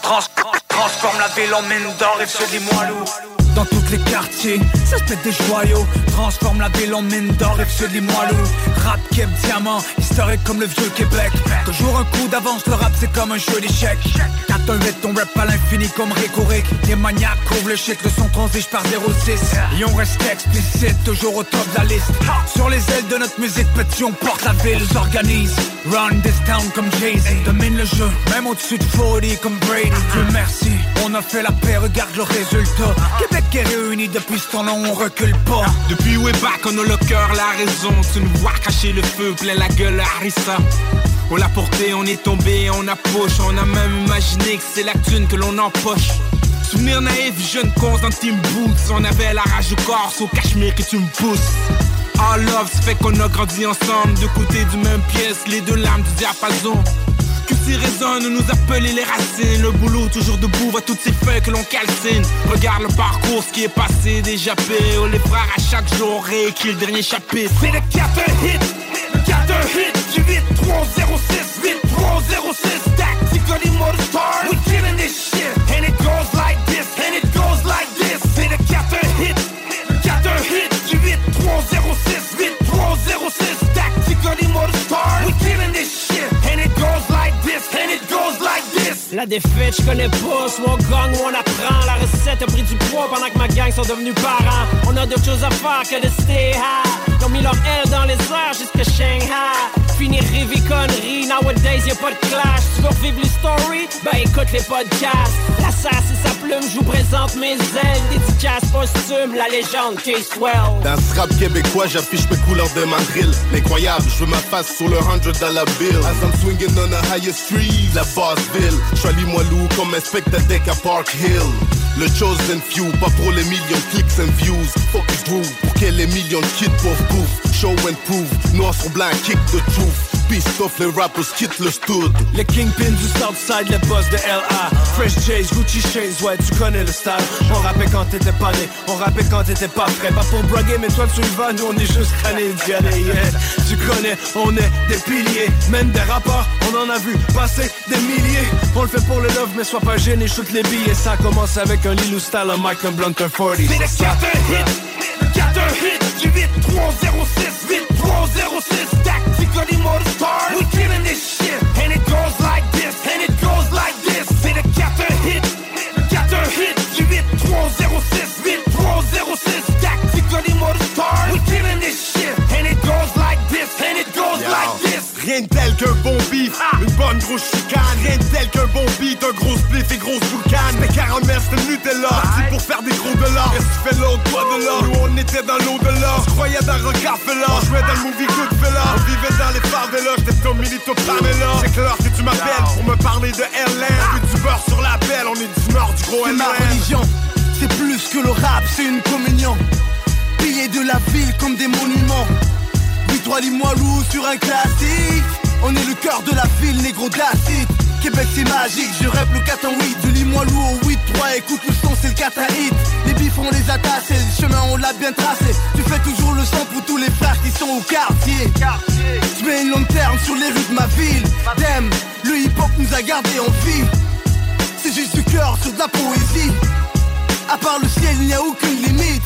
trans, transforme la ville en mine d'or et se dit moi loup Dans tous les quartiers, ça se pète des joyaux Transforme la ville en mine d'or et se dit moi loup Rap Québec, diamant, historique comme le vieux Québec. Toujours un coup d'avance, le rap c'est comme un jeu d'échecs. Quand un ton rap à l'infini comme rhétorique Les maniaques couvrent le shit, le son transige par 06 Et on reste explicite, toujours au top de la liste. Sur les ailes de notre musique, petit on porte la ville S'organise, run this town comme Jay-Z. Domine le jeu, même au-dessus de 40 comme Brady. Dieu merci, on a fait la paix, regarde le résultat. Québec est réuni depuis ce temps-là, on recule pas. Depuis way back, on a le cœur, la raison. Tu nous vois cacher le feu, plein la gueule à Harissa. On l'a porté, on est tombé, on a push On a même imaginé que c'est la thune que l'on empoche. Souvenir naïf, jeune con dans Team Boots. On avait la rage au corps, au cachemire que tu me pousses. All love, ça fait qu'on a grandi ensemble. De côté du même pièce, les deux lames du diapason que si résonne, nous appeler les racines. Le boulot toujours debout, voit toutes ces feuilles que l'on calcine. Regarde le parcours, ce qui est passé, déjà payé Oh les frères à chaque jour réécrit le dernier chapitre. C'est le 4 hit, le 4 hit du 8 3 0 6 8 3 0 6 Tactically Motorstar We killing this shit. And it goes like this, and it goes like this. C'est le 4 hit, le 4 hit du 8 3 0 6 8 3 0 6 Tactically Motorstar la défaite, je connais pas, soit on gagne ou on apprend. La recette a pris du poids pendant que ma gang sont devenus parents. On a d'autres choses à faire que de stay high. Ils ont mis leur aile dans les airs jusqu'à Shanghai. Finir rêver conneries, nowadays y'a pas de clash. Tu veux revivre les stories? Ben écoute les podcasts. La sasse et sa plume, je vous présente mes ailes. Dédicace posthume, la légende K-Swell. Dans ce rap québécois, j'affiche mes couleurs de mandrill. L'incroyable, je veux ma face sur le 100 dollar bill. As I'm swinging on the highest street, la Bossville. Comme un spectateur à Park Hill. Le chosen few, pas pour les millions de clicks and views. Focus groove, pour que les millions de kids peuvent bouffe. Show and prove, noir sur blanc, kick the truth. Off, les rappers quittent le stud. Le kingpin du Southside, le boss de LA Fresh Chase, Gucci Chains, ouais tu connais le style. On rappait quand t'étais pas né, on rappait quand t'étais pas prêt. Pas pour braguer mais toi tu vas, nous on est juste crânés d'y aller. Tu connais, on est des piliers. Même des rappeurs, on en a vu passer des milliers. On le fait pour le love mais sois pas gêné, shoot les billets. Ça commence avec un Lilou style, un Mike, un Blunt, un 40 C'est le ça. 4 hit, 4 hit, du 8, 3, 0, 6, 8, 3, 0, 6, tactically motor We killing this shit, and it goes like this, and it goes like this. Rien de tel qu'un bon beef, une bonne grosse chicane. Rien de tel qu'un bon beat, un gros spliff et grosse boucane C'était caramel, c'était Nutella, c'est pour faire des gros dollars. Qu'est-ce que tu fais l'autre, toi de là? Nous on était dans l'au-delà, je croyais dans le là On jouait dans le movie Goodfella, on vivait dans les favelas. J'étais Tommy Lito Pamela C'est clair que tu m'appelles pour me parler de LN Puis du beurre sur la pelle, on est du nord du gros C'est ma religion, c'est plus que le rap, c'est une communion. Pillés de la ville comme des monuments. 8-3 Limoilou sur un classique. On est le cœur de la ville, négro d'acide. Québec c'est magique, je rêve le 4 en 8 De Limoilou au 8-3, écoute le son, c'est le 4 à Les bifs on les attache, et le chemin on l'a bien tracé. Tu fais toujours le son pour tous les frères qui sont au quartier. Je mets une longue terme sur les rues de ma ville. Damn, le hip-hop nous a gardé en vie. C'est juste du cœur sur de la poésie. À part le ciel, il n'y a aucune limite.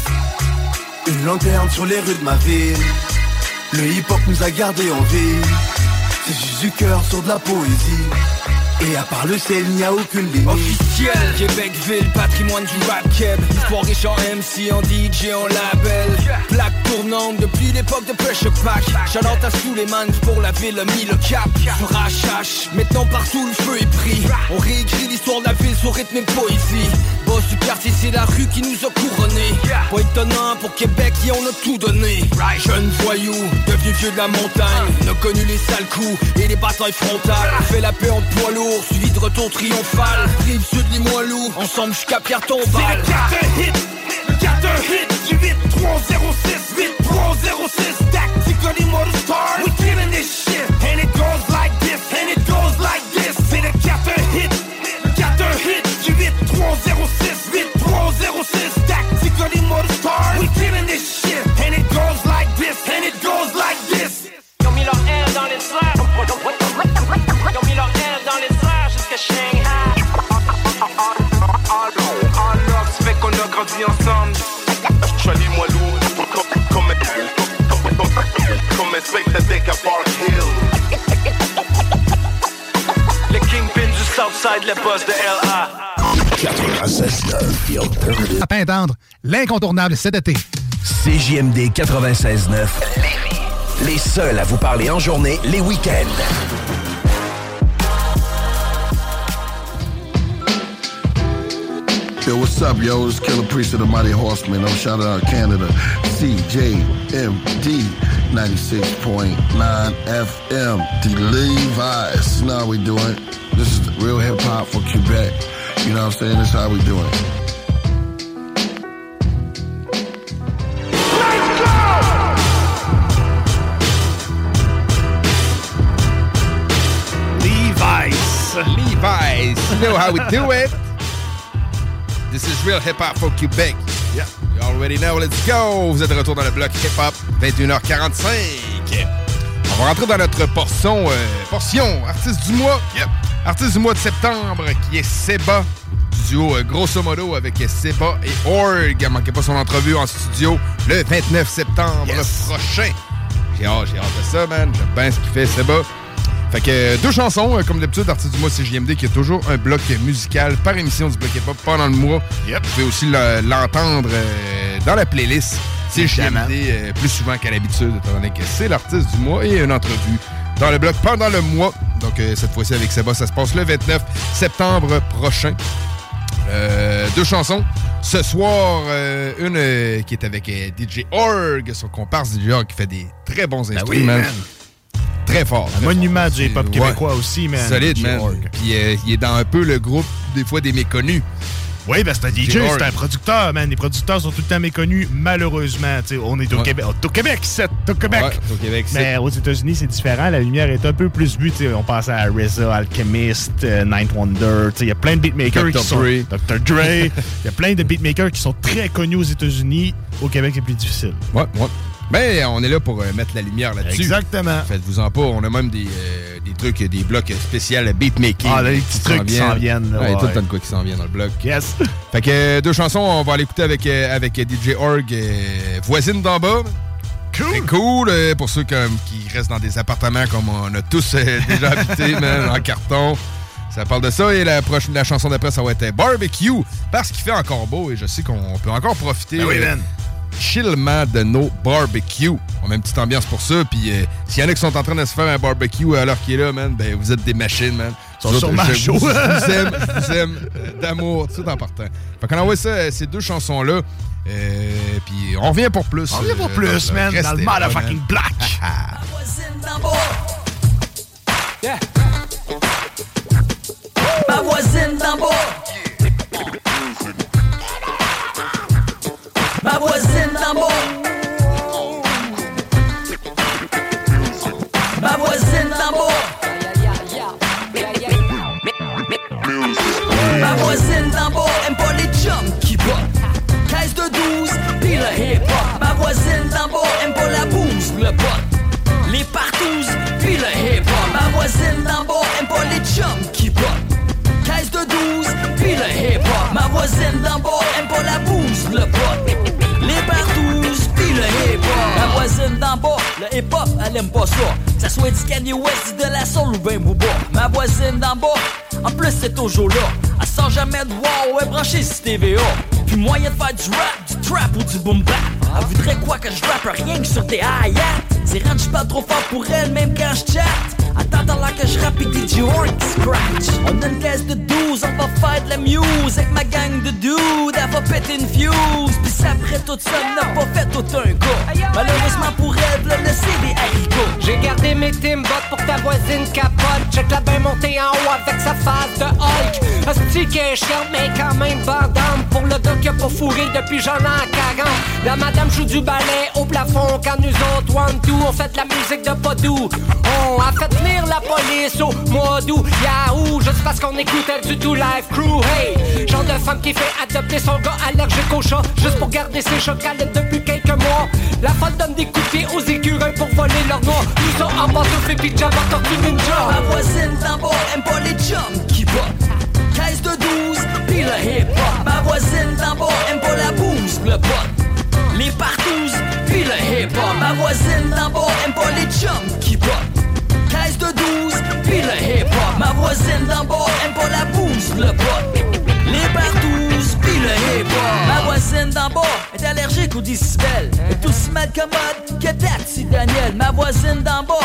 Une lanterne sur les rues de ma ville Le hip-hop nous a gardé en vie. C'est juste du cœur sur de la poésie Et à part le ciel, il n'y a aucune limite Officiel, Québec-Ville, patrimoine du rap keb Histoire riche en MC, en DJ, en label. Plaque tournante depuis l'époque de Pressure Pack. À Suleiman pour la ville, mis le cap. Sur HH, maintenant partout le feu est pris. On réécrit l'histoire de la ville sur rythme et poésie. Boss du quartier, c'est la rue qui nous a couronnés. Pas étonnant pour Québec, y on a tout donné. Jeune voyou, devenu vieux de la montagne. On a connu les sales coups et les batailles frontales. On fait la paix en poids lourd, suivi de retour triomphal. Rive sud Limoilou, ensemble jusqu'à Pierre C'est Tombal le 4 hit, 4 hit, du 8, 3, 0, 6, 8, 3, 0, 6, tactically motor We killing this shit, and it goes like this, and it goes like this. C'est le 4 hit, 4 hit, du 8, 3, 0, 6, 8, 3, 0, 6, à Limoilou comme, comme, comme, comme un spectateur à Park Hill Le kingpin du Southside, le boss de LA 96.9, À peine l'incontournable cet été. CJMD 96.9. Les seuls à vous parler en journée, les week-ends. Yo, what's up, yo? It's Killer Priest of the Mighty Horseman. I'm shouting out Canada. CJMD 96.9 FM. The Levi's. You know how we doing. This is real hip hop for Quebec. You know what I'm saying? This is how we doing. Levi's. Levi's. You know how we do it. This is real hip hop for Quebec. Yeah. You already know. Let's go. Vous êtes de retour dans le bloc hip hop, 21h45. On va rentrer dans notre portion, euh, portion artiste du mois. Yep. Artiste du mois de septembre, qui est Seba, du duo euh, Grosso Modo avec Seba et Org. Manquez pas son entrevue en studio le 29 septembre prochain. J'ai hâte, j'ai hâte de ça, man. J'aime bien ce qu'il fait, Seba. Fait que euh, deux chansons, euh, comme d'habitude, Artiste du mois, c'est JMD qui a toujours un bloc musical par émission du bloc hip-hop pendant le mois. Vous pouvez aussi le- l'entendre euh, dans la playlist. C'est JMD euh, plus souvent qu'à l'habitude, étant donné que c'est l'artiste du mois et une entrevue dans le bloc pendant le mois. Donc euh, cette fois-ci avec Seba, ça se passe le 29 septembre prochain. Euh, deux chansons. Ce soir, euh, une euh, qui est avec euh, DJ Org, son comparse DJ Org qui fait des très bons Ben oui, instruments. man. Très fort. Un monument du hip-hop Ouais. québécois aussi, man. Solide, man. Puis euh, il est dans un peu le groupe, des fois, des méconnus. Oui, ben c'est un DJ, c'est un producteur, man. Les producteurs sont tout le temps méconnus, malheureusement. On est au Ouais. Québec. Au Québec, c'est au Québec. Ouais, au Québec. Mais aux États-Unis, c'est différent. La lumière est un peu plus vue. On pense à RZA, Alchemist, euh, Ninth Wonder. Il y a plein de beatmakers Dr. qui sont... Dre. Dr. Dre. Il y a plein de beatmakers qui sont très connus aux États-Unis. Au Québec, c'est plus difficile. Ouais, ouais. Ben, on est là pour euh, mettre la lumière là-dessus. Exactement. Faites-vous-en pas. On a même des, euh, des trucs, des blocs spéciaux beatmaking. Ah, là, les petits trucs qui s'en viennent, là, Ouais, ouais. tout le temps de quoi qui s'en vient dans le bloc. Yes. Fait que euh, deux chansons, on va l'écouter avec, avec DJ Org, Voisine d'en bas. Cool. cool pour ceux comme, qui restent dans des appartements comme on a tous déjà habité, man, en carton. Ça parle de ça et la, prochaine, la chanson d'après, ça va être Barbecue parce qu'il fait encore beau et je sais qu'on peut encore profiter Ben oui, man. Chillement de nos barbecues. On met une petite ambiance pour ça. Puis euh, s'il y en a qui sont en train de se faire un barbecue à l'heure qu'il est là, man, ben vous êtes des machines, man. Ils sont sûrement je chauds. je vous aime, je vous aime euh, d'amour, tout en partant. Fait qu'on envoie ça, euh, ces deux chansons-là. Euh, puis on revient pour plus. On revient pour euh, plus, dans- man, dans le motherfucking black. Yeah. Ma voisine d'en bas. Hip-hop. Ma voisine d'en bas aime pas la bouse, le pot. Les partous, pis le hip-hop. Ma voisine d'en bas, le hip-hop, elle aime pas ça. Que ça soit du Kanye West, de la soul ou ben Booba. Ma voisine d'en bas, en plus c'est toujours là. Elle sort jamais de wow, elle branchée sur TVA. Puis moyen de faire du rap, du trap ou du boom bap. Elle voudrait quoi que je rappe rien que sur des hi-hats. C'est rendu pas trop fort pour elle, même quand je chatte. Attends là que je rappe et DJ Org scratch? On a une caisse de 12, on va faire de la muse avec ma gang de dudes. Elle va péter une fuse. Puis ça, après tout ça, n'a pas fait tout un gars. Malheureusement pour elle, le laisser des haricots. J'ai gardé mes Timbot pour ta voisine capote. Check la bain montée en haut avec sa face de Hulk. Hostie qui est chiante, mais quand même bandante. Pour le gars qui a pas fourré depuis j'en ai 40. La madame joue du ballet au plafond quand nous autres one two on fait de la musique de pas doux. On a fait la police au mois d'août. Yahoo, juste parce qu'on écoutait du tout live crew. Hey, genre de femme qui fait adopter son gars allergique au chat juste pour garder ses chocolates depuis quelques mois. La folle donne des coups de pied aux écureuils pour voler leur noix. Nous sommes en pantoufles et pyjama tortue ninja. Ma voisine bas aime pas les chums qui bottent. Caisse de 12, pis le hip-hop. Ma voisine d'en bas aime pas la bouse, le pot. Les partous, pis le hip-hop. Ma voisine d'en bas aime pas les chums qui. Ma voisine d'en bas aime pas la bouse, le pot. Les partous, pis le hip-hop. Ma voisine d'en bas est allergique aux décibels. Est aussi mal commode que Taxi Daniel. Ma voisine d'en bas,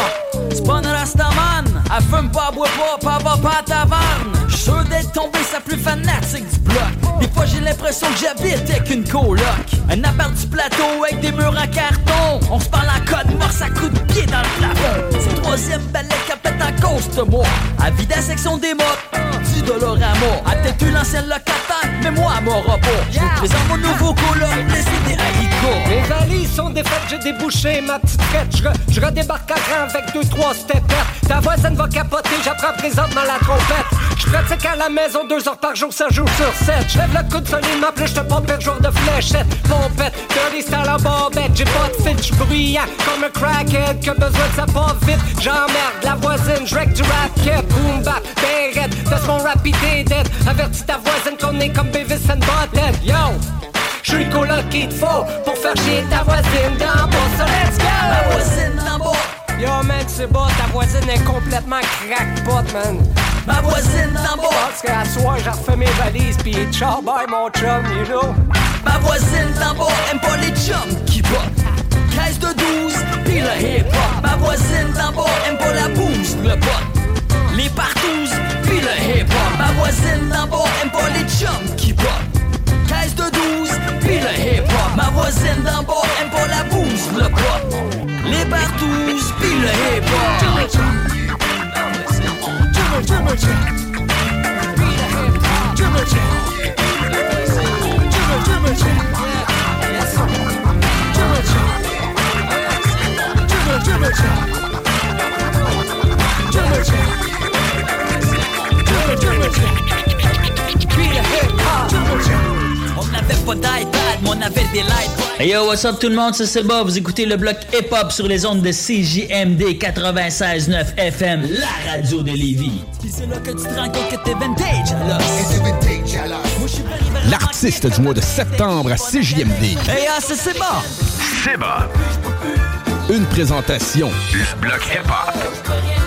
c'est pas une rastaman. Elle fume pas, boit pas, elle va pas. Sûr d'être tombé sa plus fanatique du bloc. Des fois j'ai l'impression que j'habite avec une coloc. Un appart du plateau avec des murs en carton. On se parle en code morse à coups de pied dans le plafond. C'est le troisième balai qui pète à cause de moi. À vide la section des mots, du Dolorama. A peut-être eu l'ancien locataire, mais moi elle m'aura pas. Je vous présente mon nouveau coloc, laissez des haricots. Les valises sont défaites, j'ai débouché ma petite fête. Je, re- je redébarque à avec deux, trois stepettes. Ta voisine va capoter, j'apprends présentement la trompette. Je pratique à la maison deux heures par jour, 7 jours sur 7. Je lève le coude solidement, plus je te pompe un jour de fléchette. Pompette, dirty style en bobette. J'ai pas de fit, j'suis bruyant comme un crackhead. Que besoin de ça pas vite. J'emmerde la voisine, j'rec du rap kid. Boom bap, raide, fais mon rapide dead. Avertis ta voisine qu'on est comme Beavis and Butthead. Yo! J'suis le coloc qu'il te faut pour faire chier ta voisine d'en bas, so let's go! Ma voisine d'en bas, Yo man, c'est pas, ta voisine est complètement crackpot, man. Ma voisine d'en bas. Parce qu'à soir, j'ai refait mes valises, pis ciao, bye, mon chum, you know. Ma voisine d'en bas aime pas les chums qui votent. Caisse de 12, pis le hip-hop. Ma voisine d'en bas aime pas la bouse, le pot. Les partous, pis le hip-hop. Ma voisine d'en bas aime pas les chums qui votent. Caisse de 12, pis le hip-hop. Ma voisine d'en bas aime pas la bouse. est partout, speed le hip hop. N'avait pas d'iPad, mais on avait des lights. Hey yo, what's up tout le monde, c'est Seba, vous écoutez le bloc hip-hop sur les ondes de CJMD 96.9 FM, la radio de Lévis. Pis c'est là que tu te rends compte que t'es vintage alors. Moi, je suis pas libéral. L'artiste du mois de septembre à CJMD. Hey, ah, c'est c'est bon. C'est Une présentation du bloc hip-hop.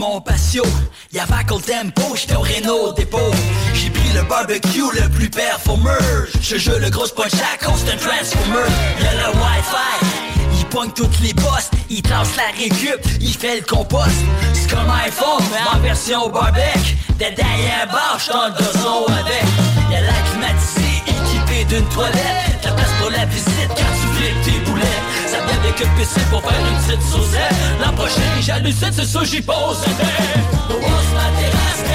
Mon patio. Y'avait le tempo, j'étais au Renault dépôt. J'ai pris le barbecue le plus performeur. Je joue le gros punch à cause d'un transformer. Y'a le Wi-Fi. Il pogne toutes les postes, il tasse la récup, il fait le compost. C'est comme iPhone, mais en version barbecue. Derrière un bar, j't'en le dozo avec. Y'a la climatisée, équipée d'une toilette. La place pour la visite quand tu flippes tes boulettes. Ça avec une piscine pour faire une petite saucette. L'an prochain, j'hallucine, c'est ça, j'y pose un verre. On passe ma terrasse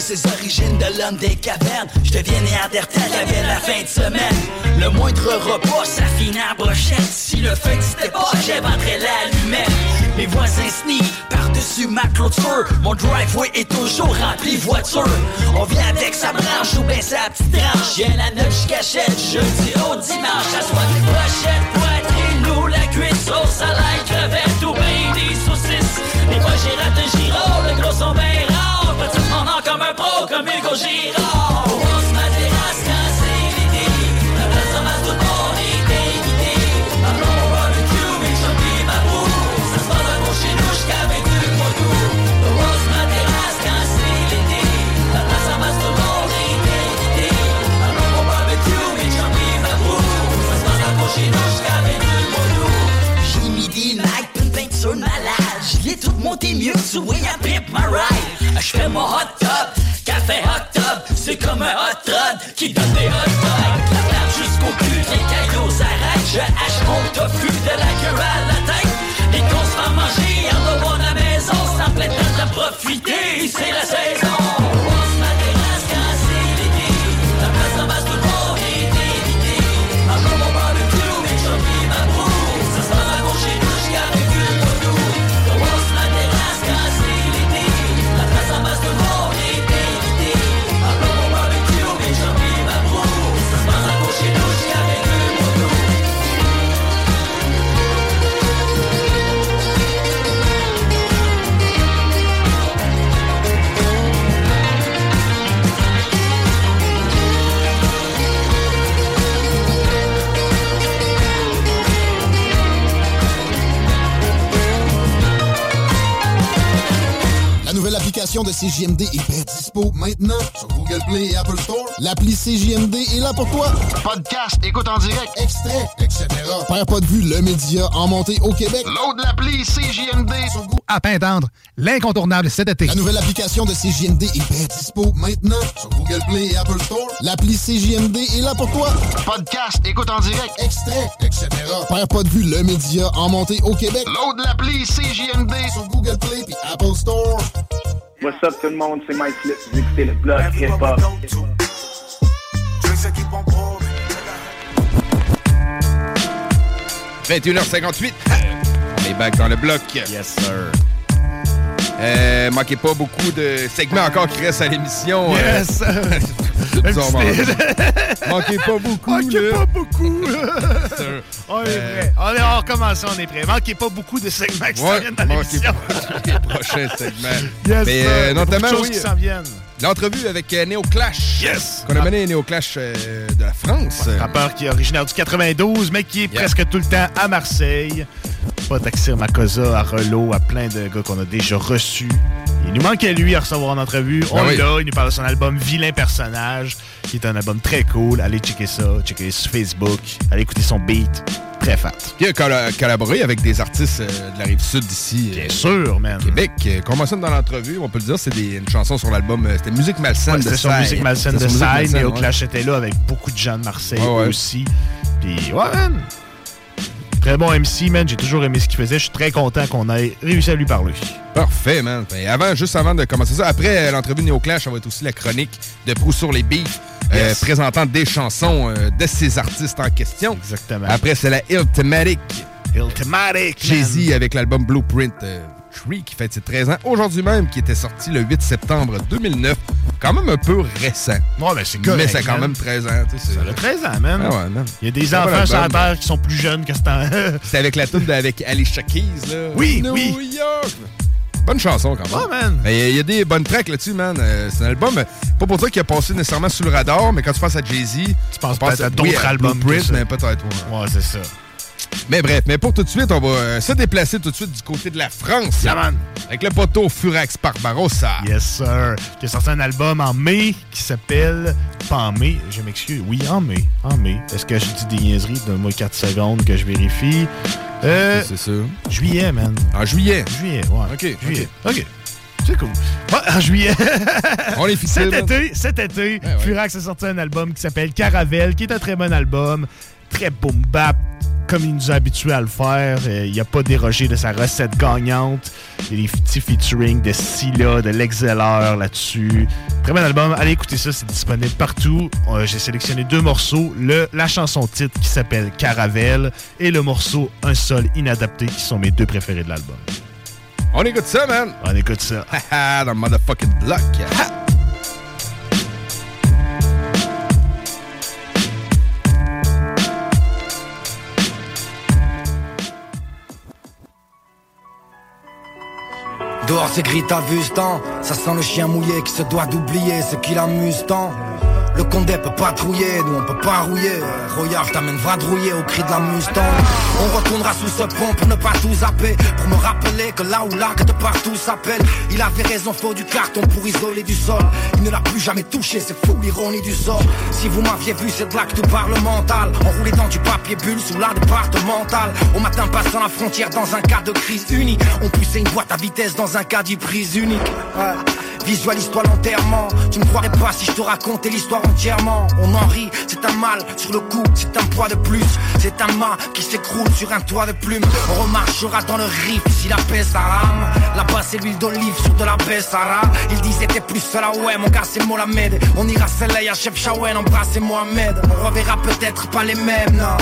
C'est ses origines de l'homme des cavernes. Je deviens néandertal avec la fin de semaine. Le moindre repas, ça finit à brochette. Si le feu n'existait pas, j'inventerais l'allumette. Mes voisins sneak par-dessus ma clôture. Mon driveway est toujours rempli de voitures. On vient avec sa branche ou bien sa petite tranche. J'ai la neuf, j'cachette, jeudi au dimanche. À soir, brochette, poitrine ou la cuisse. À l'ail, crevette ou bien des saucisses. Les fois, j'ai raté giro, le gros sont bien Hugo Girard. L'été. La place en masse. Allons au barbecue, pis ma. Ça se passe gros chez nous jusqu'à 22 mois d'août. On passe ma terrasse quand c'est l'été. La place en masse. Allons au barbecue, ma. Ça se passe gros chez nous jusqu'à 22 mois d'août. J'ai Nike, une de malade. Tout monté mieux que sur Way Pimp My Ride. J'fais mon hot tub, café hot tub. C'est comme un hot rod qui donne des hot dogs. La table jusqu'au cul, les cailloux s'arrêtent. Je hache mon tofu de la queue à la tête. Les qu'on se fait manger en dehors de la maison. Sans plein temps de profiter, c'est la saison. La nouvelle application de CJMD est bien dispo maintenant sur Google Play et Apple Store. L'appli CJMD est là pour toi. Podcast, écoute en direct, extrait, etc. Père pas de vue, le média en montée au Québec. Load l'appli CJMD sur Google. À pain tendre, l'incontournable cet été. La nouvelle application de CJMD est bien dispo maintenant sur Google Play et Apple Store. L'appli CJMD est là pour toi. Podcast, écoute en direct, extrait, etc. Père pas de vue, le média en montée au Québec. Load l'appli CJMD sur Google Play et Apple Store. What's up tout le monde, c'est Mike vous écoutez le blog hip hop. « 21h58, on est back dans le bloc. Yes, sir. Euh, manquez pas beaucoup de segments encore qui restent à l'émission. Yes! Euh, manquez pas beaucoup. Manquez là. pas beaucoup. On est Euh, prêt. On est on recommence, on est prêt. Manquez pas beaucoup de segments qui s'en Ouais, viennent dans manquez l'émission. pas les prochains segments. Yes, Mais euh, notamment, oui, qui s'en viennent. L'entrevue avec euh, Neo Clash. Yes. Qu'on a mené Neo Clash euh, de la France. Rappeur qui est originaire du 92, mais qui est presque tout le temps à Marseille. Pas d'Axir Makosa, à Relo, à plein de gars qu'on a déjà reçus. Il nous manquait lui à recevoir en entrevue. On Ben oui. l'a. Il nous parle de son album Vilain Personnage, qui est un album très cool. Allez checker ça. Checker sur Facebook. Allez écouter son beat. Très fat. Qui a colla- collaboré avec des artistes euh, de la rive sud d'ici. Bien sûr, man. Québec. Euh, Qu'on mentionne dans l'entrevue, on peut le dire, c'est une chanson sur l'album. euh, C'était Musique Malsaine Ouais, de C'était sur. Musique Malsaine de Neo ouais. Clash était là avec beaucoup de gens de Marseille Ouais, ouais. aussi. Puis, ouais, man. Très bon MC, man. J'ai toujours aimé ce qu'il faisait. Je suis très content qu'on ait réussi à lui parler. Parfait, man. Ben, avant, juste avant de commencer ça, après euh, l'entrevue de Neo Clash, ça va être aussi la chronique de Prou sur les beefs, euh, présentant des chansons euh, de ces artistes en question. Exactement. Après, c'est la Iltematic. Iltematic, Jay-Z avec l'album Blueprint euh, 3 qui fête ses 13 ans aujourd'hui même, qui était sorti le 8 septembre 2009. Quand même un peu récent. Ouais, mais c'est correct, Mais c'est quand man. même 13 ans. tu sais, Ça a 13 ans, man. Ah ouais, man. Il y a des enfants sur la terre qui sont plus jeunes que ce temps. C'était avec la tune avec Alicia Keys, là. Oui, New oui. York. Bonne chanson, quand même. Man. Mais Il y, a- des bonnes tracks là-dessus, man. Euh, c'est un album, euh, pas pour toi qui a passé nécessairement sous le radar, mais quand tu penses à Jay-Z, tu penses peut-être à d'autres albums Blueprint, mais peut-être, ouais. Ouais, c'est ça. Mais bref, mais pour tout de suite, on va euh, se déplacer tout de suite du côté de la France. Yeah, man. Avec le poteau Furax Barbarossa. Yes, sir. Qui a sorti un album en mai qui s'appelle. Pas en mai, je m'excuse. Oui, en mai. En mai. Est-ce que je dis des niaiseries? Donne-moi 4 secondes que je vérifie. Euh, C'est ça. Juillet, man. En juillet. Juillet, ouais. OK, Juillet. OK. C'est cool. En juillet. On est fixé, Cet été, cet été, Furax a sorti un album qui s'appelle Caravelle, qui est un très bon album. Très boom bap, comme il nous a habitués à le faire. Euh, il n'a pas dérogé de sa recette gagnante. Il y a des petits featuring de Scylla, de l'Exceller là-dessus. Très bon album. Allez écouter ça, c'est disponible partout. Euh, J'ai sélectionné deux morceaux. Le, la chanson titre qui s'appelle Caravelle et le morceau Un sol inadapté qui sont mes deux préférés de l'album. On écoute ça, man. On écoute ça. Haha, dans le motherfucking block. Ha! Dehors c'est gris, t'as vu ce Ça sent le chien mouillé qui se doit d'oublier ce qui l'amuse tant le condé peut pas trouiller, nous on peut pas rouiller. Royard t'amène vadrouiller au cri de la Mustang. On retournera sous ce pont pour ne pas tout zapper. Pour me rappeler que là où là que de partout s'appelle. Il avait raison, faut du carton pour isoler du sol. Il ne l'a plus jamais touché, c'est fou l'ironie du sort. Si vous m'aviez vu, c'est de l'acte parlemental. Enroulé dans du papier bulle sous la départementale. Au matin passant la frontière dans un cas de crise unique. On poussait une boîte à vitesse dans un cas prise unique. Visualise-toi l'enterrement Tu me croirais pas si je te racontais l'histoire entièrement. On en rit, c'est un mal Sur le coup, c'est un poids de plus. C'est un mât qui s'écroule sur un toit de plumes On remarchera dans le riff si la paix ça rame Là-bas c'est l'huile d'olive sur de la Bessara Il disait t'es plus seul ah ouais mon gars c'est Mohamed. On ira celle-là à Chef Shawen embrasser Mohamed. On reverra peut-être pas les mêmes non.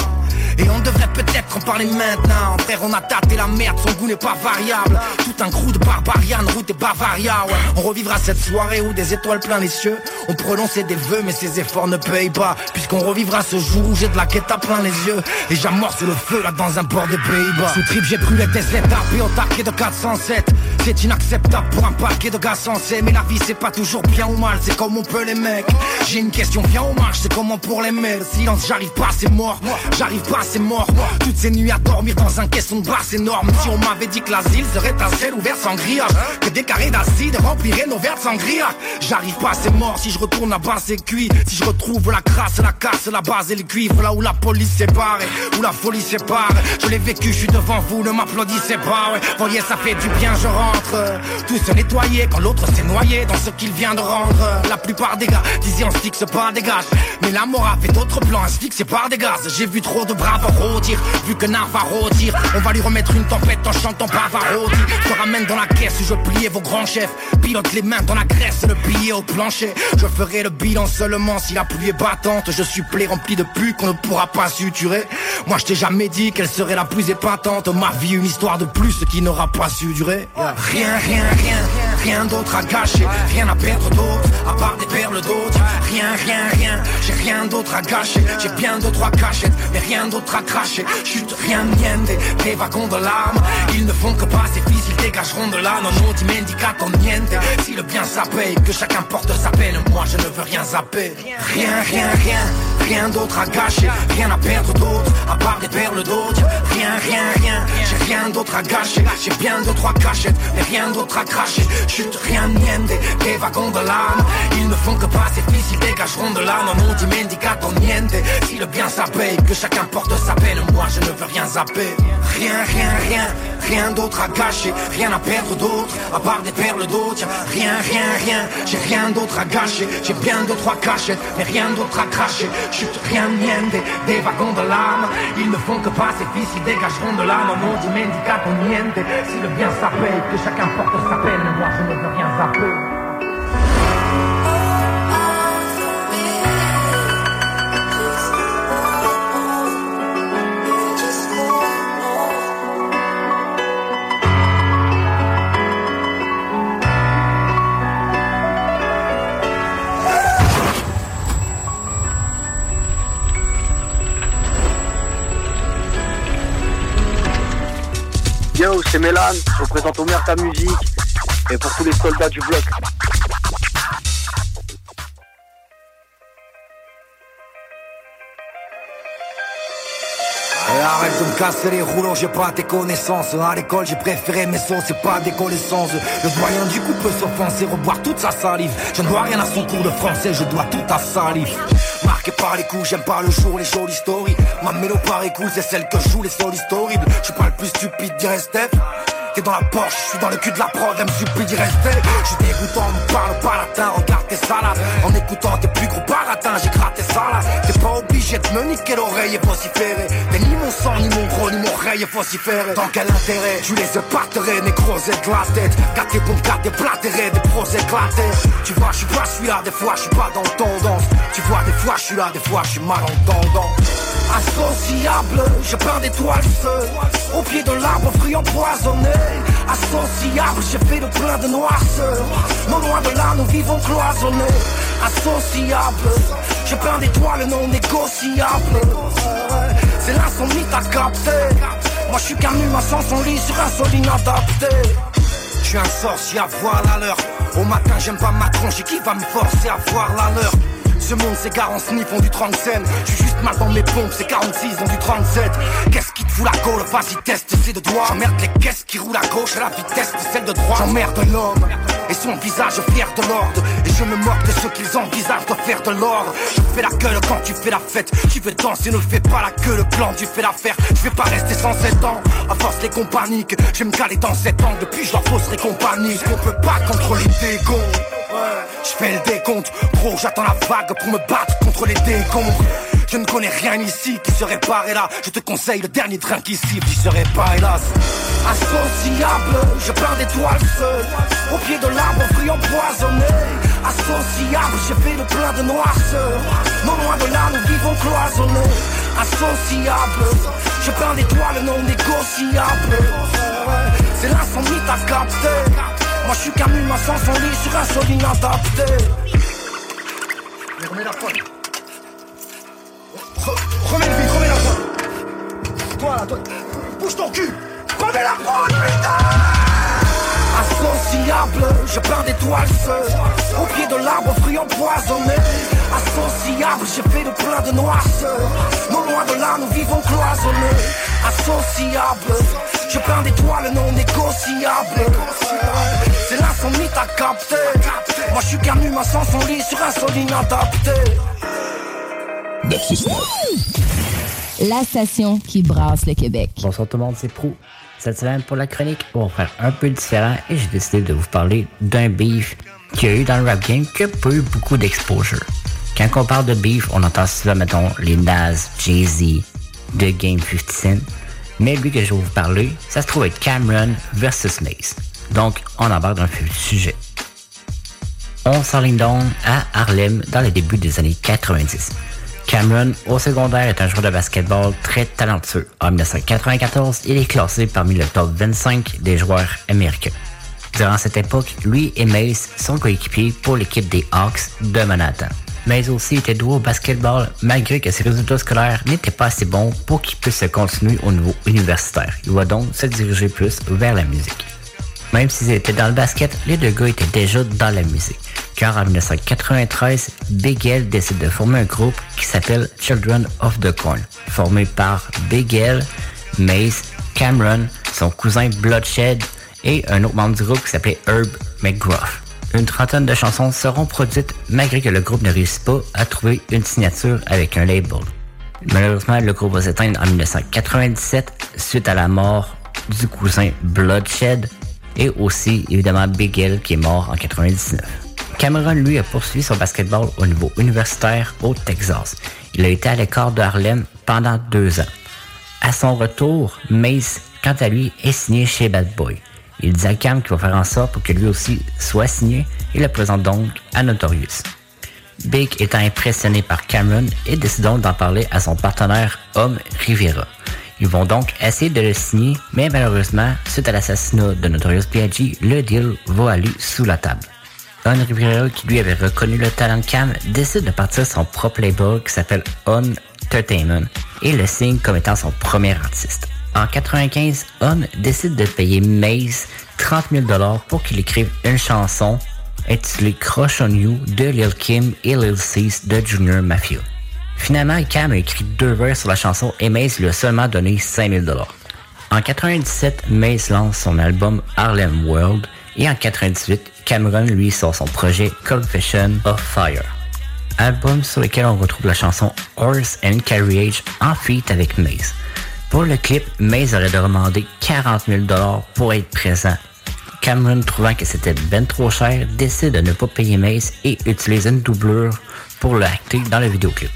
Et on devrait peut-être en parler maintenant. Frère on a tâté la merde, son goût n'est pas variable. Tout un crew de barbarian, route et Bavaria ouais. On revivra cette soirée où des étoiles plein les cieux. On prononçait des vœux mais ces efforts ne payent pas. Puisqu'on revivra ce jour où j'ai de la quête à plein les yeux. Et j'amorce le feu là dans un bord des Pays-Bas. Sous trip j'ai brûlé des étapes et au taquet de 407 C'est inacceptable pour un paquet de gars sensés Mais la vie c'est pas toujours bien ou mal, c'est comme on peut les mecs. J'ai une question bien ou marche, c'est comment pour les mails Silence j'arrive pas c'est mort, j'arrive pas c'est mort. Toutes ces nuits à dormir dans un caisson de brasse énorme. Si on m'avait dit que l'asile serait un ciel ouvert sans grillage Que des carrés d'acide rempliraient nos grillage J'arrive pas c'est mort, si je retourne là-bas c'est cuit Si je retrouve la crasse, la casse, la base et le cuivre. Là où la police sépare, où la folie sépare Je l'ai vécu, je suis devant vous, ne m'applaudissez pas ouais. Voyez ça fait du bien, je rentre. Tout se nettoyer quand l'autre s'est noyé dans ce qu'il vient de rendre. La plupart des gars disaient on se fixe pas des gages Mais la mort a fait d'autres plans, se fixer par des gaz. J'ai vu trop de braves rôtir, vu que Nar va rôtir On va lui remettre une tempête en chantant Pavarotti. Je ramène dans la caisse je pliais vos grands chefs. Pilote les dans la graisse, le billet au plancher. Je ferai le bilan seulement si la pluie est battante. Je suis plé rempli de pu qu'on ne pourra pas suturer. Moi je t'ai jamais dit qu'elle serait la plus épatante. Ma vie une histoire de plus qui n'aura pas su durer. Rien, rien, rien, rien d'autre à gâcher. Rien à perdre d'autre, à part des perles d'autres. Rien, rien, rien, j'ai rien d'autre à gâcher. J'ai bien deux, trois cachettes, mais rien d'autre à cracher. Chute, rien, niente, des wagons de larmes. Ils ne font que passer, fils, ils dégageront de là Non, non, dimenticato niente Si le bien ça paye, que chacun porte sa peine. Moi je ne veux rien zapper. Rien, rien, rien, rien d'autre à gâcher. Rien à perdre d'autre, à part des perles d'autres Rien, rien, rien, j'ai rien d'autre à gâcher. J'ai bien deux, trois cachettes, mais rien d'autre à cracher. Chute, rien, niente, des wagons de larmes Ils ne font que passer, fils, ils dégageront de là Non, non, dimenticato niente Si le bien ça paye, que chacun porte sa peine Moi je ne veux rien zapper. Rien, rien, rien, rien d'autre à gâcher Rien à perdre d'autre, à part des perles d'autres Rien, rien, rien, j'ai rien d'autre à gâcher J'ai bien deux, trois cachettes, mais rien d'autre à cracher. Chute, rien, niente, des wagons de larmes Ils ne font que passer, fils, ils dégageront de là Non, non, dimenticato niente Si le bien paye, que chacun porte sa peine. Moi je ne veux rien zapper C'est Mélan, je représente Omer ta musique et pour tous les soldats du bloc. Arrête de me casser les roulants, j'ai pas tes connaissances. À l'école j'ai préféré mes sons, c'est pas des connaissances. Le doyen du coup peut s'offenser, reboire toute sa salive. Je ne dois rien à son cours de français, je dois tout à salive Marqué par les coups, j'aime pas le jour, les jolies stories. Ma mélo par écoute, c'est celle que je joue, les solistes horribles. Je suis pas le plus stupide, dirait Steph T'es dans la Porsche, je suis dans le cul de la prod, elle me supplie d'y rester. Je suis dégoûtant, me parle pas latin, regarde tes salades. En écoutant tes plus gros baratins, j'ai gratté ça là. T'es pas obligé de me niquer l'oreille et vociférer. T'es ni mon sang, ni mon gros, ni mon rey et vociférer Dans quel intérêt Tu les éparterais, négros éclatés tête? Gâté pour me garder platéré, des pros éclatés. Tu vois, je suis pas celui-là, des fois je suis pas dans tendance. Tu vois, des fois je suis là, des fois je suis mal entendant Associable, je peins des toiles Au pied de l'arbre, fruit empoisonné Associable, j'ai fait le plein de noirceur. Non loin de là, nous vivons cloisonnés. Associable, je peins des toiles non négociables. C'est l'insomnie t'as capté. Moi je suis qu'un humain sans son lit sur un sol inadapté. Je suis un sorcier à voir la leur. Au matin j'aime pas ma tronche qui va me forcer à voir la leur? Ce monde s'égare en sniff, on du 37 Je suis juste mal dans mes pompes, c'est 46, on du 37 Qu'est-ce qui te fout la gaule Vas-y teste ces deux doigts. J'emmerde les caisses qui roulent à gauche à la vitesse de celle de droite. J'emmerde l'homme et son visage fier de l'ordre. Et je me moque de ceux qu'ils envisagent de faire de l'ordre. Je fais la gueule quand tu fais la fête. Tu veux danser, ne fais pas la queue, le plan tu fais l'affaire. Je vais pas rester sans 7 ans. À force les compagnies je vais me caler dans 7 ans. Depuis je leur poserai compagnie On peut pas contrôler des gonds je fais le décompte, gros j'attends la vague pour me battre contre les décombres. Je ne connais rien ici qui serait paré là. Je te conseille le dernier train qui siffle, j'y serai pas hélas. Associable, je peins des toiles seul Au pied de l'arbre, fruit empoisonné. Associable, j'ai fait le plein de noirceur. Non loin de là, nous vivons cloisonnés. Associable, je peins des toiles non négociables. C'est l'insomnie t'as capté moi je suis sans son lit sur un sol inadapté Mais remets la pointe. Re- Remets le beat, remets la pointe. Toi là, toi Bouge ton cul. Remets la pointe, putain Associable, je peins des toiles Au pied de l'arbre, fruit empoisonné Associable, j'ai fait le plein de noirceur. Non loin de là, nous vivons cloisonnés. Associable, je peins des toiles non négociables. C'est l'insomnie t'as capté. Moi je suis qu'un humain sans son lit sur un sol inadapté. La station qui brasse le Québec. Bonsoir tout le monde, c'est Prou. Cette semaine, pour la chronique, on va faire un peu différent et j'ai décidé de vous parler d'un beef qu'il y a eu dans le rap game qui n'a pas eu beaucoup d'exposure. Quand on parle de beef, on entend souvent, mettons, les Nas, Jay-Z, The Game 50 Cent. Mais lui que je vais vous parler, ça se trouve être Cameron versus Mace. Donc, on embarque dans le sujet. On s'enligne donc à Harlem dans les débuts des années 90. Cameron, au secondaire, est un joueur de basketball très talentueux. En 1994, il est classé parmi le top 25 des joueurs américains. Durant cette époque, lui et Mace sont coéquipiers pour l'équipe des Hawks de Manhattan. Mace aussi était doué au basketball malgré que ses résultats scolaires n'étaient pas assez bons pour qu'il puisse continuer au niveau universitaire. Il va donc se diriger plus vers la musique. Même s'ils étaient dans le basket, les deux gars étaient déjà dans la musique. Car en 1993, Big L décide de former un groupe qui s'appelle Children of the Corn, formé par Big L, Mace, Cameron, son cousin Bloodshed et un autre membre du groupe qui s'appelait Herb McGruff. Une trentaine de chansons seront produites malgré que le groupe ne réussisse pas à trouver une signature avec un label. Malheureusement, le groupe va s'éteindre en 1997 suite à la mort du cousin Bloodshed et aussi évidemment Big L qui est mort en 99. Cameron, lui, a poursuivi son basketball au niveau universitaire au Texas. Il a été à l'écart de Harlem pendant deux ans. À son retour, Mace, quant à lui, est signé chez Bad Boy. Il dit à Cam qu'il va faire en sorte pour que lui aussi soit signé et le présente donc à Notorious. Big étant impressionné par Cameron et décide donc d'en parler à son partenaire Homme Rivera. Ils vont donc essayer de le signer, mais malheureusement, suite à l'assassinat de Notorious B.I.G., le deal va aller sous la table. Don Rivera, qui lui avait reconnu le talent de Cam, décide de partir son propre label qui s'appelle On Entertainment et le signe comme étant son premier artiste. En 95, On décide de payer Maze 30 000 pour qu'il écrive une chanson intitulée Crush on You de Lil Kim et Lil Cease de Junior Mafia. Finalement, Cam a écrit deux vers sur la chanson et Maze lui a seulement donné 5000 dollars. En 97, Maze lance son album Harlem World et en 98, Cameron lui sort son projet Confession of Fire. Album sur lequel on retrouve la chanson Horse and Carriage en feat avec Maze. Pour le clip, Maze aurait demandé 40 000 dollars pour être présent. Cameron, trouvant que c'était ben trop cher, décide de ne pas payer Maze et utilise une doublure pour le acter dans le vidéoclip.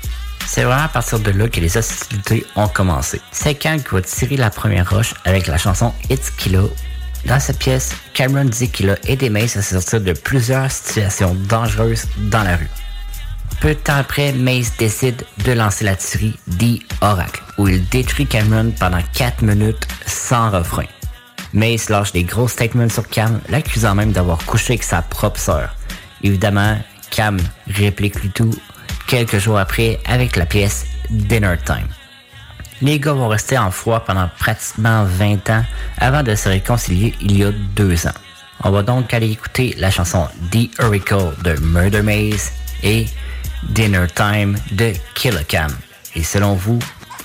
C'est vraiment à partir de là que les hostilités ont commencé. C'est Cam qui va tirer la première roche avec la chanson It's Kilo. Dans cette pièce, Cameron dit qu'il a aidé Mace à sortir de plusieurs situations dangereuses dans la rue. Peu de temps après, Mace décide de lancer la tuerie The Oracle, où il détruit Cameron pendant 4 minutes sans refrain. Mace lâche des gros statements sur Cam, l'accusant même d'avoir couché avec sa propre sœur. Évidemment, Cam réplique lui tout quelques jours après avec la pièce Dinner Time. Les gars vont rester en froid pendant pratiquement 20 ans avant de se réconcilier il y a deux ans. On va donc aller écouter la chanson The Oracle de Murder Maze et Dinner Time de Cam. Et selon vous,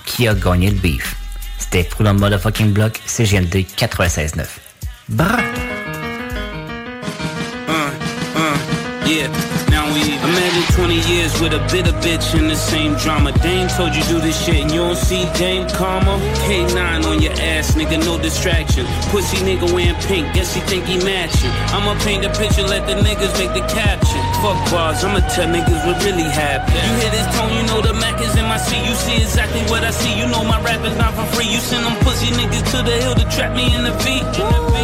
qui a gagné le beef? C'était pour le motherfucking block CGMD 96.9. Brrr! Yeah. Now we imagine 20 years with a bitter bitch in the same drama. Dame told you do this shit and you don't see Dame Karma. K9 on your ass, nigga, no distraction. Pussy nigga wearing pink, guess he think he matching. I'ma paint the picture, let the niggas make the caption. Fuck bars, I'ma tell niggas what really happened. You hear this tone, you know the Mac is in my seat. You see exactly what I see. You know my rap is not for free. You send them pussy niggas to the hill to trap me in the V.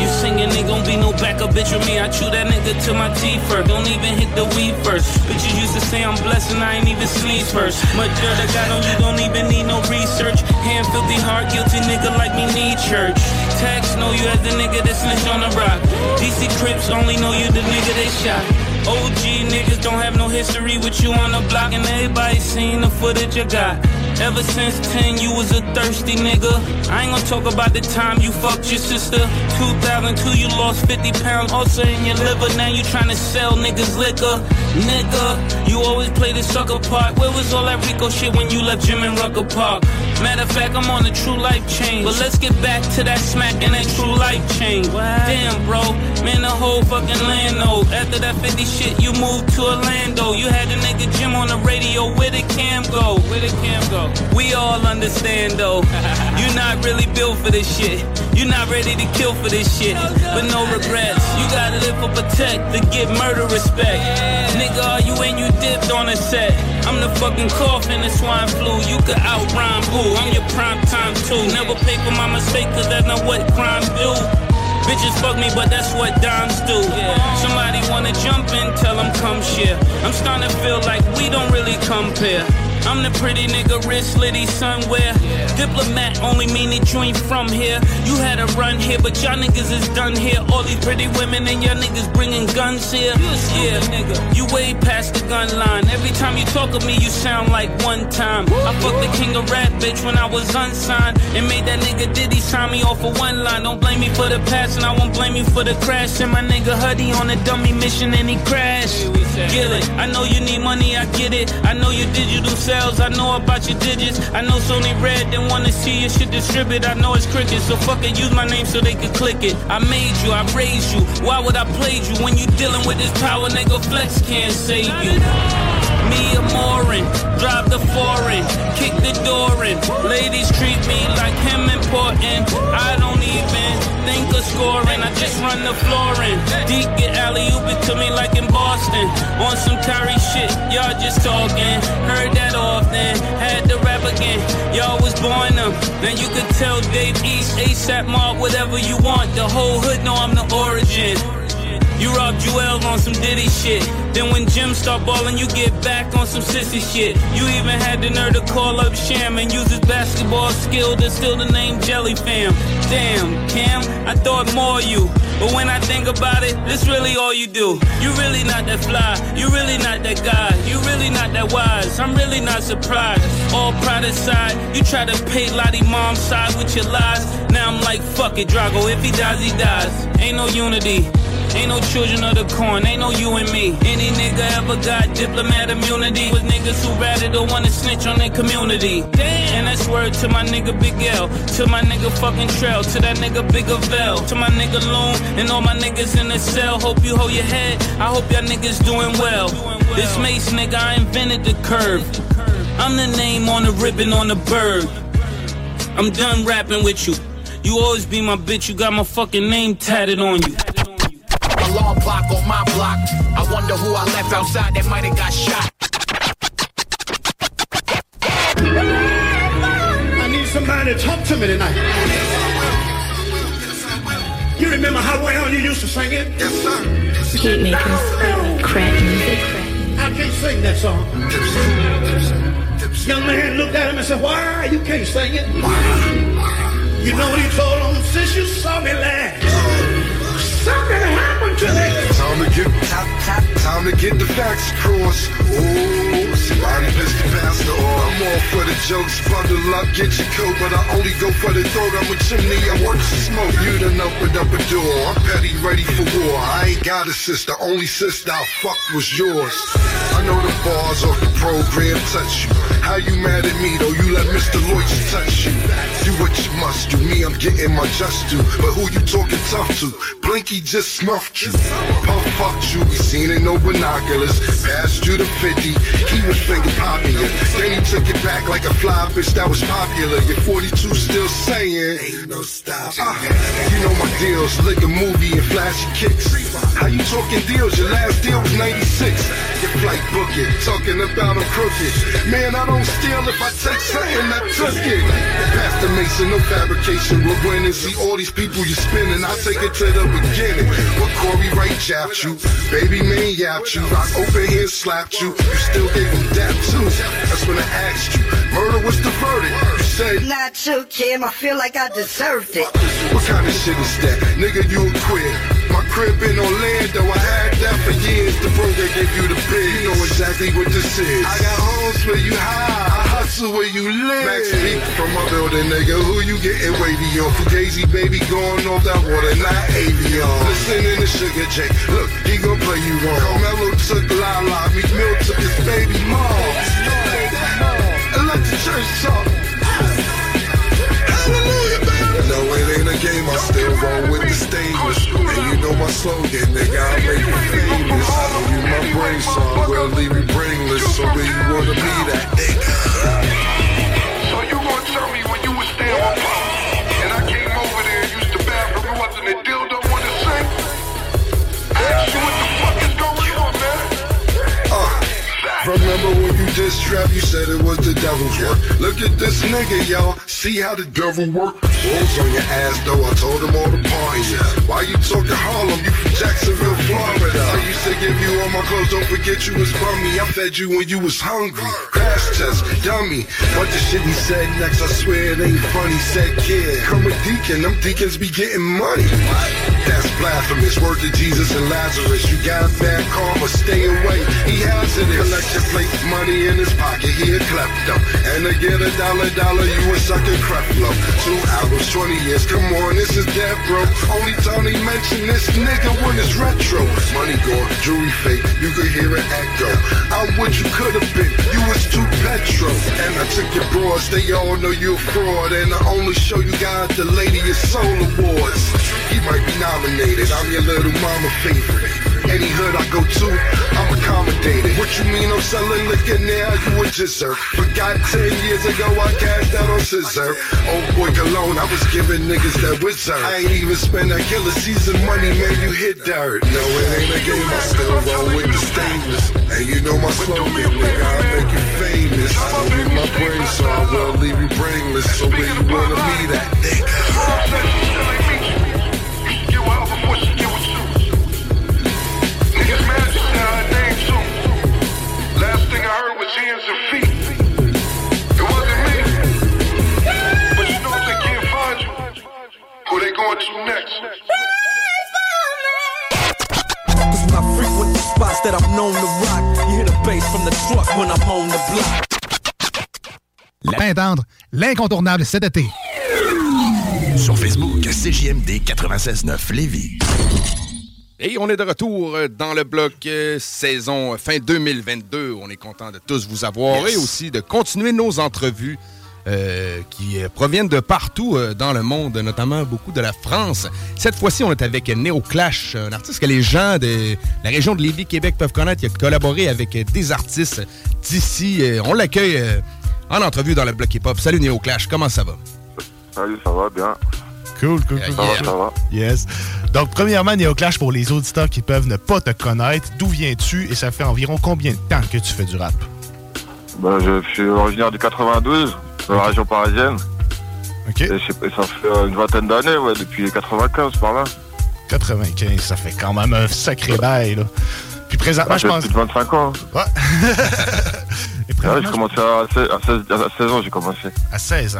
You singing, nigga, gon' be no backup bitch with me. I chew that nigga to my teeth first. Don't even hit the weed first. Bitches used to say I'm blessed and I ain't even sleep first. Much dirt I got on you, don't even need no research. Hand filthy, heart guilty nigga like me need church. Tax know you as the nigga that snitched on the rock. DC Crips only know you the nigga they shot. OG niggas don't have no history with you on the block, and everybody seen the footage I got. Ever since 10, you was a thirsty nigga. I ain't gonna talk about the time you fucked your sister. 2002, you lost 50 pounds, also in your liver. Now you tryna sell niggas liquor. Nigga, you always play the sucker part. Where was all that Rico shit when you left Jim and Rucker Park? Matter of fact, I'm on a true life change. But let's get back to that smack and that true life change. Damn, bro. Man, the whole fucking land know. After that 50 shit, you moved to Orlando. You had a nigga Jim on the radio. Where the cam go? Where the cam go? We all understand though. You're not really built for this shit. You're not ready to kill for this shit. But no regrets. You gotta live for protect to get murder respect. Nigga, are you and you dipped on a set? I'm the fucking cough in the swine flu. You could out rhyme boo. I'm your prime time too. Never pay for my mistake, cause that's not what crime do. Bitches fuck me, but that's what dimes do. Somebody wanna jump in, tell them come share. I'm starting to feel like we don't really compare. I'm the pretty nigga, wrist litty somewhere. Diplomat only mean that you ain't from here. You had a run here, but y'all niggas is done here. All these pretty women and y'all niggas bringing guns here. You Yeah, nigga, you way past the gun line. Every time you talk of me, you sound like one time. I fucked the king of rap, bitch, when I was unsigned. And made that nigga Diddy sign me off for one line. Don't blame me for the past, and I won't blame you for the crash. And my nigga Huddy on a dummy mission, and he crashed. Get it, I know you need money, I get it. I know your digital sales, I know about your digits. I know Sony Red didn't wanna see your shit distribute. I know it's cricket, so fuck it, use my name so they can click it. I made you, I raised you. Why would I play you when you dealing with this power? Nigga, flex can't save you. Me a Morin, drive the foreign, kick the door in. Ladies treat me like him important. I don't even think of scoring, I just run the floor in. Deep get alley oop it to me like in Boston. On some Kyrie shit, y'all just talking. Heard that often, had to rap again. Y'all was born them. Then you could tell Dave East, ASAP Mark, whatever you want. The whole hood know I'm the origin. You robbed Jewel on some Diddy shit. Then when Jim start balling, you get back on some sissy shit. You even had the nerve to call up Sham and use his basketball skill to steal the name Jelly Fam. Damn, Cam, I thought more of you. But when I think about it, this really all you do. You really not that fly. You really not that guy. You really not that wise. I'm really not surprised. All pride aside, you try to pay Lottie mom's side with your lies. Now I'm like, fuck it, Drago. If he dies, he dies. Ain't no unity. Ain't no children of the corn, ain't no you and me. Any nigga ever got diplomat immunity with niggas who rather don't wanna snitch on their community. Damn. And that's word to my nigga Big L, to my nigga fucking Trail, to that nigga Big Avell, to my nigga Loon, and all my niggas in the cell. Hope you hold your head, I hope y'all niggas doing well. This Mace nigga, I invented the curve. I'm the name on the ribbon on the bird. I'm done rapping with you. You always be my bitch, you got my fucking name tatted on you. Alarm clock on my block. I wonder who I left outside that might have got shot. I need somebody to talk to me tonight. You remember how well you used to sing it? Yes, sir. Hit makers, crack music. I can't sing that song. Young man looked at him and said, Why you can't sing it? You know what he told him? Since you saw me last, oh, something happened to me. Time to get time to get the facts across. Oh, somebody pissed the pastor off. I'm all for the jokes, bundle up, get your coat, but I only go for the throat. I'm a chimney, I work to smoke. You done opened up a door. I'm petty, ready for war. I ain't got a sister, only sister I fucked was yours. I know the bars off the program touch you. How you mad at me though? You let Mr. Lloyd touch you. Do what you must do. Me, I'm getting my just due. But who you talking tough to? Blinky just snuffed you. Puff fucked you. We seen it no binoculars. Passed you the 50. He was popping you. Then he took it back like a fly bitch that was popular. Your 42 still saying. Ain't no stop. Uh-huh. you know my deals. A movie and flashy kicks. How you talking deals? Your last deal was 96. Your flight book it. Talking about a crooked. Man, I don't steal if I take something I took it. Pastor Mason, no fabrication. We're winning. See all these people you're spinning. I take it to the beginning. What Corey Wright japped you. Baby man yapped you. I open here slapped you. You still gave him dap too. That's when I asked you. Murder was the verdict. You said, Not too, Kim. I feel like I deserved it. What kind of shit is that? Nigga, you a quit. My crib in Orlando, I had that for years. The bro that gave you the bid. You know exactly what this is. I got homes where you hide. I is where you live. Max Peak from my building, nigga. Who you getting wavy on? Fugazi, baby, going off that water, not avion. Listening to Sugar J. Look, he gon' play you wrong. Carmelo took Lala. Meek Mill took his baby mom. The church talk. still roll with the stainless. And you know my slogan, nigga, I make you famous. I don't use my brain, so I will leave you brainless. So where you wanna be that nigga? So you gonna tell me when you was there? Trap, you said it was the devil's work. Look at this nigga, y'all. See how the devil work? Wolves on your ass, though. I told him all the parties. Why you talking Harlem? You from Jacksonville, Florida. I used to give you all my clothes. Don't forget you was bummy. I fed you when you was hungry. Crash test, dummy. What the shit he said next, I swear it ain't funny. Said kid, come a deacon. Them deacons be getting money. That's blasphemous. Word to Jesus and Lazarus. You got a bad karma, stay away. He has it. Collect your plate, money in his pocket. He a klepto. And to get a dollar, dollar, you a sucker creflo. Two albums, 20 years. Come on, this is dead, bro. Only time he mention this nigga when it's retro. Money gone, jewelry fake. You could hear it echo. I'm what you could have been. You was too petro. And I took your bros. They all know you a fraud. And I only show you got the Lady of Soul Awards. He might be nominated. I'm your little mama favorite. Any hood I go to, I'm accommodated. What you mean I'm selling liquor now? You a dessert. Forgot 10 years ago I cashed out on scissor. Old boy cologne, I was giving niggas that wizard. I ain't even spend that killer season money, man, you hit dirt. No, it ain't a game, I still roll with the stainless. And you know my slogan, nigga, I make you famous. I don't leave my brain, so I will leave you brainless. So where you wanna meet at, nigga? Tendre, l'incontournable cet été. Sur Facebook, CJMD 96.9 Lévis. Et on est de retour dans le bloc euh, saison fin 2022. On est content de tous vous avoir Yes. et aussi de continuer nos entrevues euh, qui euh, proviennent de partout euh, dans le monde, notamment beaucoup de la France. Cette fois-ci, on est avec Neo Clash, un artiste que les gens de la région de Lévis, Québec peuvent connaître. Il a collaboré avec euh, des artistes d'ici. Euh, On l'accueille euh, en entrevue dans le bloc hip-hop. Salut Neo Clash, comment ça va? Salut, ça va bien. Cool, cool, cool. Ça va, ça va. Yes. Donc, premièrement, Néoclash, pour les auditeurs qui peuvent ne pas te connaître, d'où viens-tu et ça fait environ combien de temps que tu fais du rap? Ben, je suis originaire du 92, de la région parisienne. OK. Et ça fait euh, une vingtaine d'années, ouais, depuis 95 par là. 95, ça fait quand même un sacré bail, là. Puis présentement, je pense. plus de 25 ans. Ouais. Et Ouais, présentement, j'ai commencé à 16, à 16 à 16 ans, j'ai commencé. À 16 ans.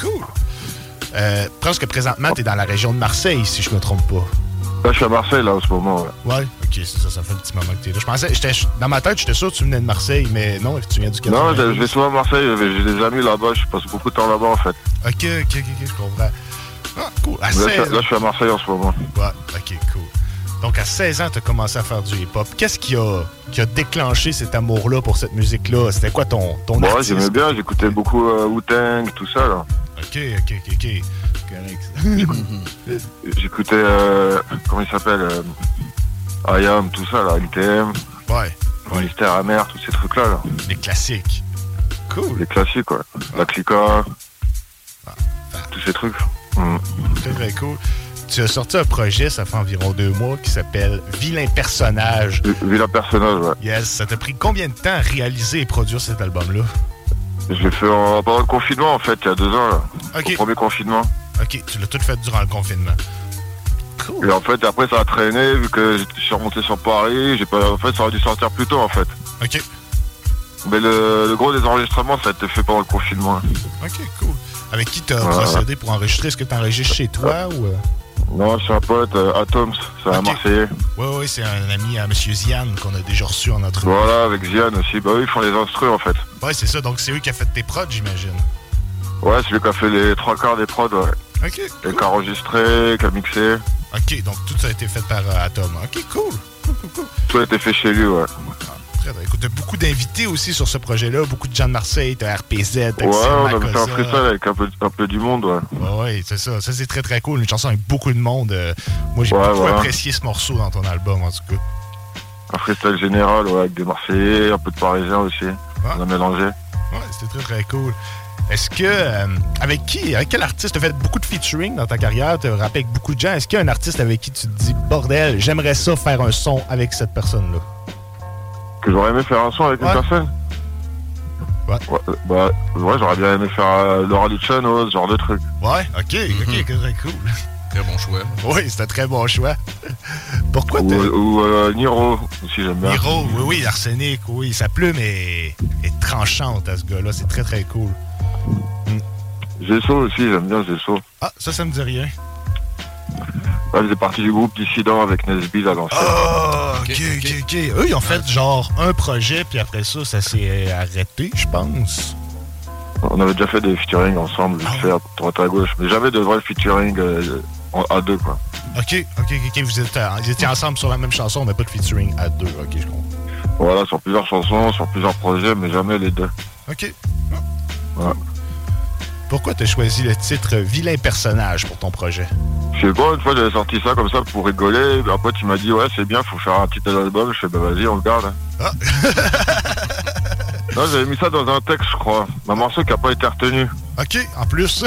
Cool. Euh, presque présentement, tu es dans la région de Marseille, si je me trompe pas. Là, je suis à Marseille, là, en ce moment. Ouais. Ouais, ok, ça, ça fait un petit moment que t'es là. Je pensais, dans ma tête, j'étais sûr que tu venais de Marseille, mais non, tu viens du Non, 92. je je vais souvent à Marseille, j'ai des amis là-bas, je passe beaucoup de temps là-bas, en fait. Ok, ok, ok, ok, je comprends. Ah, cool. À Là, je, 16 suis- là, je suis à Marseille en ce moment. Ouais, ok, cool. Donc, à 16 ans, tu as commencé à faire du hip-hop. Qu'est-ce qui a, qui a déclenché cet amour-là pour cette musique-là? C'était quoi ton, ton ouais, j'aimais bien, j'écoutais beaucoup euh, Wu-Tang, tout ça, là. Ok, ok, ok, ok. J'écoutais, euh, comment il s'appelle euh, IAM, tout ça, là, NTM. Ouais. Mystère amer, tous ces trucs-là, là. Les classiques. Cool. Les classiques, ouais. La Clica. Tous ces trucs. Mm. Très, très cool. Tu as sorti un projet, ça fait environ deux mois, qui s'appelle Vilain Personnage. Vilain Personnage, ouais. Yes. Ça t'a pris combien de temps à réaliser et produire cet album-là? Je l'ai fait en, pendant le confinement, en fait, il y a deux ans, là. Au premier confinement. Ok, tu l'as tout fait durant le confinement. Et en fait, après, ça a traîné, vu que je suis remonté sur Paris. J'ai pas, en fait, ça aurait dû sortir plus tôt, en fait. Ok. Mais le, le gros des enregistrements, ça a été fait pendant le confinement. Ok, cool. Avec qui tu as Voilà. procédé pour enregistrer? Est-ce que tu enregistres chez toi ou. Non, suis un pote, euh, Atoms, c'est un Marseillais. Oui, oui, c'est un ami à M. Zian qu'on a déjà reçu en entrevue. Voilà, avec Zian aussi. Bah, eux, ils font les instrus, en fait. Ouais, c'est ça. Donc, c'est eux qui ont fait tes prods, j'imagine. Ouais, c'est lui qui a fait les trois quarts des prods, ouais. Ok. Et qui a enregistré, qui a mixé. Ok, donc tout ça a été fait par euh, Atom. Ok, cool. Tout a été fait chez lui, ouais. Très bien. Écoute, t'as beaucoup d'invités aussi sur ce projet-là. Beaucoup de gens de Marseille. T'as RPZ, Ouais, on a fait un freestyle avec un peu, un peu du monde, ouais. Ouais, ouais, c'est ça. Ça, c'est très, très cool. Une chanson avec beaucoup de monde. Euh, moi, j'ai Ouais, beaucoup voilà. apprécié ce morceau dans ton album, en tout cas. Un freestyle général, ouais, avec des Marseillais, un peu de Parisiens aussi. On a mélangé. Ouais, c'était très, très cool. Est-ce que, euh, avec qui, avec quel artiste, t'as fait beaucoup de featuring dans ta carrière, t'as rappé avec beaucoup de gens, est-ce qu'il y a un artiste avec qui tu te dis, bordel, j'aimerais ça faire un son avec cette personne-là? Que j'aurais aimé faire un son avec Ouais. une personne Ouais, bah, ouais, j'aurais bien aimé faire euh, Laura Luciano, ce genre de truc. Ouais, ok, ok, très cool. Très bon choix. Oui, c'est un très bon choix. Pourquoi Ou, ou euh, Niro, aussi j'aime bien. Niro, oui, oui, Arsenic, oui. Sa plume est, est tranchante à ce gars-là. C'est très, très cool. Gesso aussi, j'aime bien Gesso. Ah, ça, ça me dit rien. Il faisait partie du groupe Dissident avec Nesby à l'ancienne. Ah, ok, ok, ok. Eux, ils ont fait genre un projet, puis après ça, ça s'est arrêté, je pense. On avait déjà fait des featuring ensemble, vite fait, à droite à gauche, mais jamais de vrai featuring euh, en- à deux, quoi. Ok, ok, ok. Vous, êtes, euh, vous étiez ensemble sur la même chanson, mais pas de featuring à deux. Ok, je comprends. Voilà, sur plusieurs chansons, sur plusieurs projets, mais jamais les deux. Ok. Ouais. Pourquoi t'as choisi le titre Vilain personnage pour ton projet? Je sais pas, une fois j'avais sorti ça comme ça pour rigoler, après tu m'as dit ouais c'est bien, faut faire un titre d'album, je fais bah vas-y on le garde. hein. Ah. non j'avais mis ça dans un texte je crois, un morceau qui a pas été retenu. Ok, en plus.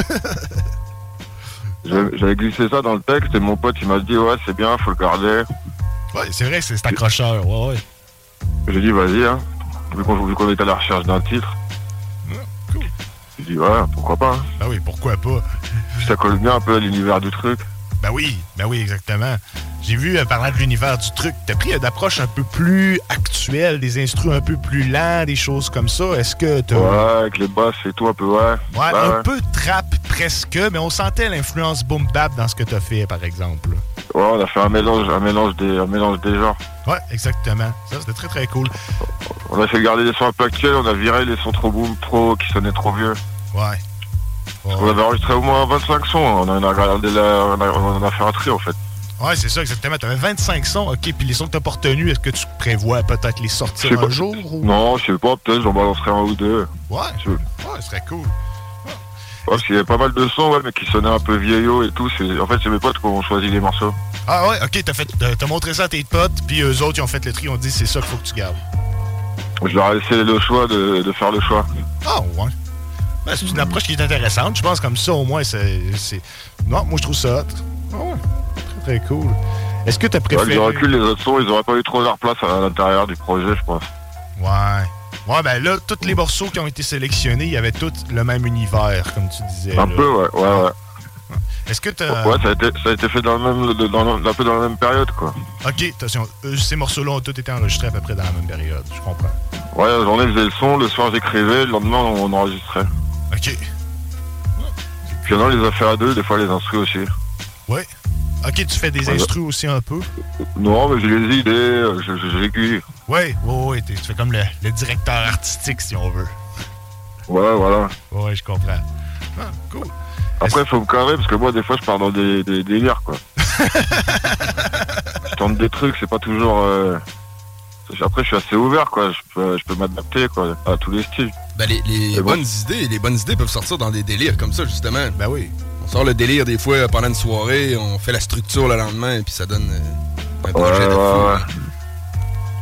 J'avais glissé ça dans le texte et mon pote il m'a dit ouais c'est bien, faut le garder. ouais, c'est vrai, c'est accrocheur. Ouais, ouais. J'ai dit vas-y hein, vu qu'on qu'on était à la recherche d'un titre. J'ai dit ouais, pourquoi pas. hein. Ben oui, pourquoi pas? Ça colle bien un peu à l'univers du truc. Ben oui, ben oui, exactement. J'ai vu, euh, parlant de l'univers du truc, t'as pris une approche un peu plus actuelle, des instruments un peu plus lents, des choses comme ça. Est-ce que t'as... Ouais, avec les basses et tout un peu ouais. Ouais, Ouais, un ouais. peu trap presque, mais on sentait l'influence boom bap dans ce que t'as fait, par exemple. Ouais, on a fait un mélange, un mélange des, un mélange des genres. Ouais, exactement. Ça, c'était très, très cool. On a fait garder les sons un peu actuels, on a viré les sons trop boom, trop, qui sonnaient trop vieux. Ouais. On avait enregistré au moins 25 sons, on en a regardé la, on, a, on en a fait un tri en fait. Ouais, c'est ça, exactement. T'avais 25 sons, ok, puis les sons que t'as pas retenus, est-ce que tu prévois peut-être les sortir un pas. jour? Ou... Non, je sais pas, peut-être j'en balancerai un ou deux. Ouais. Ouais, ce serait cool. Parce qu'il y avait pas mal de sons, ouais, mais qui sonnaient un peu vieillots et tout. En fait, c'est mes potes qui ont choisi les morceaux. Ah ouais, ok, t'as fait, montré ça à tes potes, puis eux autres, ils ont fait le tri, ils ont dit c'est ça qu'il faut que tu gardes. Je leur ai laissé le choix de, de faire le choix. Ah ouais. Ben, c'est une approche qui est intéressante, je pense, comme ça, au moins, c'est... Non, moi, je trouve ça hot. Ah ouais. Très, très cool. Est-ce que t'as Avec préféré... du recul, les autres sons, ils auraient pas eu trop leur place à l'intérieur du projet, je pense. Ouais. Ouais, ben là, tous les morceaux qui ont été sélectionnés, il y avait tous le même univers, comme tu disais. Un là. peu, ouais, ouais, ouais. Est-ce que t'as... Ouais, ça a été, ça a été fait dans le même, dans le- un peu dans la même période, quoi. Ok, attention, eux, ces morceaux-là ont tous été enregistrés à peu près dans la même période, je comprends. Ouais, la journée, je faisais le son, le soir, j'écrivais, le lendemain, on enregistrait. Ok. Puis on les a fait à deux, des fois, les instrus aussi. Ouais. Ok, tu fais des Ouais. instrus aussi un peu? Non, mais j'ai les idées, euh, je- Ouais, ouais, ouais, t'es- tu fais comme le, le directeur artistique, si on veut. Ouais, voilà. Ouais, je comprends. Ah, cool. Après, il faut me carrer, parce que moi, des fois, je pars dans des, des délires, quoi. je tente des trucs, c'est pas toujours... euh, Après, je suis assez ouvert, quoi. Je peux, je peux m'adapter, quoi, à tous les styles. Ben, les, les Mais bon. bonnes idées, les bonnes idées peuvent sortir dans des délires comme ça, justement. Ben oui. On sort le délire des fois pendant une soirée, on fait la structure le lendemain, puis ça donne euh, un Ouais, projet de fou. ouais,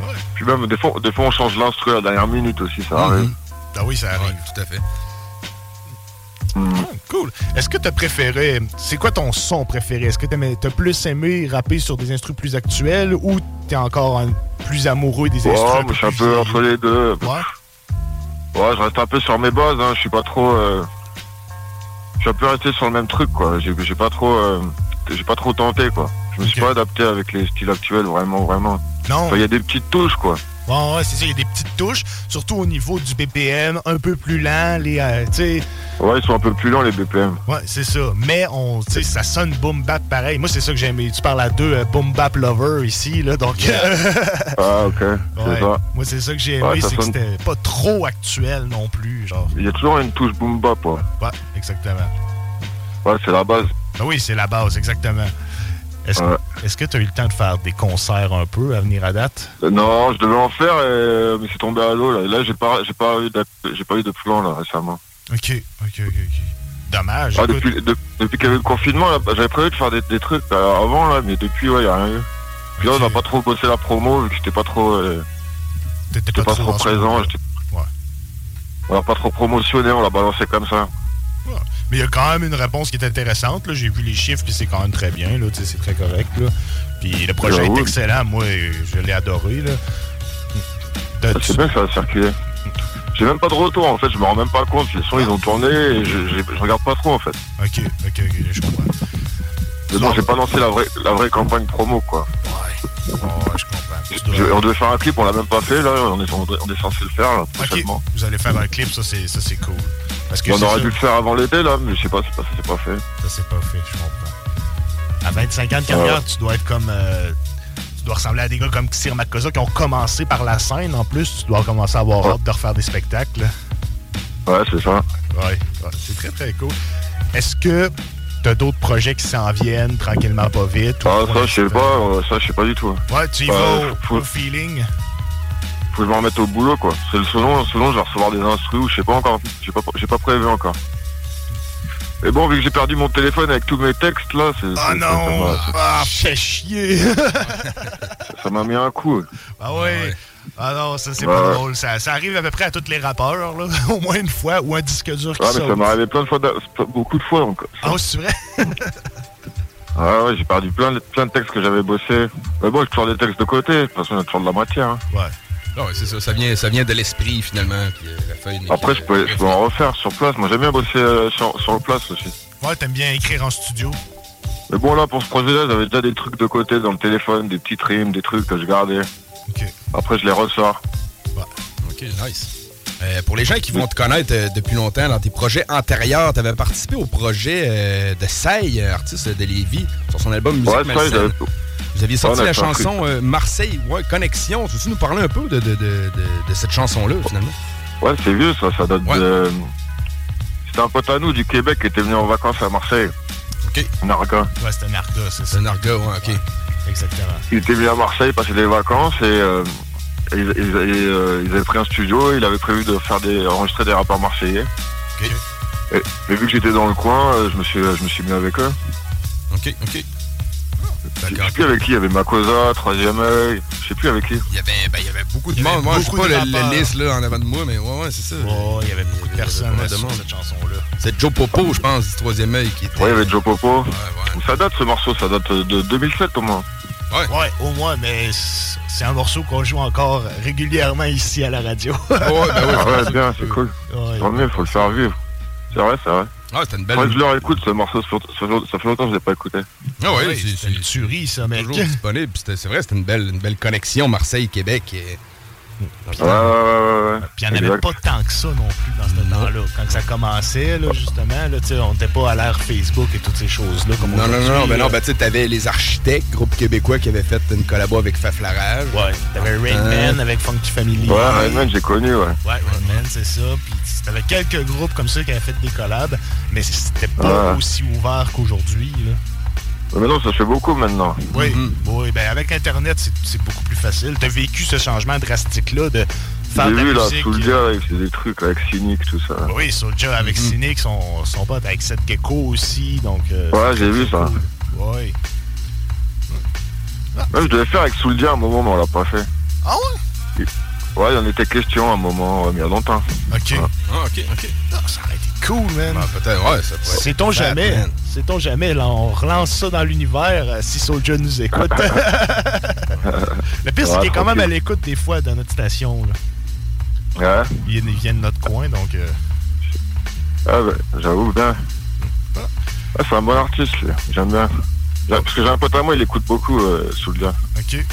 ouais. Puis même, des fois, des fois, on change l'instru à la dernière minute aussi, ça arrive. Ah oui, ça arrive. tout à fait. Cool. Est-ce que t'as préféré... C'est quoi ton son préféré? Est-ce que t'aimais- t'as plus aimé rapper sur des instruments plus actuels ou t'es encore un- plus amoureux des Ouais, instruments moi, je suis un peu entre les deux. Ouais. Ouais, je reste un peu sur mes bases, hein. Je suis pas trop... euh, Je suis un peu resté sur le même truc, quoi. J'ai pas trop... euh, J'ai pas trop tenté, quoi. Je me suis pas adapté avec les styles actuels, vraiment, vraiment. Non. Enfin, Il y a des petites touches, quoi. Ouais, ouais, c'est ça, il y a des petites touches, surtout au niveau du BPM, un peu plus lent, les, euh, sais, Ouais, ils sont un peu plus lents, les BPM. ouais, c'est ça. Mais on, tu sais, ça sonne boom bap pareil. Moi, c'est ça que j'ai aimé. Tu parles à deux euh, boom bap lovers ici, là, donc. Ah, ok. Ouais. C'est ça. Moi, c'est ça que j'ai aimé, Ouais, c'est que sonne- c'était pas trop actuel non plus, genre. Il y a toujours une touche boom bap, ouais. Ouais, exactement. Ouais, c'est la base. Ben oui, c'est la base, exactement. Est-ce Ouais. est-ce que tu as eu le temps de faire des concerts un peu à venir à date? Euh, Non, je devais en faire, et... mais c'est tombé à l'eau, là. Là, j'ai pas, j'ai pas eu j'ai pas eu de plan, là, récemment. Ok, ok, ok, ok. Dommage. Ah, depuis, de- depuis qu'il y avait le confinement, j'avais prévu de faire des, des trucs euh, avant, là, mais depuis, ouais, il a rien eu. Puis là, on n'a pas trop bossé la promo, vu que j'étais pas trop, euh, j'étais pas pas, trop trop dans ce présent. Ouais. On l'a pas trop promotionné, on l'a balancé comme ça. Mais il y a quand même une réponse qui est intéressante. là. J'ai vu les chiffres, puis c'est quand même très bien. C'est très correct. Là. Puis le projet J'avoue. est excellent. Moi, je l'ai adoré. Là. De- C'est bien que ça a circulé. j'ai même pas de retour en fait, je me rends même pas compte. Les sons ils ont tourné et je, regarde pas trop en fait. Ok, ok, ok, je comprends. Mais bon, j'ai pas lancé la vraie, la vraie campagne promo quoi. Ouais, je comprends. Je- on devait faire un clip, on l'a même pas fait là, on est, on est censé le faire là, prochainement. Vous allez faire un clip, ça c'est, ça, c'est cool. Parce que on aurait dû le faire avant l'été là, mais je sais pas, c'est pas, c'est pas fait. ça c'est pas fait, je comprends. À 25 ans de carrière, Ouais. tu dois être comme. euh, tu dois ressembler à des gars comme Sir Makosa qui ont commencé par la scène en plus. Tu dois commencer à avoir hâte de refaire des spectacles. Ouais, c'est ça. Ouais, ouais, c'est très très cool. Est-ce que t'as d'autres projets qui s'en viennent tranquillement pas vite? Ah, ça, je sais pas, euh, ça, je sais pas du tout. Ouais, tu y vas au feeling? Faut que je me remette au boulot, quoi. C'est le selon, selon, je vais recevoir des instrus ou je sais pas encore. J'ai pas, j'ai pas prévu encore. Et bon, vu que j'ai perdu mon téléphone avec tous mes textes, là, c'est. Ah c'est- ça- non! ça Ah, fait chier! Ça m'a mis un coup. ah ouais! Ah non, ça c'est Ouais. pas drôle. Ça, ça arrive à peu près à tous les rappeurs, là. au moins une fois, ou un disque dur qui Ouais, mais ça m'est arrivé plein de fois, beaucoup de fois, donc. Ah, c'est vrai? Ah ouais, j'ai perdu plein de, plein de textes que j'avais bossé. Mais bon, j'ai toujours des textes de côté. De toute façon, il y a toujours de la matière. hein. Ouais. Non, ouais, c'est ça. Ça vient, ça vient de l'esprit, finalement. Puis euh, la feuille n'est Après, je peux, je peux en refaire sur place. Moi, j'aime bien bosser euh, sur, sur place aussi. Ouais, t'aimes bien écrire en studio. Mais bon, là, pour ce projet-là, j'avais déjà des trucs de côté dans le téléphone, des petites rimes, des trucs que je gardais. Après, je les ressors. Ok, nice. Euh, pour les gens qui vont te connaître euh, depuis longtemps dans tes projets antérieurs, tu avais participé au projet euh, de Say, euh, artiste de Lévis, sur son album Musique Ouais, Vous aviez sorti la chanson euh, Marseille ouais, Connexion. Tu veux nous parler un peu de, de, de, de- de cette chanson-là, finalement? Ouais, c'est vieux, ça. Ça date de. C'était un pote à nous du Québec qui était venu en vacances à Marseille. Ok. Narga. Ouais, c'était Narga, c'est ça. C'est Narga, ouais, ok. Exactement. Il était venu à Marseille passer des vacances et, euh, ils, ils- euh, ils avaient pris un studio et il avait prévu de faire des enregistrer des rappeurs marseillais. Et, et vu que j'étais dans le coin, euh, je me suis je me suis mis avec eux. Ok, ok. Je sais plus avec qui, il y avait Makosa, Troisième œil, je sais plus avec qui. Il y avait, ben, il y avait beaucoup de monde. Moi, je sais pas la liste là, en avant de moi, mais ouais, ouais, c'est ça. Ouais, il y avait beaucoup de personnes là, sur cette chanson-là. C'est Joe Popo, je pense, du troisième œil qui était. Ouais, il y avait Joe Popo. Ça date ce morceau, ça date de 2007 au moins. Ouais. au moins, mais c'est un morceau qu'on joue encore régulièrement ici à la radio. ouais, ben ouais, Ah ouais, bien, c'est cool. Ouais. Tant mieux, faut le faire vivre. C'est vrai, c'est vrai. Ah, c'était une belle. Que je le réécoute ce morceau, ça fait- longtemps que je l'ai pas écouté. Ah ouais, Ouais, c'est une tuerie, ça, mec. toujours disponible. C'est vrai, c'était une belle, une belle connexion Marseille-Québec. et- Ouais, ouais, ouais, ouais. Puis il n'y en avait pas tant que ça non plus dans ce temps-là. Quand ça commençait, là, justement, là, on n'était pas à l'ère Facebook et toutes ces choses-là. Comme Non, non, non, non, ben non, ben tu sais, t'avais les architectes, groupe québécois qui avaient fait une collabo avec Faflarage. Ouais, t'avais Rainman avec Funky Family. Ouais, Rainman, j'ai connu, ouais. Ouais, Rainman, c'est ça. Puis t'avais quelques groupes comme ça qui avaient fait des collabs, mais c'était pas aussi ouvert qu'aujourd'hui. là. Mais non, ça se fait beaucoup maintenant. Oui, Mm-hmm. oui, ben avec Internet, c'est- c'est beaucoup plus facile. T'as vécu ce changement drastique-là de faire J'ai de la vu là. Soulja avec des trucs avec Cynic, tout ça. Oui, Soulja avec Mhm. Cynic, son, son pote avec Seth Gecko aussi, donc... euh, Ouais, j'ai vu ça. cool. Ouais. Ouais, je devais faire avec Soulja à un moment, mais on l'a pas fait. Ah ouais? Ouais, il en était question à un moment, il y a longtemps. Ok. Ah, ok, ok. Ah, ça aurait été cool, man. Ah, peut-être, ouais, ça pourrait Sait-on Fat, jamais, man. sait-on jamais, là, on relance ça dans l'univers euh, si Soulja nous écoute. Le pire, c'est qu'il est quand même à l'écoute des fois de notre station. Là. Ouais, Il, il vient de notre coin, donc... euh, ah, bah, j'avoue bien. Ouais, c'est un bon artiste, lui. J'aime bien. J'ai- Parce que j'ai un pote à moi, il écoute beaucoup euh, Soulja. Ok.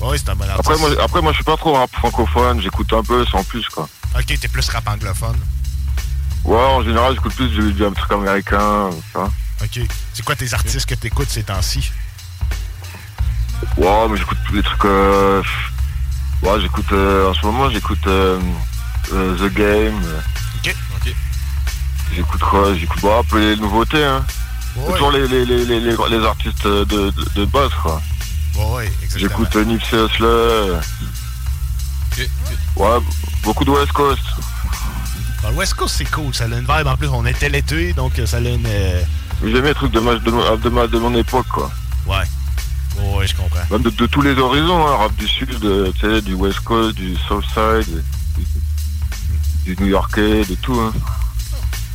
Ouais, c'est un bon artiste. Après moi, après, moi, je suis pas trop rap francophone, j'écoute un peu sans plus, quoi. Ok, t'es plus rap anglophone. Ouais, en général, j'écoute plus du, du un truc américain, ça. Ok. C'est quoi tes artistes que t'écoutes ces temps-ci? Ouais, mais j'écoute des trucs. Euh... Ouais, j'écoute. euh, en ce moment, j'écoute euh, euh, The Game. Ok. Ok. J'écoute quoi? J'écoute bon, un peu les nouveautés, hein. Ouais. Toujours les, les, les, les, les, les artistes de, de, de base, quoi. Ouais. J'écoute Nipsey Hussle. Ouais, beaucoup de West Coast. Le West Coast, c'est cool. Ça a une vibe. En plus, on était l'été, donc euh, ça a une... euh, J'aime les trucs de, ma, de, de, ma, de mon époque, quoi. Ouais. Ouais, je comprends. Même de, de tous les horizons, hein, rap du sud, euh, du West Coast, du Southside, du, du New Yorkais, de tout. Hein.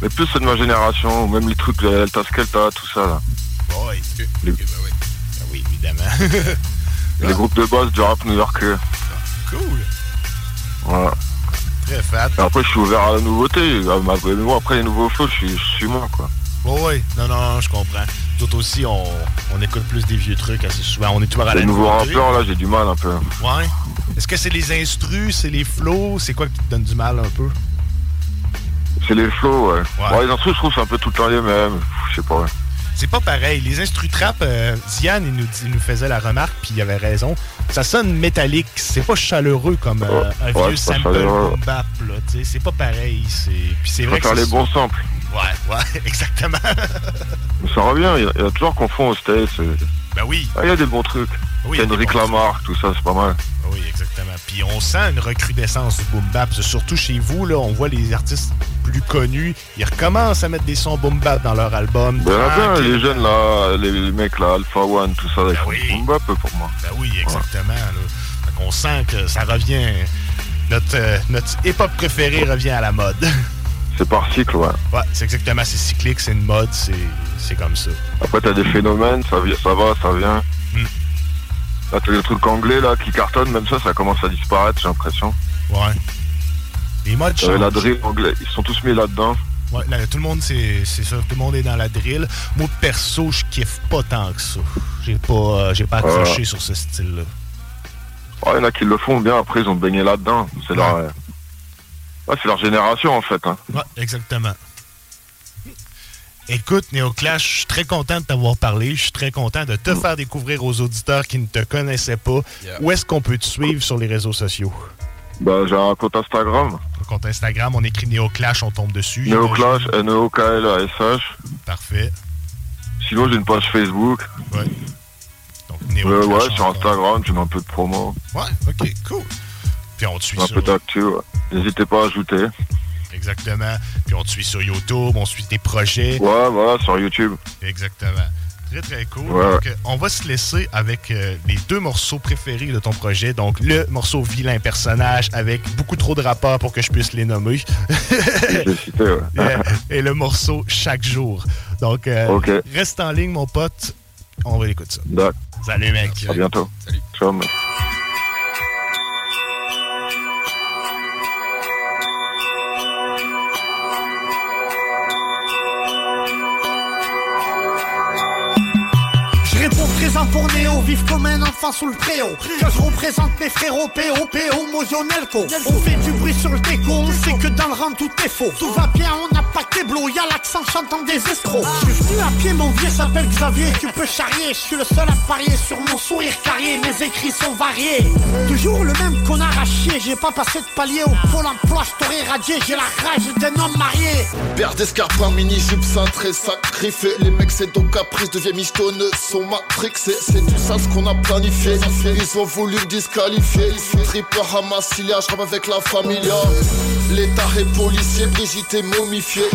Mais plus ceux de ma génération, même les trucs de Alta Skelta, tout ça, là. Ouais. Les, Ah oui, évidemment. les groupes de base du rap new-yorkais. cool. Voilà. Très fat. Après, je suis ouvert à la nouveauté. Après les nouveaux flows, je suis, je suis moi, quoi. Oui, oui. Non, non, je comprends. Nous autres aussi, on, on écoute plus des vieux trucs assez souvent. On est ouvert à la Les nouveaux rappeurs, là, j'ai du mal un peu. Ouais. Est-ce que c'est les instrus, c'est les flows? C'est quoi qui te donne du mal un peu? C'est les flows, ouais. Ouais, les instruments, je trouve, c'est un peu tout le temps les mêmes. Je sais pas, ouais. C'est pas pareil. Les instru trap, euh, Diane, il nous, il nous faisait la remarque, puis il avait raison. Ça sonne métallique. C'est pas chaleureux comme euh, un vieux sample boom bap, là. C'est pas pareil. C'est... Puis c'est Je vrai que les bons samples. Ouais, ouais, exactement. Ça revient, il y, a- toujours qu'on fond au States. Ben oui. Ah, il y a des bons trucs. Oui, il y a des Kendrick Lamar, tout ça, c'est pas mal. Oui, exactement. Puis on sent une recrudescence du boom bap. Surtout chez vous, là, on voit les artistes plus connus, ils recommencent à mettre des sons boom bap dans leur album. Ben, il y en a plein, Tranquille. les jeunes là, les, les mecs là, Alpha One, tout ça, ils font du boom bap pour moi. Ben oui, exactement. là. Fait qu'on sent que ça revient. Notre, euh, notre hip-hop préféré revient à la mode. C'est par cycle, ouais. Ouais, c'est exactement, c'est cyclique, c'est une mode, c'est comme ça. Après, t'as des phénomènes, ça, ça va, ça vient. Hmm. Là, t'as des trucs anglais là qui cartonnent, même ça, ça commence à disparaître, j'ai l'impression. Ouais. Les modes Euh, la drill anglais, ils sont tous mis là-dedans. Ouais, là, tout le monde, c'est ça. Tout le monde est dans la drill. Moi, perso, je kiffe pas tant que ça. J'ai pas, euh, j'ai pas accroché Ouais. sur ce style-là. Ouais, il y en a qui le font bien, après, ils ont baigné là-dedans. C'est leur, euh, ouais, c'est leur génération, en fait. Hein. Ouais, exactement. Écoute, Néoclash, je suis très content de t'avoir parlé. Je suis très content de te faire découvrir aux auditeurs qui ne te connaissaient pas. Où est-ce qu'on peut te suivre sur les réseaux sociaux? Bah, j'ai un compte Instagram. Ton compte Instagram, on écrit Néoclash, on tombe dessus. Neoclash, E N-E-O-K-L-A-S-H. Parfait. Sinon, j'ai une page Facebook. Ouais. Donc, Euh, Néoclash. ouais, sur Instagram, tu mets un peu de promo. Ouais, ok, cool. Puis on te suit Un sur... peu d'actu, ouais. N'hésitez pas à ajouter. Exactement. Puis on te suit sur YouTube, on suit tes projets. Ouais, voilà, sur YouTube. Exactement. Très, très cool. Ouais. Donc, euh, on va se laisser avec euh, les deux morceaux préférés de ton projet. Donc, le morceau Vilain personnage avec beaucoup trop de rapports pour que je puisse les nommer. Cité, ouais. et, et le morceau Chaque jour. Donc, euh, Ok. reste en ligne, mon pote. On va écouter ça. D'accord. Salut, mec. À bientôt. Salut. Ciao, mec. Pour Néo, vif comme un enfant sous le préau. Que je représente mes frérots, PO, PO. On fait du bruit sur le déco, on sait que dans le rang tout est faux. Tout va bien, on que blow, y'a l'accent chantant des escrocs. Je suis venu à pied, mon vieux s'appelle Xavier, tu peux charrier. Je suis le seul à parier sur mon sourire carrié, mes écrits sont variés. Toujours le même connard à chier, j'ai pas passé de palier au pôle emploi, je t'aurais radié, j'ai la rage d'un homme marié. Paire d'escarpins, mini-jupe cintré, sacrifié Les mecs c'est donc caprice, deviennent michetonneux, sont matrixés C'est tout ça ce qu'on a planifié. Ils ont voulu me disqualifier. Tripper rappe avec la familia L'état est policier, Brigitte est momifiée.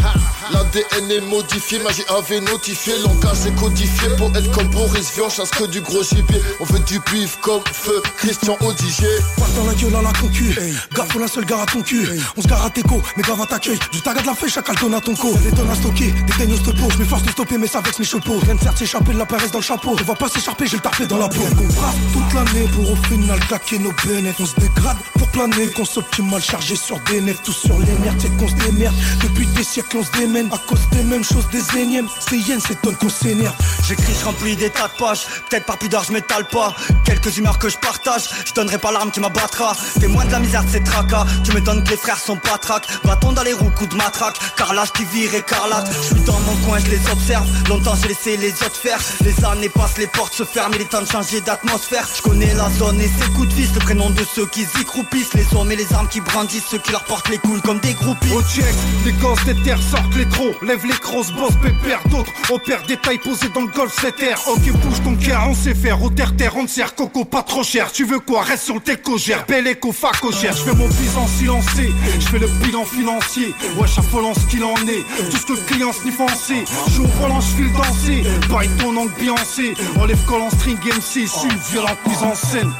L'ADN est modifié, magie avait notifié Langage est codifié, pour être comme Boris Vian Chasse que du gros gibier, on veut du bif comme feu Christian Odigier Passe dans la gueule à la concu. Gaffe la seule gare à ton cul On se gare à tes co, mais grave à Du taga de la feuille, chacal tonne à ton co Des tonnes à stocker, des au stopo Je m'efforce de stopper mais ça vexe mes chapeaux. Rien de faire s'échapper de la paresse dans le chapeau. On va pas s'écharper, j'ai le tapé dans la peau. On brasse toute l'année pour au final claquer nos bénéfices. On se dégrade pour planer Qu'on s'optime chargé sur des nefs Tout sur les nerfs, c'est qu'on se démerde Depuis des siècles on se démène À cause des mêmes choses, des énièmes C'est yen, c'est tonne qu'on s'énerve J'écris, je remplis des tas de pages. Peut-être par pudeur, je m'étale pas. Quelques humeurs que je partage. Je donnerai pas l'arme qui m'abattra. Témoin de la misère de ces tracas. Tu me donnes que les frères sont patraques. Va-t-on dans les roues, coup de matraque. Carrelage qui vire écarlate. Je suis dans mon coin, je les observe. Longtemps j'ai laissé les autres faire. Les années passent, les portes se ferment. Il est temps de changer d'atmosphère. Je connais la zone et ses coups de vis. Le prénom de ceux qui y croupissent. Les hommes et les armes qui brandissent. Ceux qui leur portent les couilles comme des groupies. Au check, les gosses des terres sortent les troncs, lève l'écran, se bosse, pépère d'autres. On perd des tailles posées dans le golf 7R. Ok, bouge ton cœur, on sait faire. Au terre-terre, on sert, coco pas trop cher. Tu veux quoi? Reste sur le técogère, bel écho, facochère. Je fais mon bilan silencé, je fais le bilan financier. Wesh, affolant ce qu'il en est. Tout ce que le client sniffe en C. Je au volant, je file danser. Pareil ton angle Beyoncé. Enlève col en string MC, je suis une violente mise en scène.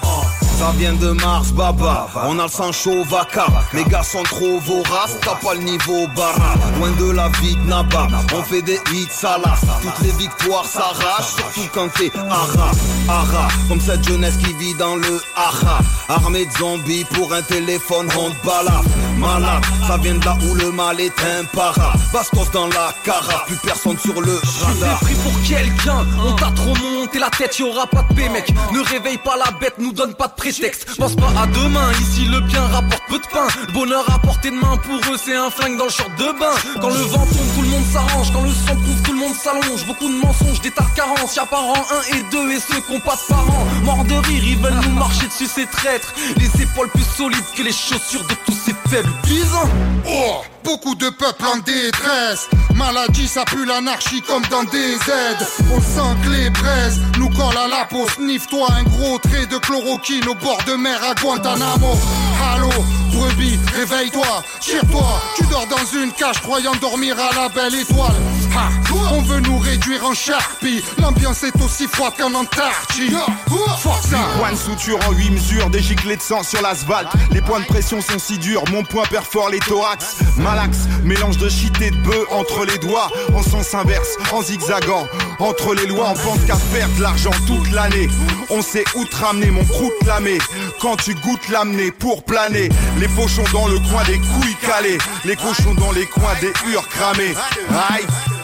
Ça vient de Mars, baba. On a le sang chaud, vaca. Les gars sont trop voraces, t'as pas le niveau bara. Loin de la vie de Naba, on fait des hits salas. Toutes les victoires s'arrachent, surtout quand t'es ara. Ara, comme cette jeunesse qui vit dans le ara. Armée de zombies pour un téléphone, on te balafre. malade. Ça vient de là où le mal est imparable. Bastos dans la cara, plus personne sur le radar. pris pour quelqu'un, on t'a trop monté la tête, y'aura pas de paix mec. Ne réveille pas la bête, nous donne pas de prétexte. Pense pas à demain, ici le bien rapporte peu de pain. Bonheur à portée de main pour eux, c'est un flingue dans le short de bain. Quand le vent tombe, tout le monde s'arrange. Quand le sang prouve, tout le monde s'allonge. Beaucoup de mensonges, des tas de carences. Y'a par an 1 et 2 et ceux qui ont pas de parents. Morts de rire, ils veulent nous marcher dessus, ces traîtres. Les épaules plus solides que les chaussures de tous ces faibles bisons. Oh, beaucoup de peuples en détresse. Maladie, ça pue l'anarchie comme dans des aides. On sent que les braises nous collent à la peau. Sniffe-toi un gros trait de chloroquine au bord de mer à Guantanamo. Allô, brebis, réveille-toi, tire-toi. Tu dors dans une cage croyant dormir à la belle étoile. Ha, on veut nous réduire en charpie. L'ambiance est aussi froide qu'en Antarctique. Points de suture en 8 mesures, des giclées de sang sur l'asphalte. Les points de pression sont si durs, mon poing perfore les thorax. Malax, mélange de shit et de bœuf entre les doigts, en sens inverse, en zigzagant. Entre les lois, on pense qu'à faire de l'argent toute l'année. On sait où te ramener, mon croûte lamé. Quand tu goûtes l'amener pour planer, les pochons dans le coin des couilles calées, les cochons dans les coins des hures cramées. Aïe.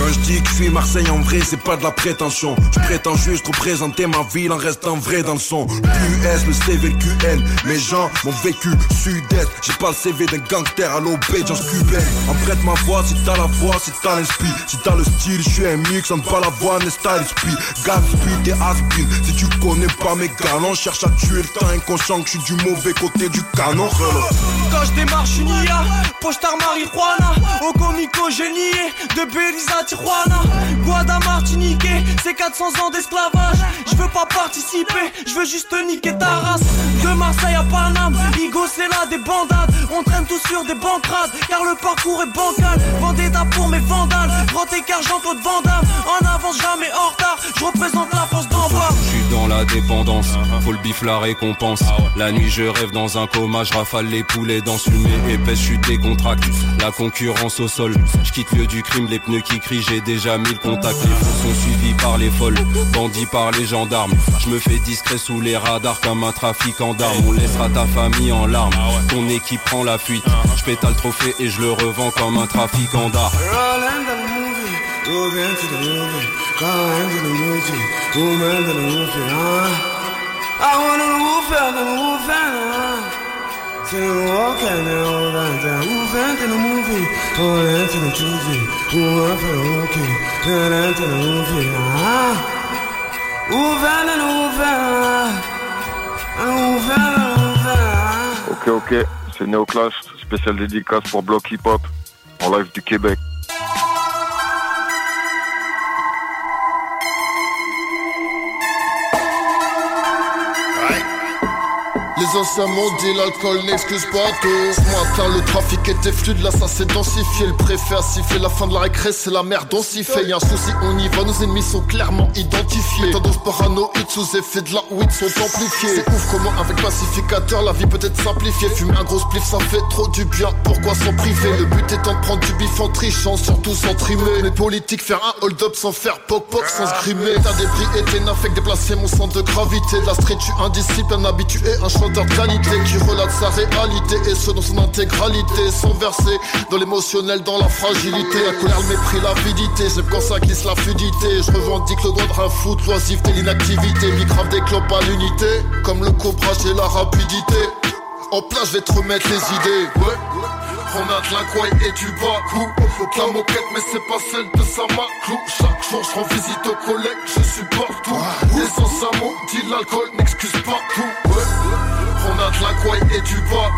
Quand je dis que je suis Marseille en vrai, c'est pas de la prétention. Je prétends juste représenter ma ville en restant vrai dans le son. Plus S, le CV, le QN. Mes gens m'ont vécu sud-est. J'ai pas le CV d'un gangster à l'obédience cubaine. En prête ma voix si t'as la voix, si t'as l'esprit. Si t'as le style, je suis un mix entre pas la voix, n'est style esprit. Gatsby, t'es has-been. Si tu connais pas mes galons, cherche à tuer le temps inconscient que je suis du mauvais côté du canon. Quand je démarre, je suis nia. Postar marijuana. Au comico, nié. De à Tijuana. Guada Martinique. C'est 400 ans d'esclavage. Je veux pas participer. Je veux juste niquer ta race. De Marseille à Paname. Igo, c'est là des bandades. On traîne tous sur des bancrades. Car le parcours est bancal. Vendetta pour mes vandales. Grand écart, Jean-Claude Van Damme. En avance, jamais en retard. Je représente la force d'en bas. Je suis dans la dépendance, faut le bif la récompense. La nuit je rêve dans un coma, je rafale les poulets dans fumée épaisse, je suis décontracté. La concurrence au sol, je quitte lieu du crime, les pneus qui crient, j'ai déjà mis le contact. Les fous sont suivis par les folles, bandits par les gendarmes. Je me fais discret sous les radars comme un trafiquant d'armes. On laissera ta famille en larmes, ton équipe prend la fuite. Je pétale le trophée et je le revends comme un trafiquant d'armes. Move? I wanna move Ok, ok, c'est Neoclash, spécial dédicace pour Block Hip Hop, en live du Québec. Les anciens m'ont dit l'alcool n'excuse pas tout. Moi car le trafic était fluide, là ça s'est densifié. Le préfet a sifflé, la fin de la récré c'est la merde on s'y fait. Y'a un souci on y va, nos ennemis sont clairement identifiés. Tendances paranoïdes sous effet de la weed sont amplifiées C'est ouf comment avec pacificateur la vie peut être simplifiée. Fumer un gros spliff ça fait trop du bien, pourquoi s'en priver? Le but étant de prendre du bif en trichant, surtout sans trimer. Les politiques faire un hold-up sans faire poc-poc, sans se T'as des prix et t'es que déplacer mon centre de gravité. La street tu indisciple, un habitué, un chanteur de qualité Qui relate sa réalité et ce dans son intégralité Sans verser dans l'émotionnel, dans la fragilité. La colère, le mépris, l'avidité J'aime quand ça glisse la fluidité. Je revendique le droit de un foot, l'oisiveté, l'inactivité. Micrave des clopes à l'unité Comme le cobrage et la rapidité. En place, je vais te remettre les idées. Ouais. On a de la et du bas La moquette mais c'est pas celle de Samaklu Chaque jour je rends visite aux collègues, je suis partout Les sans dit l'alcool n'excuse pas tout. Ouais. On a de la gouaille et du bas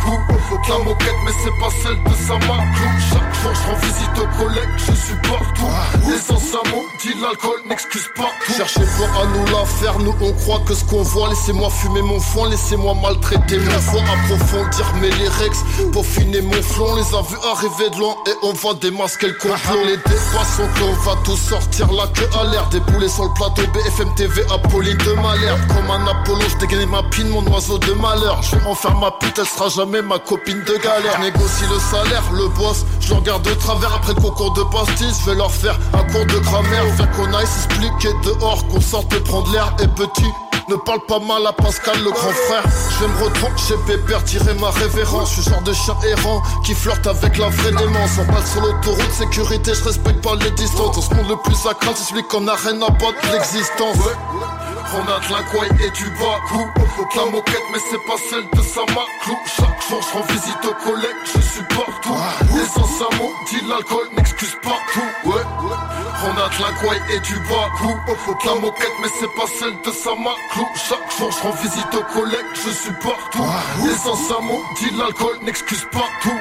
La moquette mais c'est pas celle de Samaklu Chaque jour je rends visite aux collègues, je suis partout Les sans amour, dit l'alcool n'excuse pas tout. Cherchez pas à nous la faire, nous on croit que ce qu'on voit Laissez-moi fumer mon foin, laissez-moi maltraiter mon foin Approfondir mes lyrics, peaufiner mon flon. Les a vus arriver de loin et on va démasquer le complot. Les débats sont qu'on va tous sortir la queue à l'air. Des poulets sur le plateau BFM TV, Apolline de Malherbe. Comme un Apollo, je dégaine ma pine, mon oiseau de malheur Je vais en faire ma pute, elle sera jamais ma copine de galère. Négocie le salaire, le boss, je le regarde de travers Après le concours de pastis, je vais leur faire un cours de grammaire Faire qu'on aille s'expliquer dehors, qu'on sorte et prendre l'air Et petit Ne parle pas mal à Pascal, le grand frère. Je vais me retrancher, pépère, tirer ma révérence. Je suis genre de chien errant qui flirte avec la vraie démence. En balle sur l'autoroute, sécurité, je respecte pas les distances. Dans ce monde le plus sacré, c'est celui qu'on a rien à battre l'existence. On a de la quoi et du bas coup La moquette mais c'est pas celle de Samaklu Chaque jour je rends visite aux collègues, je suis partout L'essence à mots, dit l'alcool n'excuse pas tout Ouais On a de la quoi et du bas coup La moquette mais c'est pas celle de Samaklu Chaque jour je rends visite aux collègues, je suis partout L'essence à mots, dit l'alcool n'excuse pas tout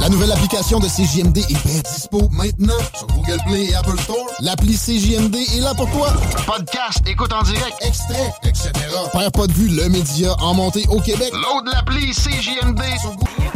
La nouvelle application de CJMD est bien dispo maintenant sur Google Play et Apple Store. L'appli CJMD est là pour toi. Podcast, écoute en direct, extrait, etc. Père pas de vue, le média en montée au Québec. Load l'appli CJMD sur Google.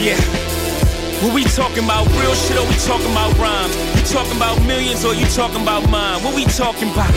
Yeah. What we talking about, real shit or we talking about rhymes? You talking about millions or you talking about mine? What we talking about?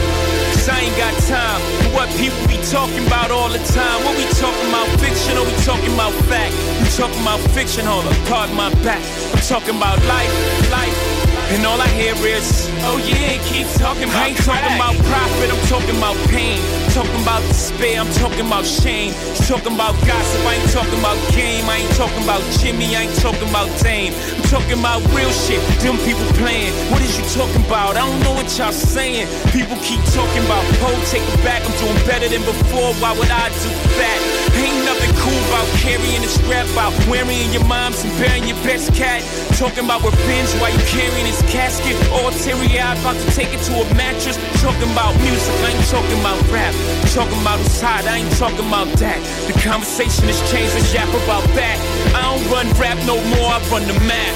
Cause I ain't got time for what people be talking about all the time. What we talking about, fiction or we talking about fact? You talking about fiction, hold up, pardon my back. I'm talking about life, life. And all I hear is, oh yeah, keep talking about I ain't talking about profit, I'm talking about pain. Talking about despair, I'm talking about shame. Talking about gossip, I ain't talking about game. I ain't talking about Jimmy, I ain't talking about Dame. I'm talking about real shit, them people playing. What is you talking about? I don't know what y'all saying. People keep talking about, oh, take it back, I'm doing better than before. Why would I do that? Ain't nothing cool about carrying a strap out, wearing your mom's and burying your best cat. Talking about revenge while you carrying his casket. All teary eyed, about to take it to a mattress. Talking about music, I ain't talking about rap. Talking about who's hot, I ain't talking about that. The conversation has changed, let's yap about that. I don't run rap no more, I run the map.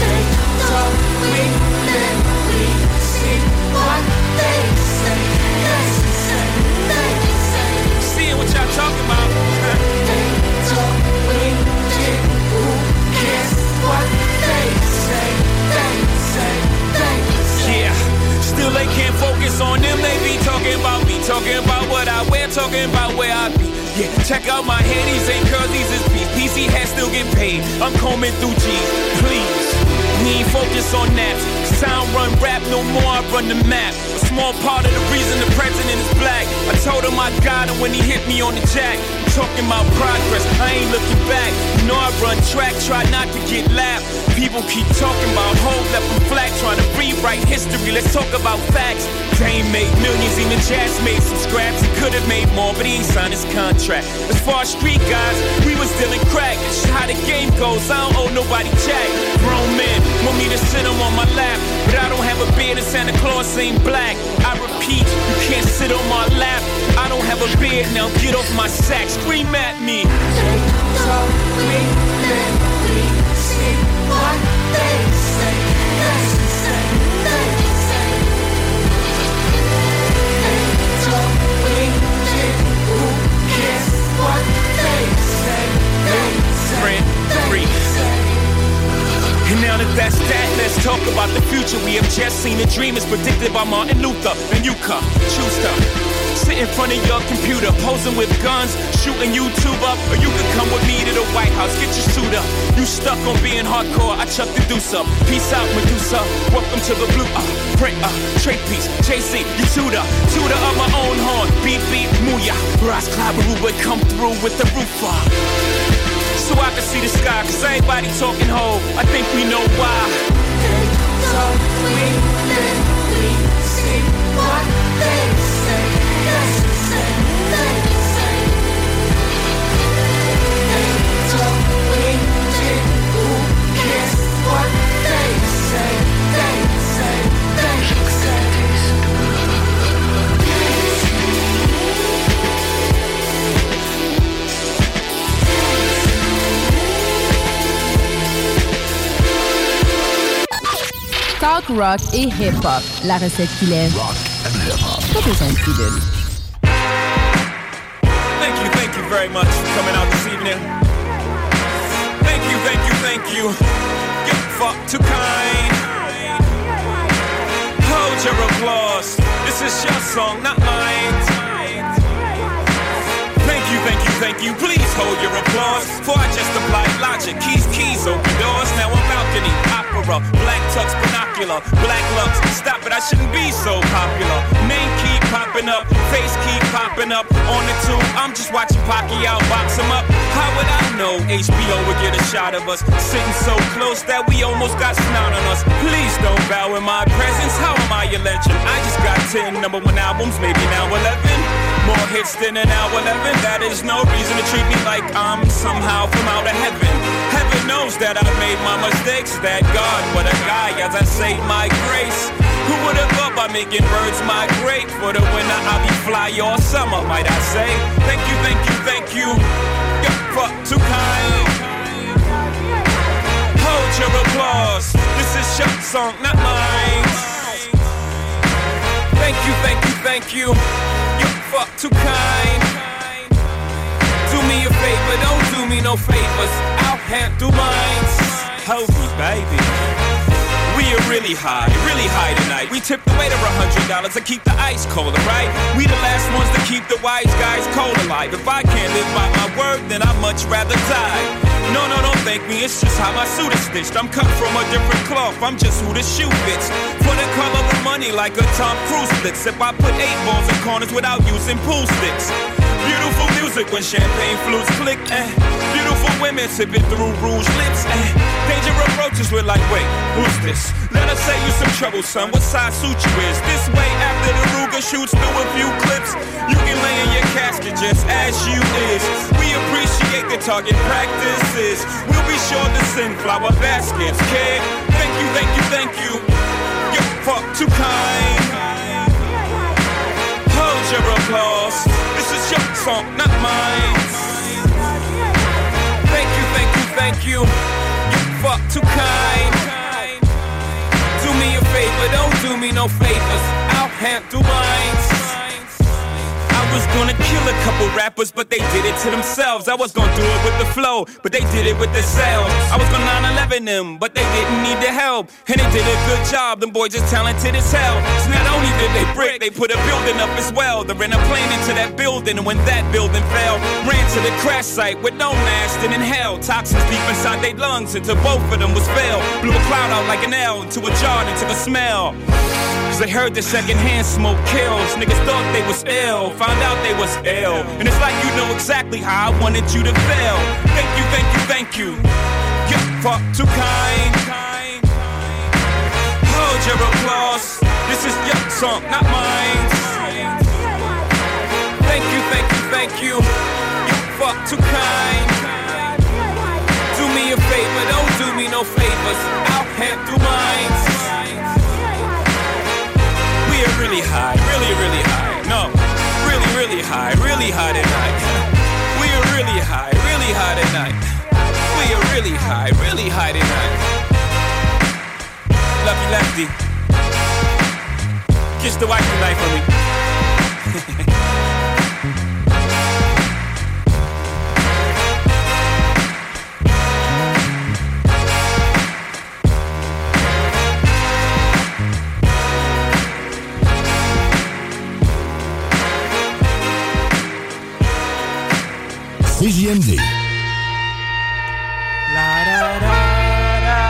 They talk, we live, we see what they say. They say, they say. Seeing what y'all talking about. Still they can't focus on them. They be talking about me, talking about what I wear, talking about where I be. Yeah, check out my ain't curls, these is P's. PC hats still get paid. I'm combing through G, please. We ain't focus on that. Cause I don't run rap no more, I run the map. A small part of the reason the president is black. I told him I got him when he hit me on the jack. I'm talking about progress, I ain't looking back. You know I run track, try not to get lapped. People keep talking about hope left them flat, trying to rewrite history. Let's talk about facts. Dame made millions, even Jazz made some scraps. He could have made more, but he ain't signed his contract. As far as street guys, we was dealing crack. That's how the game goes. I don't owe nobody jack. Grown men want me to sit them on my lap, but I don't have a beard and Santa Claus ain't black. I repeat, you can't sit on my lap. I don't have a beard now. Get off my sack, scream at me. Talk, we live, we see what they say. They say, they say. They we who cares what they say? They say, Friend, free. And now that that's that, let's talk about the future. We have just seen a dream as predicted by Martin Luther and you come, choose to sit in front of your computer, posing with guns, shooting YouTube up, or you could come with me to the White House, get your suit up. You stuck on being hardcore, I chuck the deuce up. Peace out, Medusa. Welcome to the blue, uh, print, uh, trade piece, chasing, you tutor, tutor of my own horn, beat, beat, mooyah. Ras Klabaruba come through with the roof up so I can see the sky. Cause everybody talking ho. I think we know why. talk, we live, rock et hip-hop. La recette qu'il aime. Pas besoin de pilule. Thank you, thank you very much for coming out this evening. Thank you, thank you, thank you. You fuck too kind. Hold your applause. This is your song, not mine. Thank you, thank you, thank you. Please hold your applause. For I just applied logic. Keys, keys, open doors. Now I'm balcony, opera, black tux, binocular, black lux. Stop it, I shouldn't be so popular. Name keep popping up, face keep popping up. On the tube, I'm just watching Pacquiao box him up. How would I know HBO would get a shot of us? Sitting so close that we almost got snot on us. Please don't bow in my presence. How am I a legend? I just got 10 number one albums, maybe now 11. More hits than an hour 11. That is no reason to treat me like I'm somehow from out of heaven. Heaven knows that I made my mistakes. That God, what a guy, as I say my grace. Who would have thought by making birds migrate? For the winter, I'll be fly all summer, might I say. Thank you, thank you, thank you. You're fuck too kind. Hold your applause. This is your song, not mine. Thank you, thank you, thank you. Fuck too kind. Do me a favor, don't do me no favors. I'll handle mine. Hold me, baby. We are really high, really high tonight. We tip the waiter a hundred dollars to keep the ice colder, right? We the last ones to keep the wise guys cold alive. If I can't live by my word, then I'd much rather die. No, no, don't thank me, it's just how my suit is stitched. I'm cut from a different cloth, I'm just who the shoe fits. For the color of money, like a Tom Cruise flicks. If I put eight balls in corners without using pool sticks. Beautiful music when champagne flutes click. Eh. Beautiful women sipping through rouge lips. Eh. Danger approaches, we're like, wait, who's this? Let us say you some trouble, son. What size suit you is? This way, after the Ruger shoots through a few clips, you can lay in your casket just as you is. We appreciate the target practices. We'll be sure to send flower baskets, kid. Thank you, thank you, thank you. You're fuck too kind. Hold your applause. Your song, not mine. Thank you, thank you, thank you. You fuck too kind. Do me a favor, don't do me no favors. I'll handle mine. Was gonna kill a couple rappers, but they did it to themselves. I was gonna do it with the flow, but they did it with the themselves. I was gonna 9-11 them, but they didn't need the help. And they did a good job, them boys just talented as hell. So not only did they brick, they put a building up as well. They ran a plane into that building, and when that building fell, ran to the crash site with no mask and inhaled toxins deep inside their lungs until both of them was failed. Blew a cloud out like an L into a jar and took a smell. Cause they heard the secondhand smoke kills. Niggas thought they was ill, found out they was ill. And it's like you know exactly how I wanted you to feel. Thank you, thank you, thank you. You're fuck too kind. Hold your applause. This is your song, not mine. Thank you, thank you, thank you. You're fuck too kind. Do me a favor, don't do me no favors. I'll handle mine. Are really high, really, really high. No, really, really high, really high tonight. We are really high, really high tonight. We are really high, really high tonight. You, lefty. Kiss the wife tonight for me. CJMD. La da da da.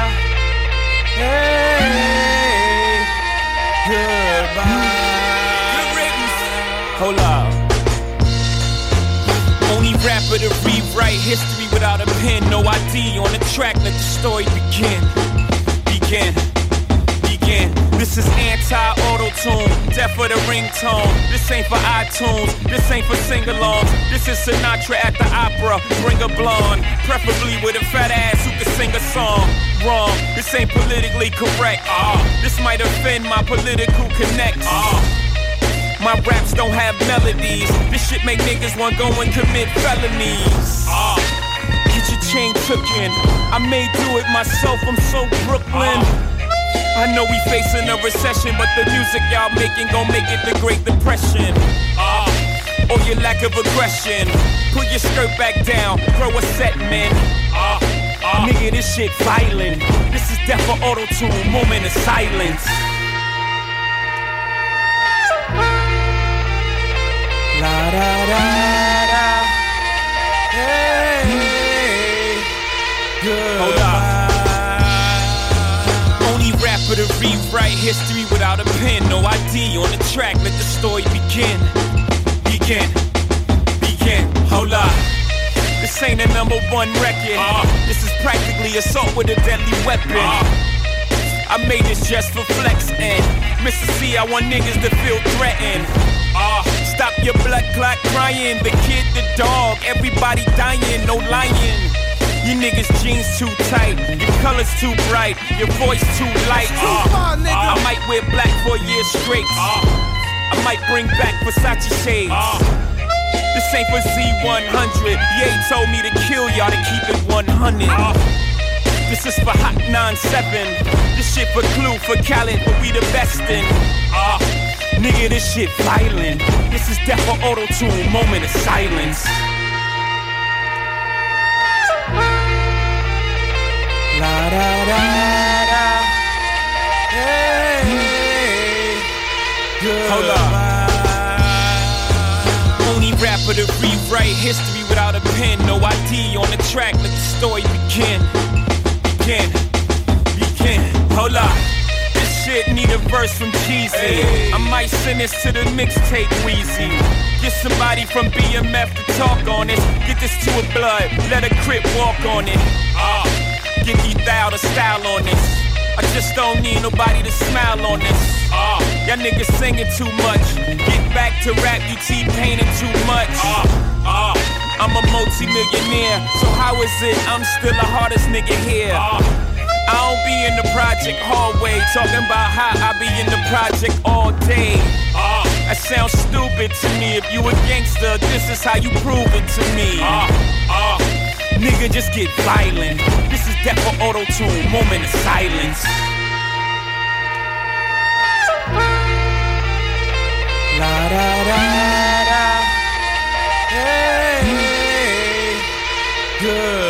Hey, goodbye. Good riddance. Hold up. Only rapper to rewrite history without a pen. No ID on the track. Let the story begin. Begin. Begin. This is anti-auto-tune, death for the ringtone. This ain't for iTunes, this ain't for sing-alongs. This is Sinatra at the opera, bring a blonde, preferably with a fat ass who can sing a song. Wrong, this ain't politically correct. Ah, this might offend my political connects. Ah. My raps don't have melodies. This shit make niggas want go and commit felonies. Ah. Get your chain took in. I may do it myself. I'm so Brooklyn. I know we facing a recession, but the music y'all making gon' make it the Great Depression. Ah, or your lack of aggression. Put your skirt back down, throw a set, man. Ah, ah. Nigga, this shit violent. This is death for auto tune, moment of silence. La da da da. Hey, Hold to rewrite history without a pen. No ID on the track. Let the story begin. Begin. Begin. Hold up. This ain't a number one record. This is practically assault with a deadly weapon. I made this just for flex and Mr. C, I want niggas to feel threatened. Uh, stop your blood clot crying. The kid, the dog, everybody dying, no lying. You niggas jeans too tight, your colors too bright, your voice too light. Uh, I might wear black for a year straight. I might bring back Versace shades. This ain't for Z100. Ye told me to kill y'all to keep it 100. This is for Hot 97. This shit for Clue, for Khaled, but we the best in. Ah, nigga, this shit violent. This is death for auto tune, moment of silence. La da da da. Hey, Hold up. Only rapper to rewrite history without a pen. No ID on the track, let the story begin. Begin. Begin. Hold up. This shit need a verse from Cheesy. I might send this to the mixtape Wheezy. Get somebody from BMF to talk on it. Get this to a blood, let a crip walk on it. Get thou the style on this. I just don't need nobody to smile on this. Ah, y'all niggas singing too much. Get back to rap, you T-painting too much. Ah, ah. I'm a multi-millionaire, so how is it I'm still the hardest nigga here? I don't be in the project hallway talking about how I be in the project all day. That sounds stupid to me. If you a gangster, this is how you prove it to me. Nigga, just get violent. This is death for auto tune, moment of silence. La da da da. Hey, goodbye.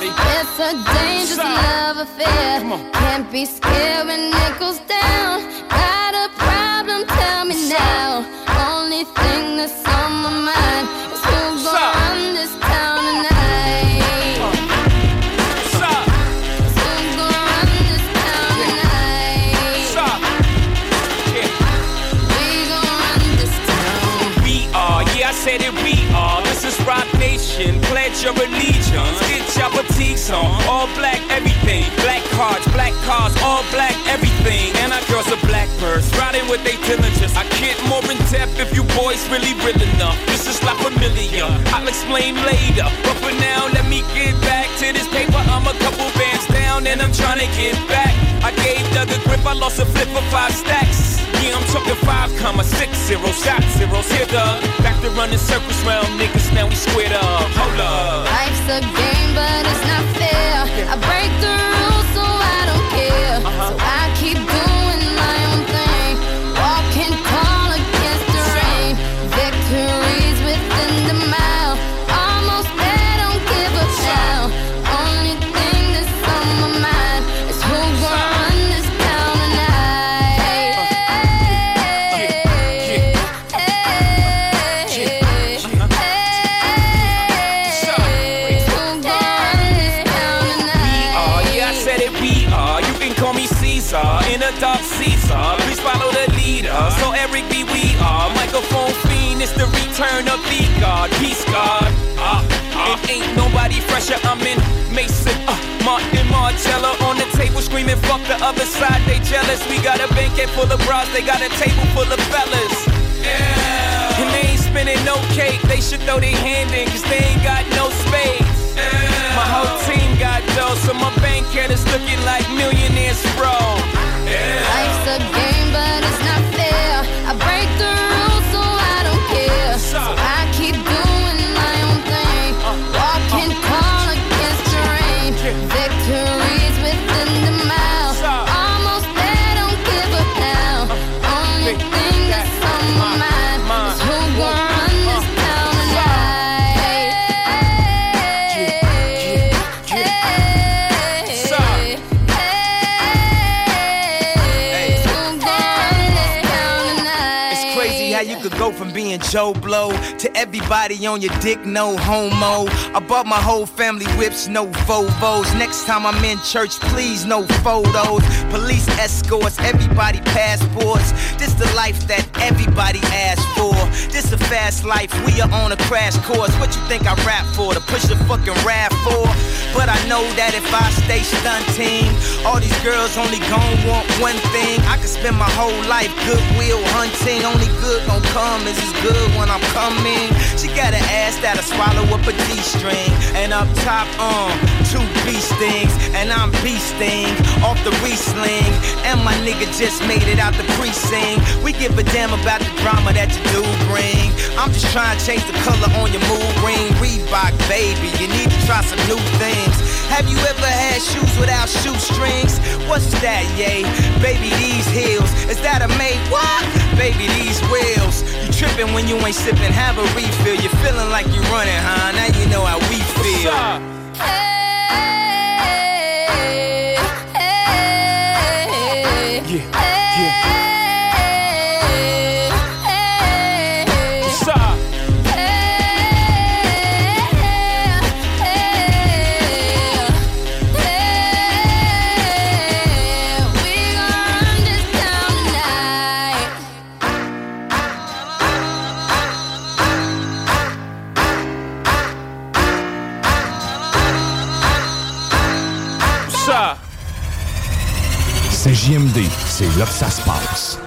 Ready. It's a dangerous love affair. Come on. Can't be scared when it goes down. On. All black, everything. Black cards, black cars, all black, everything. And our girls are blackbirds, riding with they diligence. I get more in depth if you boys really real enough. This is not familiar. I'll explain later. But for now, let me get back to this paper. I'm a couple bands down and I'm trying to get back. I gave Doug a grip, I lost a flip for five stacks. Yeah, I'm talking five comma six zero shot zeros. Here, Doug. Back to running circles round niggas, now we squared up. Hold up. Life's a game, but it's not fair. I break the rules, up the guard, peace guard. Uh, uh. And ain't nobody fresher. I'm in Mason, uh, Martin Marcello on the table screaming, fuck the other side, they jealous. We got a banquet full of bras, they got a table full of fellas. Yeah. And they ain't spinning no cake, they should throw their hand in, cause they ain't got no space. My whole team got dough, so my bank account is looking like millionaires, bro. Life's a game, but it's not Joe Blow to everybody on your dick, no homo. I bought my whole family whips, no Volvos. Next time I'm in church, please, no photos. Police escorts, everybody passports. This the life that everybody asks for. This a fast life, we are on a crash course. What you think I rap for? To push a fucking rap for? But I know that if I stay stunting, all these girls only gon' want one thing. I could spend my whole life goodwill hunting. Only good gon' come is as good when I'm coming. She got an ass that'll swallow up a G-string. And up top, um, two beast things. And I'm beasting off the re-sling. And my nigga just made it out the precinct. We give a damn about the drama that you do bring. I'm just trying to change the color on your mood ring. Reebok, baby, you need to try some new things. Have you ever had shoes without shoestrings? What's that, yay? Baby, these heels. Is that a made what? Baby, these wheels. You tripping when you ain't sipping, have a refill. You're feeling like you're running, huh? Now you know how we feel. Yeah, C'est JMD, c'est là que ça se passe.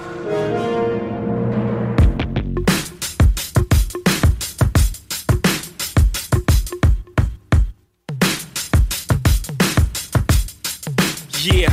Yeah,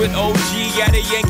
With OG at a Yankee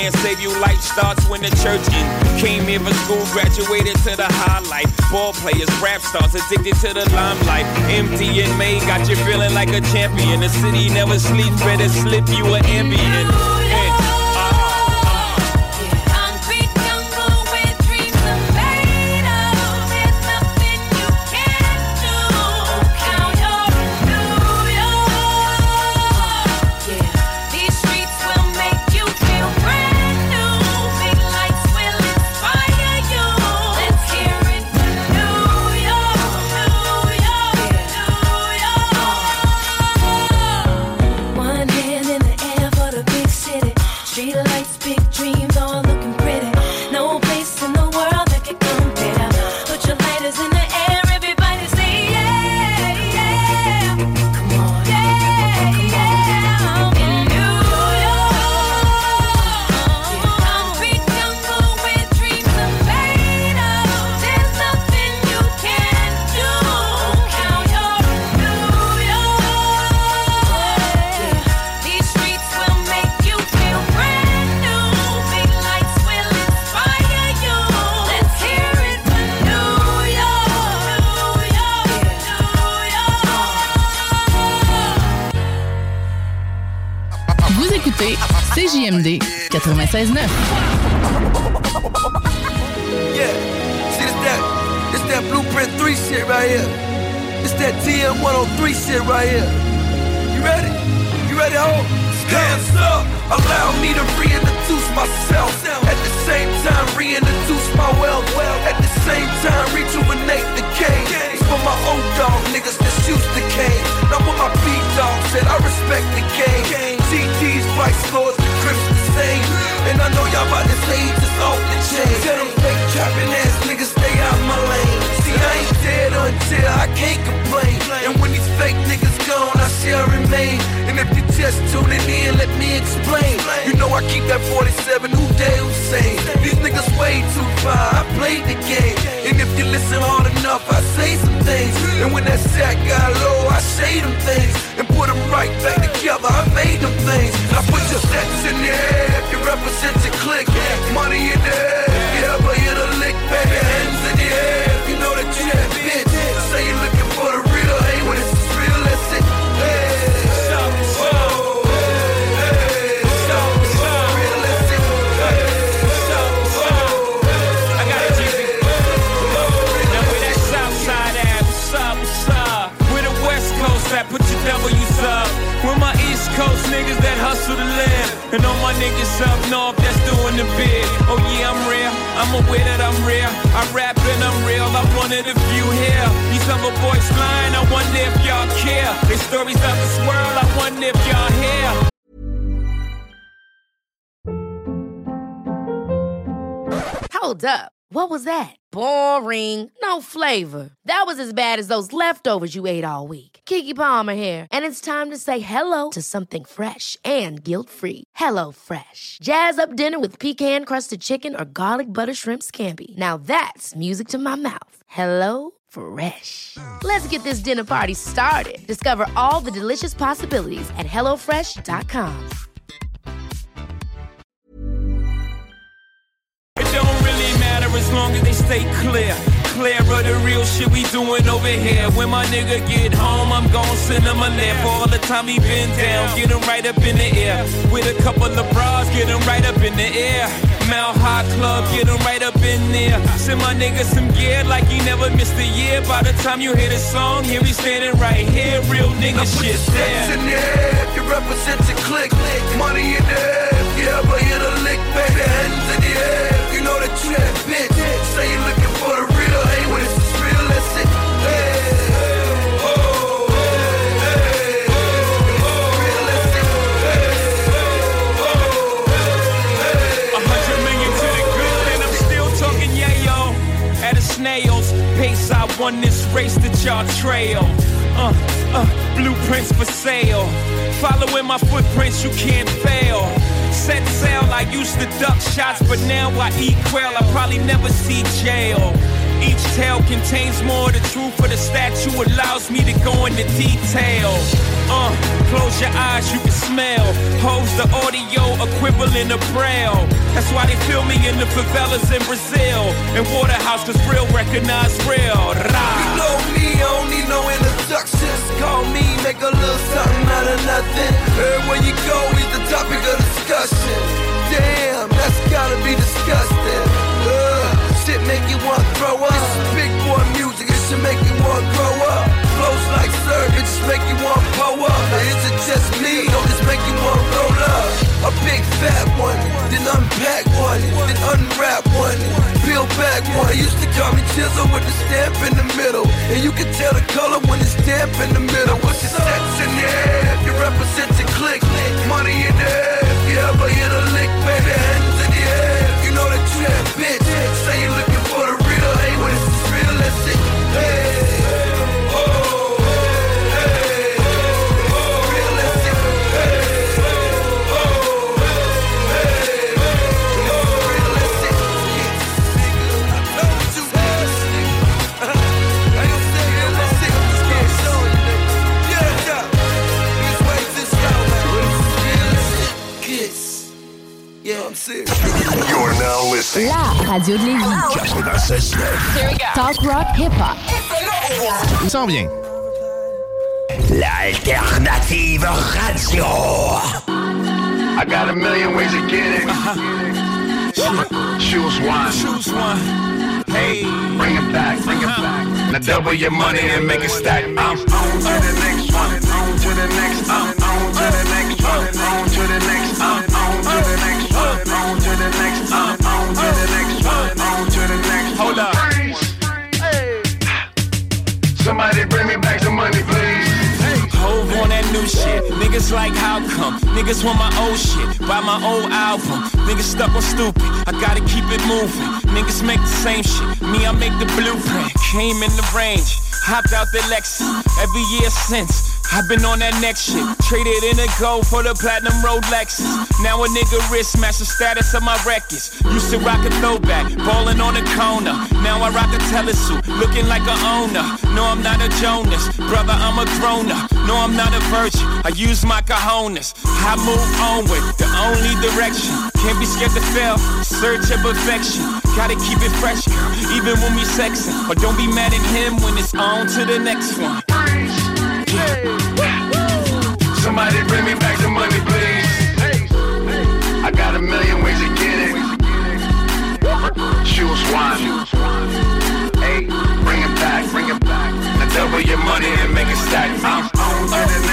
can't save you, life starts when the church in. Came here for school, graduated to the highlight. Ball players, rap stars, addicted to the limelight. Empty and May got you feeling like a champion. The city never sleeps, better slip you an ambient. 96.9. leftovers you ate all week. Kiki Palmer here, and it's time to say hello to something fresh and guilt-free. Hello Fresh. Jazz up dinner with pecan-crusted chicken or garlic butter shrimp scampi. Now that's music to my mouth. Hello Fresh. Let's get this dinner party started. Discover all the delicious possibilities at hellofresh.com. It don't really matter as long as they stay clear. Clear of the real shit we doing over here. When my nigga get home, I'm gon' send him a laugh. All the time he been down, get him right up in the air. With a couple of bras, get him right up in the air. Mount High Club, get him right up in there. Send my nigga some gear like he never missed a year. By the time you hear the song, here he standing right here. Real nigga shit there. in the air you represent your clique. Money in the air if you ever hit a lick, baby. Hands in the air you know that you that bitch. Say you looking won this race that y'all trail. Uh, uh, blueprints for sale. Following my footprints, you can't fail. Set sail, I used to duck shots, but now I eat quail. I probably never see jail. Each tale contains more of the truth, for the statue allows me to go into detail. Uh, close your eyes, you can smell. Hose the audio equivalent of braille. That's why they feel me in the favelas in Brazil. And Waterhouse, cause real recognize real. Ra. You know me, I don't need no introductions. Call me, make a little something out of nothing. Everywhere you go, he's the topic of discussion. Damn, that's gotta be disgusting. Shit make you want to throw up. This is big boy music, it should make you want to grow up. Flows like syrup, it just make you want to pull up. Or is it just me? Don't just make you want to roll up. A big fat one, then unpack one, then unwrap one, peel back one. They used to call me Chisel with the stamp in the middle, and you can tell the color when it's damp in the middle. What's your sex in there? If you represent your click, money in there. If you ever hit a lick, baby, hands in the air. You know that you that bitch. You're now listening. La radio de Lévis. 96.9. Talk rock hip hop. Il s'en vient. L'alternative radio. I got a million ways to get it. Choose one. Choose one. Hey. Bring it back, bring it back. Now double your money and make it stack. I'm on to the next one. On to the next. I'm on to the next one. On to the next. I'm Hold up. Somebody bring me back some money, please. Hove on that new shit. Niggas like how come? Niggas want my old shit. Buy my old album. Niggas stuck on stupid. I gotta keep it moving. Niggas make the same shit. Me, I make the blueprint. Came in the range. Hopped out the Lexus. Every year since. I've been on that next shit. Traded in a gold for the platinum Rolexes. Now a nigga wrist match the status of my records. Used to rock a throwback, ballin' on a corner. Now I rock a telesuit, looking like a owner. No, I'm not a Jonas, brother, I'm a grown up. No, I'm not a virgin. I use my cojones. I move onward, the only direction. Can't be scared to fail. Search of perfection. Gotta keep it fresh, even when we sexing. But don't be mad at him when it's on to the next one. Somebody bring me back some money, please. I got a million ways to get it. Choose one. Hey, bring it back, bring it back. Now double your money and make it stack. I'm on to the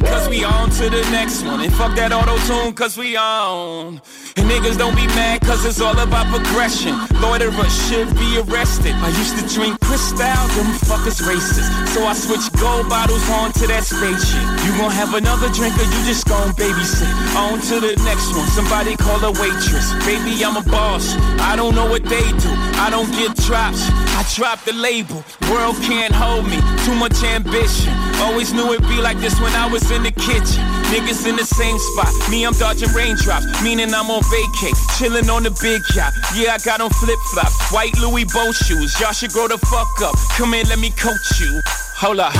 throwback jersey, cause we on to the next one. And fuck that auto tune, cause we on. And niggas don't be mad, cause it's all about progression. Loiterers should be arrested. I used to drink Cristal, them fuckers racist. So I switched gold bottles on to that spaceship. You gon' have another drink or you just gon' babysit. On to the next one, somebody call a waitress. Baby, I'm a boss. I don't know what they do. I don't get drops. I drop the label. World can't hold me. Too much ambition. Always knew it'd be like this when I was in the kitchen. Niggas in the same spot. Me, I'm dodging raindrops. Meaning I'm on vacay. Chilling on the big yacht. Yeah, I got on flip flops. White Louis boat shoes. Y'all should grow the fuck up. Come in, let me coach you. Hold up.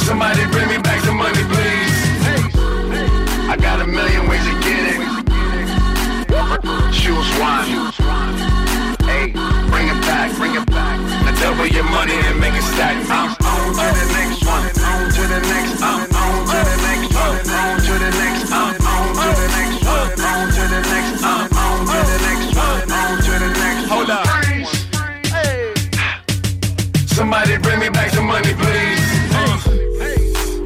Somebody bring me back some money, please. I got a million ways to get it. Choose one. Hey, bring it back, bring it back. Double your money and make it stack. I'm on to the next one. On to the next. I'm on to the next one. On to the next. I'm on to the next one. On to the next. I'm on to the next one. On to the next. Hold up. Somebody bring me back some money, please.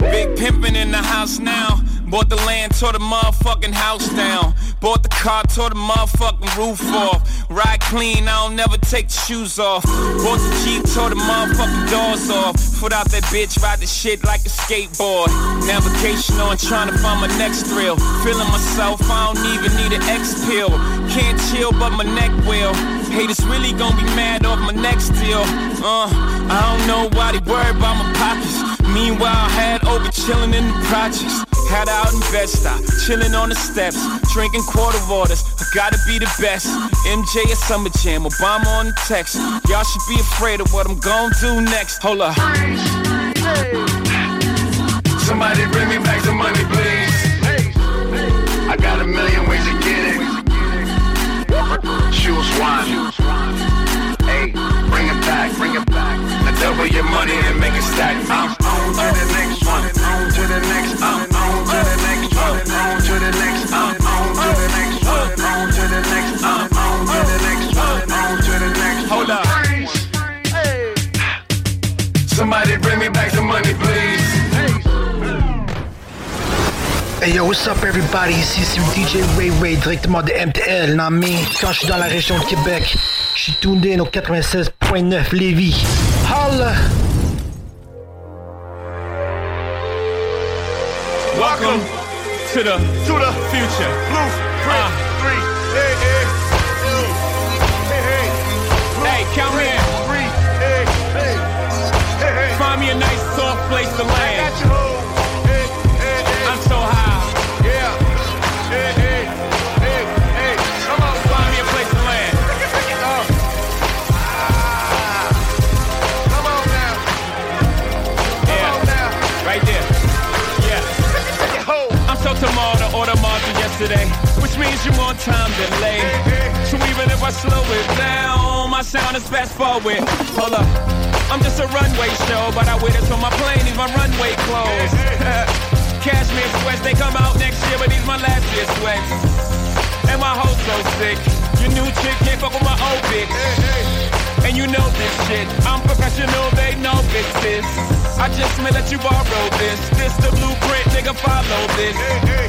Big pimpin' in the house now. Bought the land, tore the motherfucking house down. Bought the car, tore the motherfucking roof off. Ride clean, I don't never take the shoes off. Bought the Jeep, tore the motherfucking doors off. Foot out that bitch, ride the shit like a skateboard. Navigation on, trying to find my next thrill. Feeling myself, I don't even need an X pill. Can't chill, but my neck will. Haters really gonna be mad off my next deal. Uh, I don't know why they worry about my pockets. Meanwhile, I had over chilling in the projects. Had out in Bed-Stuy, chilling on the steps, drinking quarter waters. I gotta be the best. MJ at Summer Jam, Obama on the text. Y'all should be afraid of what I'm gonna do next. Hold up. Somebody bring me back some money, please. I got a million ways to get it. Choose one. Hey, bring it back, bring it back. Now double your money and make it stack. I'm on to the next Hey yo, what's up everybody? Ici c'est DJ Ray Ray directement de MTL, non mais quand je suis dans la région de Québec, je suis in au 96.9 Lévis. Holla! Welcome to the to the future. Blueprint three. Hey, hey. Hey, count me in. Find me a nice soft place to land. Yesterday, which means you're on time delay. So even if I slow it down, my sound is fast forward. Hold up. I'm just a runway show, but I waited till my plane needs my runway clothes. Cashmere sweats, they come out next year, but these my last year sweats. And my hoes so sick. Your new chick can't fuck with my old bitch. And you know this shit. I'm professional, they know this. is. I just may let you borrow this. This the blueprint, nigga, follow this.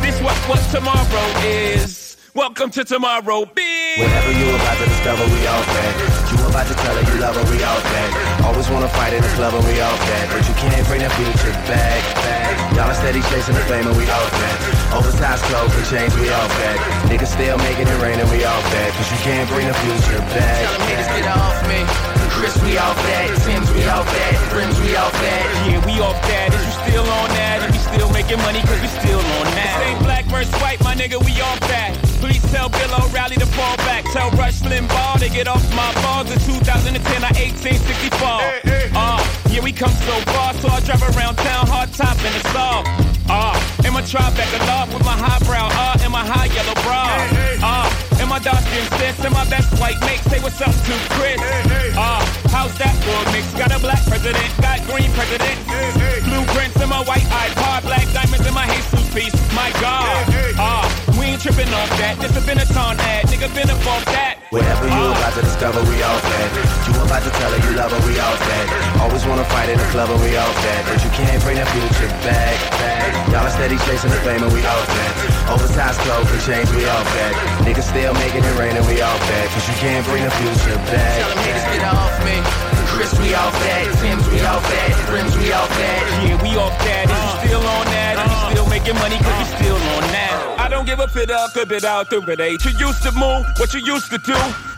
This what what tomorrow is. Welcome to tomorrow, bitch. Whatever you about to discover, we all fed. You about to tell her you love her, we all fed. Always wanna fight in the club, and we all fed. But you can't bring that future back, back. Y'all are steady chasing the fame, and we all fed. Oversized clothes and chains, we all fed. Niggas still making it rain, and we all fed. Cause you can't bring the future back. Tell them niggas get off me. Chris, we off that. Tim's, we off that. Rims, we off that. Yeah, we all off that. Is you still on that? And we still making money cause we still on that. This ain't black versus white, my nigga, we off that. Please tell Bill O'Reilly to fall back. Tell Rush Limbaugh to get off my balls. In 2010, I 1864. Ah, yeah, we come so far, so I drive around town, hard top in the saw. Ah, in my Tribeca love with my highbrow, ah, and my high yellow bra. Ah, and my skin sis, and my best white mate. Say what's up to Chris. Ah, how's that for a mix? Got a black president, got green president. Blueprints in my white iPod, black diamonds in my Jesus piece. My God. Ah, we ain't tripping off that. This a Benetton ad, nigga been up off that. Whatever you about to discover, we all fed. You about to tell her you love her, we all fed. Always wanna fight in the club, and we all fed. But you can't bring that future back, back. Y'all are steady chasing the fame, and we all fed. Oversized clothes and chains, we all fed. Niggas still making it rain, and we all fed. Cause you can't bring the future back. Tell them niggas get off me. Chris, we off that. Tim's, we off that. Rims, we off that. Yeah, we off that. Is you still on that? And we still making money cause we still on that. I don't give a fit up, a bit out the age. You used to move what you used to do.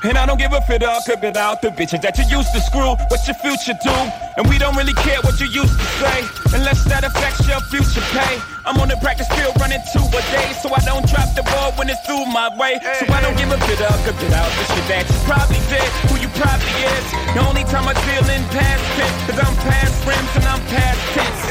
And I don't give a fit up, a bit out the bitches that you used to screw. What your future do? And we don't really care what you used to say. Unless that affects your future pay. I'm on the practice field running two a day. So I don't drop the ball when it's through my way. So I don't give a fit up, a bit out the shit that you probably did. Who you probably is. The only time I deal in past tense. Cause I'm past rims and I'm past tense.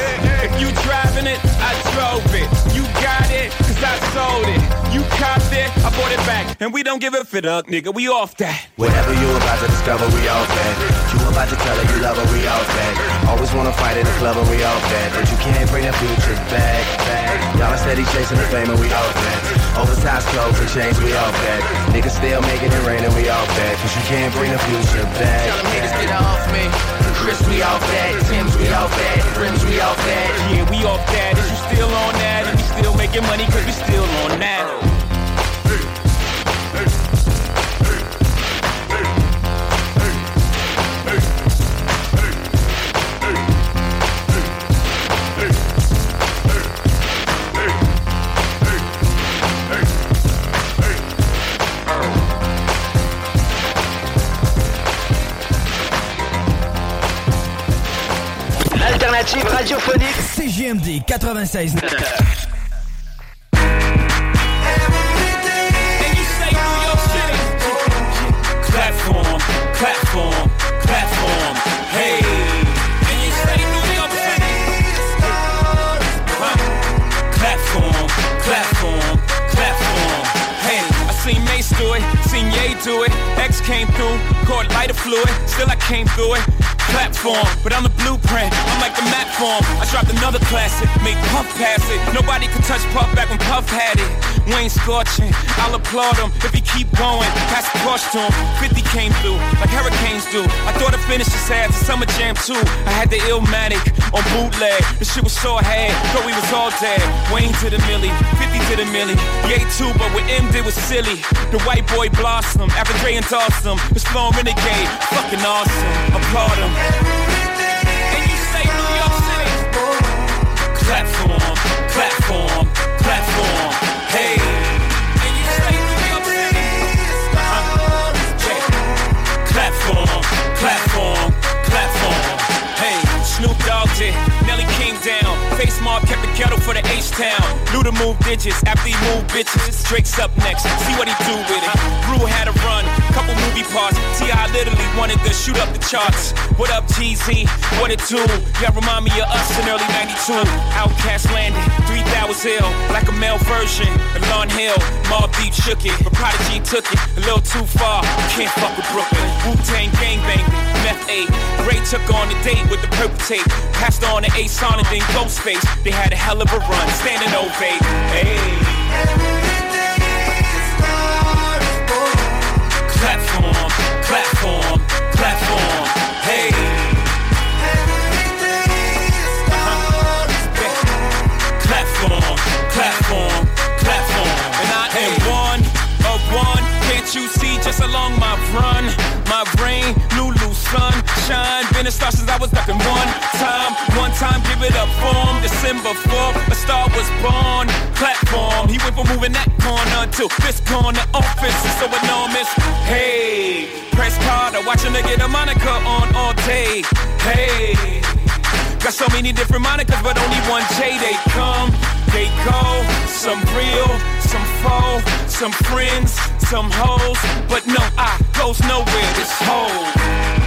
If you driving it, I drove it. You got it, cause I sold it. You copped it, I bought it back. And we don't give a fit up, nigga. We off that. Whatever you about to discover, we all fed. You about to tell her you love her, we all fed. Always wanna fight in the club, and we all fed. But you can't bring that future back, back. Y'all are steady chasing the fame, and we all fed. Oversized clothes and chains, we all fed. Niggas still making it rain, and we all fed. Cause you can't bring the future back. Tell them niggas get off me. Chris, we all that. Tim's, we all that. Rims, we all that. Yeah, we off that. Is you still on that? And we still making money cause we still on that. L'alternative radiophonique. CJMD 96. Platform, platform, platform. Hey. And you say New York City. Huh? Platform, platform, platform. Hey, I seen Mace do it, seen Ye do it. X came through, caught lighter fluid. Still I came through it. Platform, but I'm the blueprint. I'm like the map form. I dropped another classic, made Puff pass it. Nobody could touch Puff back when Puff had it. Wayne scorching, I'll applaud him if he keep going. Pass the torch to him. 50 came through like hurricanes do. I thought I finished his ass a summer jam too. I had the Illmatic on bootleg. The shit was so ahead, thought we was all dead. Wayne to the millie, 50 to the millie. Yay too, but what M did was silly. The white boy blossom, after Dre endorsed him. His flow renegade, fucking awesome. Applaud him. And you say New York City. Platform, platform, platform. Hey. And you say New York City. Uh-huh. Yeah. Platform, platform, platform. Hey, Snoop Dogg did. Mob kept the kettle for the H-Town. Luda move digits after he moved bitches. Drake's up next. See what he do with it. Brew had a run. Couple movie parts. T.I. literally wanted to shoot up the charts. What up, TZ? What it do? Y'all remind me of us in early 92. Outcast landed. 3000 ill. Like a male version. of Lawn Hill. Mob Deep shook it. But Prodigy took it. A little too far. Can't fuck with Brooklyn. Wu-Tang gang banged it. Meth 8. Ray took on the date with the purple tape. Passed on to Ace on and then Ghostface. They had a hell of a run. Standing ovate. Hey. Platform, platform, platform. Hey. And I am one of one. Can't you see just along my run? My brain, Lulu, sunshine. Been a star since I was ducking one time. One time, give it up form. December 4th, a star was born. Platform, he went from moving that corner to this corner. Office is so enormous. Hey, press Carter, watching her get a moniker on all day. Hey. Got so many different monikers, but only one J. They come, they go. Some real, some foe, some friends, some hoes. But no, I goes nowhere. This whole.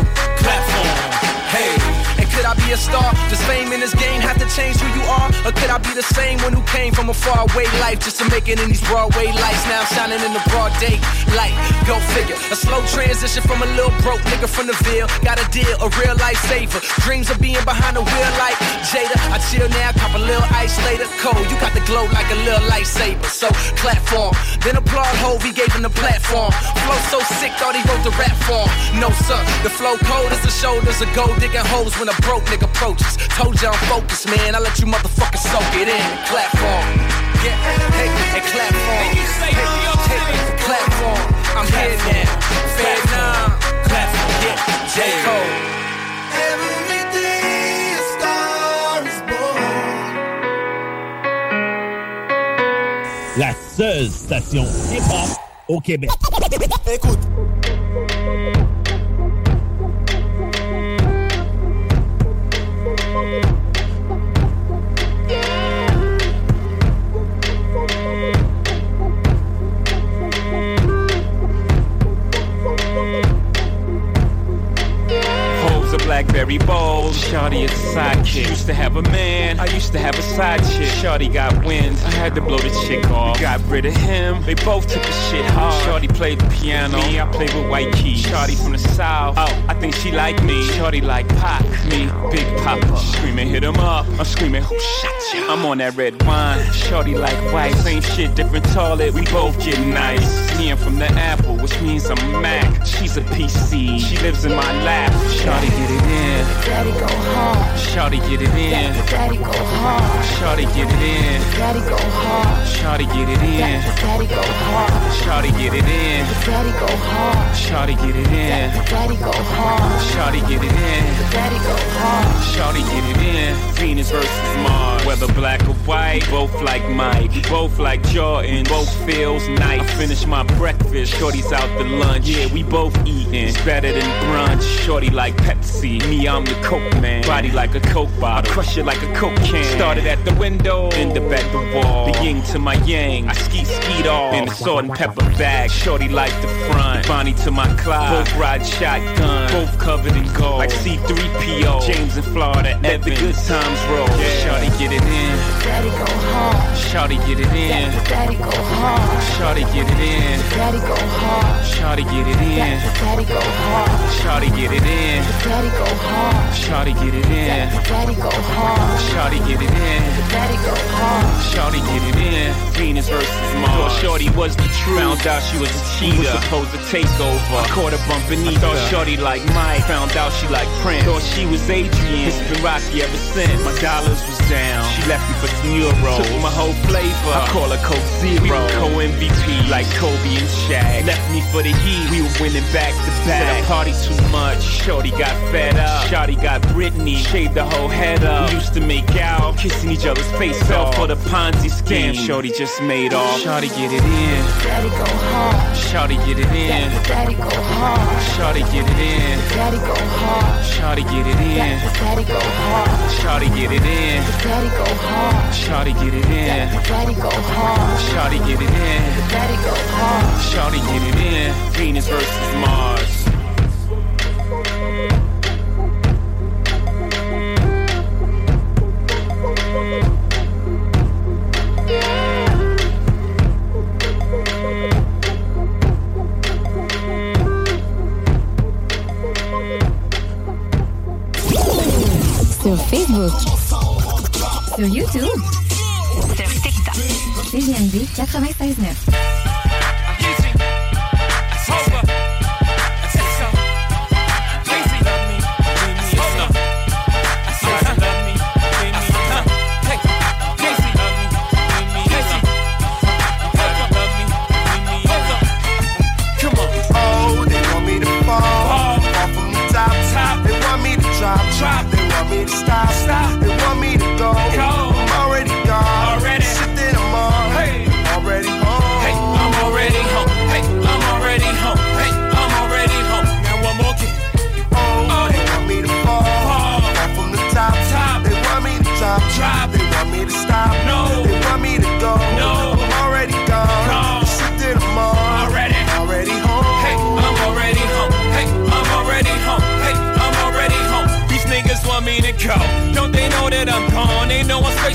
a star? Does fame in this game have to change who you are? Or could I be the same one who came from a faraway life just to make it in these Broadway lights? Now I'm shining in the broad day light. Go figure. A slow transition from a little broke nigga from the Ville. Got a deal, a real life saver. Dreams of being behind the wheel like Jada. I chill now, cop a little ice later. Cold, you got the glow like a little lightsaber. So platform. Then applaud Hove, he gave him the platform. Flow so sick, thought he wrote the rap form. No sir, the flow cold as the shoulders of gold digging holes when a broke nigga approaches. Told you I'm focused, man. I let you motherfuckers soak it in. Platform. Yeah, hey, hey, clap. Hey, hey, clap. I'm here now. Platform. Yeah, J. Cole. La seule station hip-hop au Québec. Écoute. Hoes a blackberry bowl. Shawty is a sidekick. Used to have a man. I used to have a side chick. Shawty got wins. I had to blow the chick off. Got rid of him. They both took the shit hard. Shawty played the piano. Me, I played with white keys. Shawty from the south. Oh, I think she like me. Shawty like Pac. Me, Big Papa. Screaming, hit him up. I'm screaming, who shot you? I'm on that red wine. Shawty like white. Same shit, different toilet. We both get nice. PM from the Apple, which means I'm Mac. She's a PC, she lives in my lap. Shawty get it in. Daddy go hard. Shawty get it in. Daddy go hard. Shawty get it in. Daddy go hard. Shawty get it in. Daddy go hard. Shawty get it in. Daddy go hard. Shawty get it in. Daddy go hard. Shawty get it in. Daddy go hard. Shawty get it in. Venus versus Mars. Whether black or white, both like Mike. Both like Jordan. Both feels nice. I finish my breakfast. Shorty's out to lunch. Yeah, we both eating. It's better than brunch. Shorty like Pepsi. Me, I'm the Coke man. Body like a Coke bottle. Crush it like a Coke can. Started at the window. End up at the wall. The yin to my yang. I ski skied off. In the salt and pepper bag. Shorty like the front. Bonnie to my Clyde. Both ride shotgun. Both covered in gold. Like C3PO. James in Florida. Let the good times roll. Shorty get it in. Daddy go hard. Shorty get it in. Daddy go hard. Shorty get it in. Daddy go hard. Shorty get it in. Daddy go hard. Shorty get it in. Daddy go hard. Shorty get it in. Daddy go hard. Shorty get it in. Daddy go hard. Shorty get it in. Venus versus Mars. Thought Shorty was the truth. Found out she was a cheater. Was supposed to take over. I caught her bumping Ether. Thought Shorty like Mike. Found out she like Prince. Thought she was Adrian. It's been rocky ever since. My dollars was down. She left me for some euros. Took my whole flavor. I call her Coke Zero. We were co-MVP like Kobe and Shaq. Left me for the Heat. We were winning back to back. Said I party too much. Shorty got fed up. Shorty got Britney. Shaved the whole head up. We used to make out, kissing each other's face off for the Ponzi scheme. Damn, Shorty just made off. Shorty get it in. Daddy go hard. Shorty get it in. Daddy go hard. Shorty get it in. Daddy go hard. Shorty get it in. Daddy go hard. Shorty get it in. Daddy go hard. Shorty get it in. Daddy go hard. Shorty get it in. Daddy go hard. Shorty get it in. Venus versus Mars. Sur Facebook. Sur YouTube. Sur TikTok. CGMD 96.9.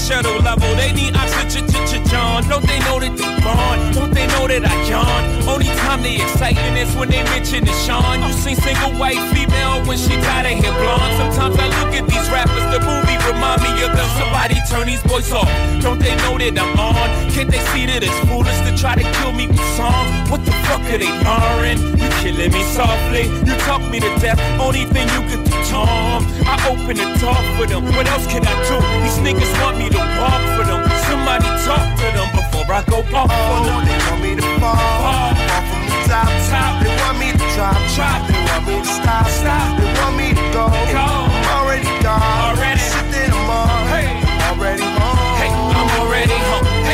shuttle level. They need oxygen, John. Don't they know that they're gone? Don't they know that I yawn? Only time they exciting is when they mention the Sean. You seen single white female when she tied her hair blonde. Sometimes I look at these rappers, the movie remind me of them. Somebody turn these boys off. Don't they know that I'm on? Can't they see that it's foolish to try to kill me with songs? What the fuck are they learning? You killing me softly. You talk me to death. Only thing you could do, Tom. I open the door for them. What else can I do? These niggas want me to walk for them. Somebody talk to them before I go off for oh, them. They want me to fall, fall from the top, top. They want me to drop, drop. They want me to stop, stop. They want me to go, go. I'm already gone, already. Shit that I'm on, hey, already home. Hey, I'm already home.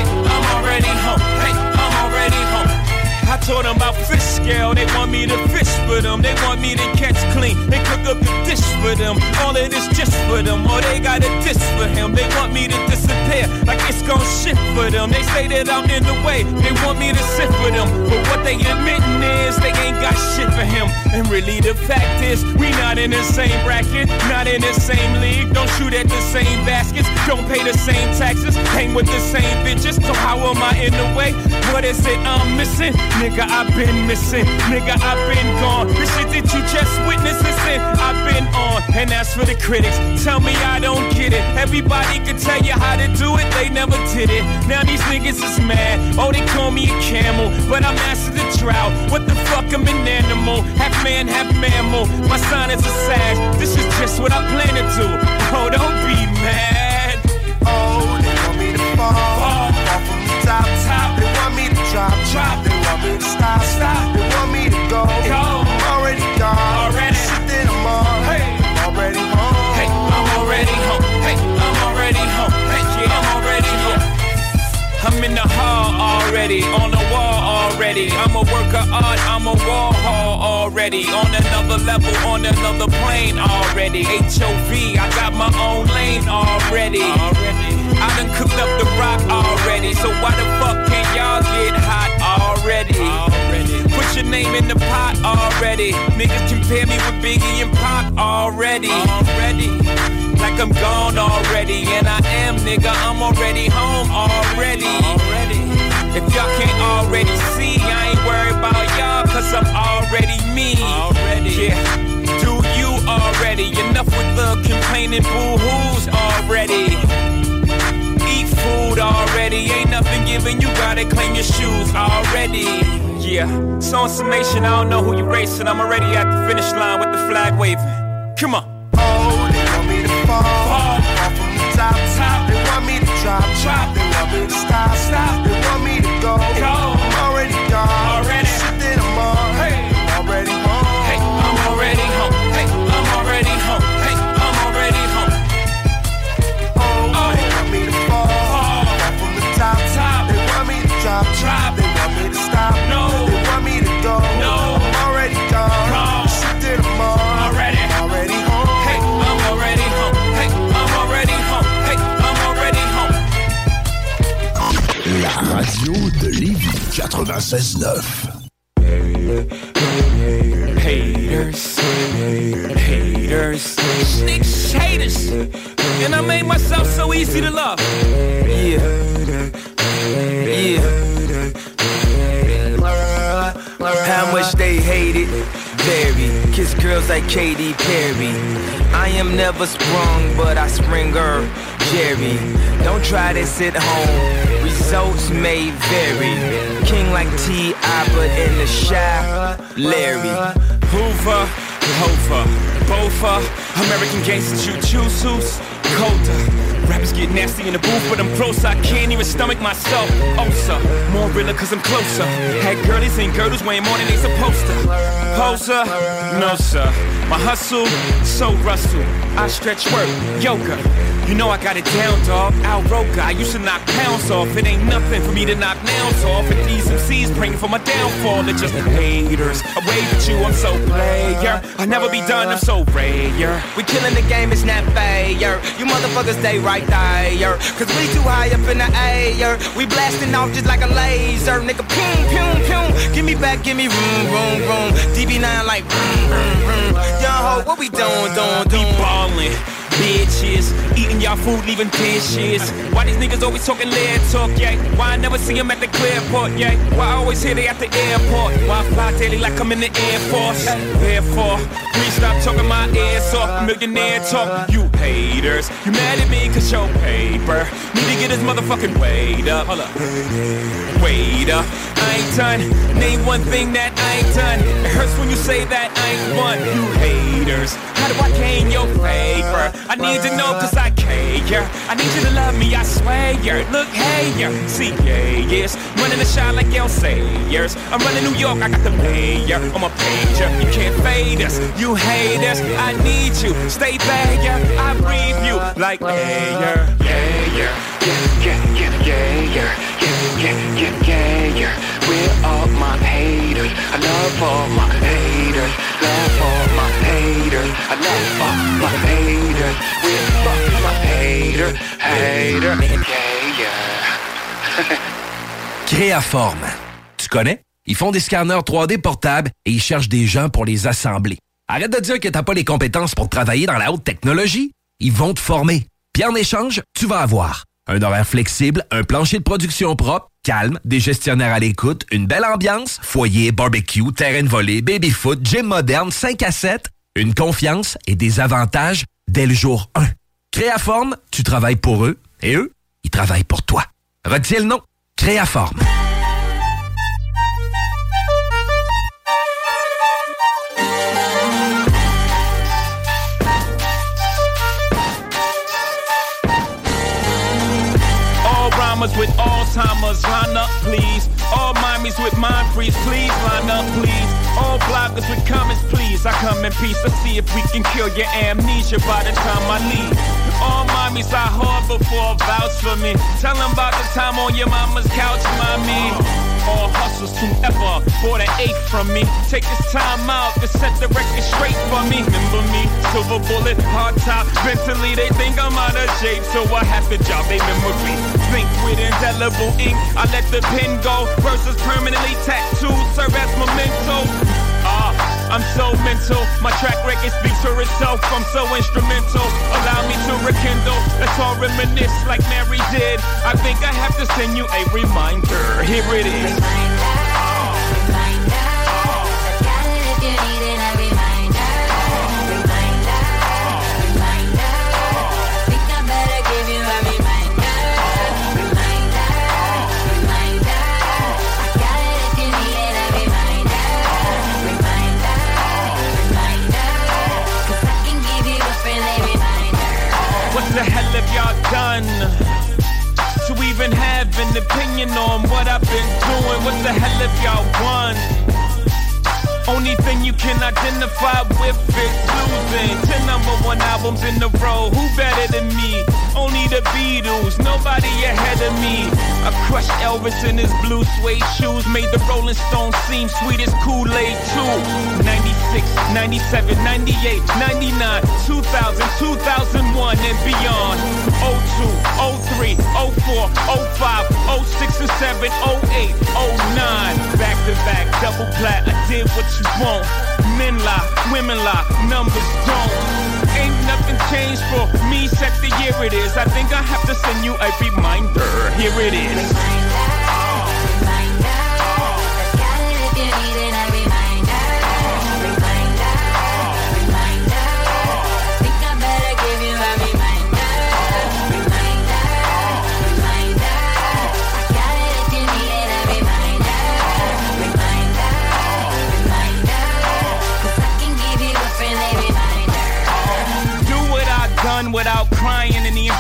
I told them about fish scale. They want me to fish for them. They want me to catch clean. They cook up the dish for them. All of this just for them. Or oh, they got a diss for him. They want me to disappear like it's gon' shit for them. They say that I'm in the way. They want me to sit for them. But what they admitting is they ain't got shit for him. And really the fact is we not in the same bracket, not in the same league. Don't shoot at the same baskets. Don't pay the same taxes. Hang with the same bitches. So how am I in the way? What is it I'm missing? Nigga, I've been missing. Nigga, I've been gone. The shit that you just witnessed, listen, I've been on. And as for the critics, tell me I don't get it. Everybody can tell you how to do it, they never did it. Now these niggas is mad. Oh, they call me a camel, but I'm master the drought. What the fuck, I'm an animal. Half man, half mammal. My sign is a sag. This is just what I plan to do. Oh, don't be mad. Drop. Drop. They want me to stop. Stop. They want me to go. Go. I'm already gone. Already. Shit that I'm on. Hey. I'm already home. Hey, I'm already home. Hey, I'm already home. Hey, yeah, I'm already home. I'm in the hall already, on the wall already. I'm a work of art, I'm a wall hall already. On another level, on another plane already. HOV, I got my own lane already. I done cooked up the rock already. So why the fuck can't y'all get hot already? Put your name in the pot already. Niggas compare me with Biggie and Pop already. Already. Like I'm gone already, and I am, nigga. I'm already home already. Already. If y'all can't already see, I ain't worried about y'all, cause I'm already me. Already. Yeah. Do you already? Enough with the complaining boo-hoos already. Food already. Ain't nothing given, you gotta clean your shoes already. Yeah. So in summation, I don't know who you're racing. I'm already at the finish line with the flag waving. Come on. Oh, they want me to fall. Fall, from the top. Top. They want me to drop. Drop. They want me to stop. Stop. They want me to go. Go. 96.9. Haters, and I made myself so easy to love. Yeah, yeah. How much they hate it? Kiss girls like Katy Perry. I am never sprung, but I spring her. Jerry. Don't try this at home. Results may vary. King like T.I., but in the shy, Larry. Hoover, Hofer, Bofa, American gangsters, choose who's colder. Rappers get nasty in the booth, but I'm close. I can't even stomach myself. Oh, sir, more realer cause I'm closer. Had girlies and girdles weighing more than they supposed to. Poser, no, sir. My hustle, so rustle. I stretch work, yoga. You know I got it down, dog. Al Roker, I used to knock pounds off. It ain't nothing for me to knock nouns off. And these MCs praying for my downfall. They're just haters. I wave at you, I'm so player. I'll never be done, I'm so rare. We killing the game, it's not fair. You motherfuckers stay right there. Cause we too high up in the air. We blasting off just like a laser. Nigga, boom, boom, boom. Give me back, give me room, room, room. DB9 like boom, boom, boom. Young ho, what we doing, doing, doing? We ballin', bitches. Eating y'all food, leaving dishes. Why these niggas always talking lead talk, yeah? Why I never see them at the clearport, yeah? Why I always hear they at the airport? Why I fly daily like I'm in the Air Force? Therefore, please stop talking my ears off. Millionaire talk, you haters. You mad at me cause your paper. Need to get his motherfucking weight up. Hold up. Wait up. I ain't done. Name one thing that I ain't done. It hurts when you say that I ain't one. You haters. How do I gain your favor? I need to know cause I care. I need you to love me, I swear. Look, hey, see, yeah, yes. Running the shine like El Sayers. I'm running New York, I got the mayor on my pager. You can't fade us, you hate us. I need you, stay there. I breathe you like air. Yeah, yeah, yeah, yeah, yeah, yeah, yeah, yeah, yeah, yeah, yeah. Créaforme. Tu connais? Ils font des scanners 3D portables et ils cherchent des gens pour les assembler. Arrête de dire que t'as pas les compétences pour travailler dans la haute technologie. Ils vont te former. Puis en échange, tu vas avoir un horaire flexible, un plancher de production propre, calme, des gestionnaires à l'écoute, une belle ambiance, foyer, barbecue, terrain de volée, baby-foot, gym moderne, 5 à 7, une confiance et des avantages dès le jour 1. Créaforme, tu travailles pour eux et eux, ils travaillent pour toi. Retiens le nom, Créaforme. commas, line up, please. All mummies with mind freeze, please line up, please. All bloggers with comments, please. I come in peace. I see if we can kill your amnesia by the time I leave. All mommies I hard before vouch for me. Tell them about the time on your mama's couch, mommy. All hustlers whoever bought an eight from me. Take this time out to set the record straight for me. Remember me, silver bullet, hard top. Mentally, they think I'm out of shape, so I have to job they memory. Think with indelible ink, I let the pen go. Verses permanently tattooed, serve as memento. Ah, I'm so mental. My track record speaks for itself. I'm so instrumental. Allow me to rekindle. Let's all reminisce like Mary did. I think I have to send you a reminder. Here it is. An opinion on what I've been doing. What the hell have y'all won? Only thing you can identify with is losing. Ten number one albums in a row. Who better than me? Only the Beatles, nobody ahead of me. I crushed Elvis in his blue suede shoes. Made the Rolling Stones seem sweet as Kool-Aid too. 96, 97, 98, 99, 2000, 2001 and beyond. 02, 03, 04, 05, 06 and 7, 08, 09. Back to back, double plat. I did what you want. Men lie, women lie, numbers don't. Ain't nothing changed for me, set the year it is. I think I have to send you a reminder. Here it is.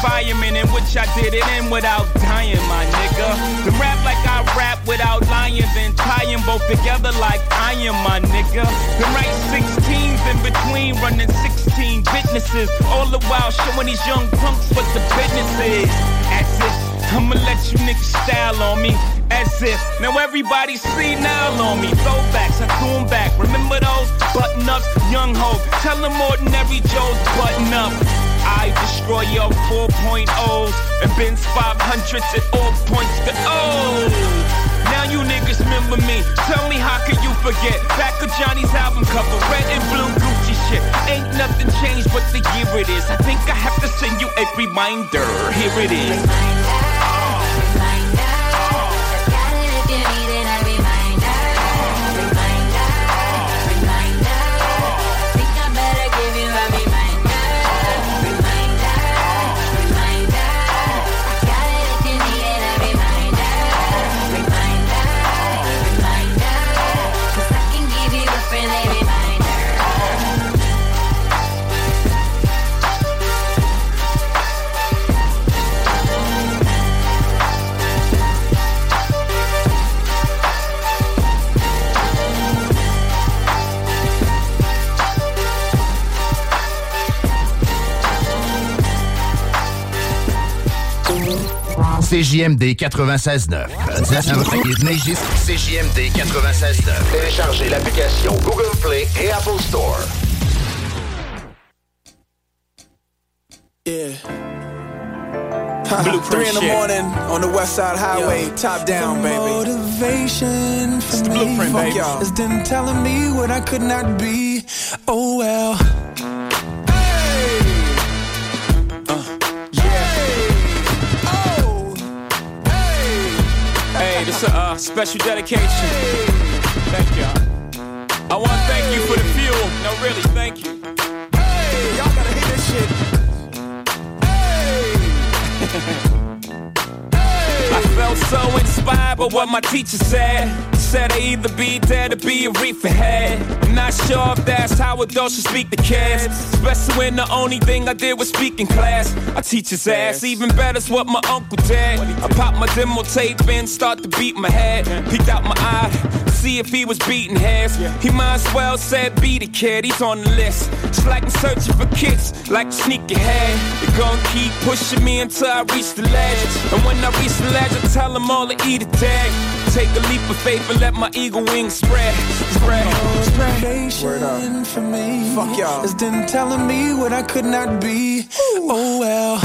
Environment in which I did it in without dying, my nigga. Then rap like I rap without lying, then tie 'em both together like I am, my nigga. Then write 16s in between, running 16 businesses. All the while showing these young punks what the business is. As if I'ma let you niggas style on me. As if now everybody see now on me. Throwbacks, I threw 'em back. Remember those button ups, young ho. Tell them ordinary Joe's button up. I destroy your 4.0s and Ben's 500s at all points to oh. Now you niggas remember me. Tell me how can you forget? Back of Johnny's album cover, red and blue Gucci shit. Ain't nothing changed but the year it is. I think I have to send you a reminder. Here it is. CJMD 96.9. CJMD 96.9. Téléchargez l'application Google Play et Apple Store. Yeah. Three in the morning on the West Side Highway, top down, baby. Motivation for It's the me blueprint, baby. is them telling me what I could not be. Oh well. Hey, this is a uh, special dedication. Thank y'all. I want to thank you for the fuel. No, really, thank you. Hey, y'all gotta hit this shit. I felt so inspired by what my teacher said. Said I either be dead or be a reefer head. Not sure if that's how adults should speak to kids. Especially when the only thing I did was speak in class. I teach his ass. Even better's what my uncle did. I pop my demo tape in, start to beat my head. Peeked out my eye, see if he was beating heads. He might as well said be the kid, he's on the list. It's like I'm searching for kids, like a sneaky head. They're gonna keep pushing me until I reach the ledge. And when I reach the ledge, tell them all to eat a tag. Take a leap of faith and let my eagle wings spread. Spread. Motivation for me Fuck y'all. is then telling me what I could not be. Oh well.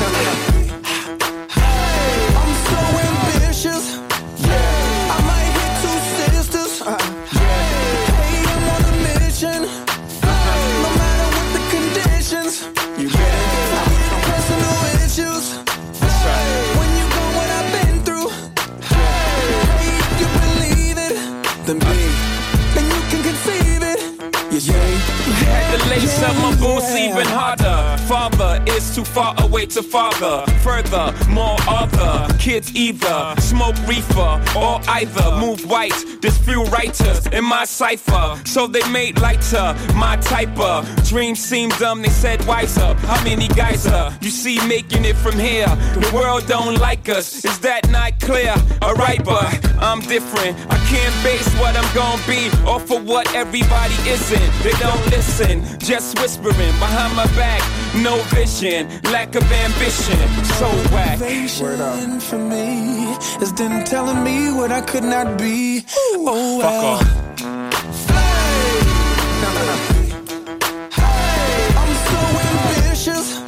I'm Up my boots even harder. Father is too far away to father. Further, more other kids either smoke reefer or either move white. There's few writers in my cipher, so they made lighter my type of dreams seem dumb. They said wiser. How many guys are you see making it from here? The world don't like us. Is that not clear? Alright, but I'm different. I can't base what I'm gonna be off of what everybody isn't. They don't listen, just whispering behind my back. No vision, lack of ambition. So whack. Motivation for me is then telling me what I could not be. Oh well. I'm so ambitious.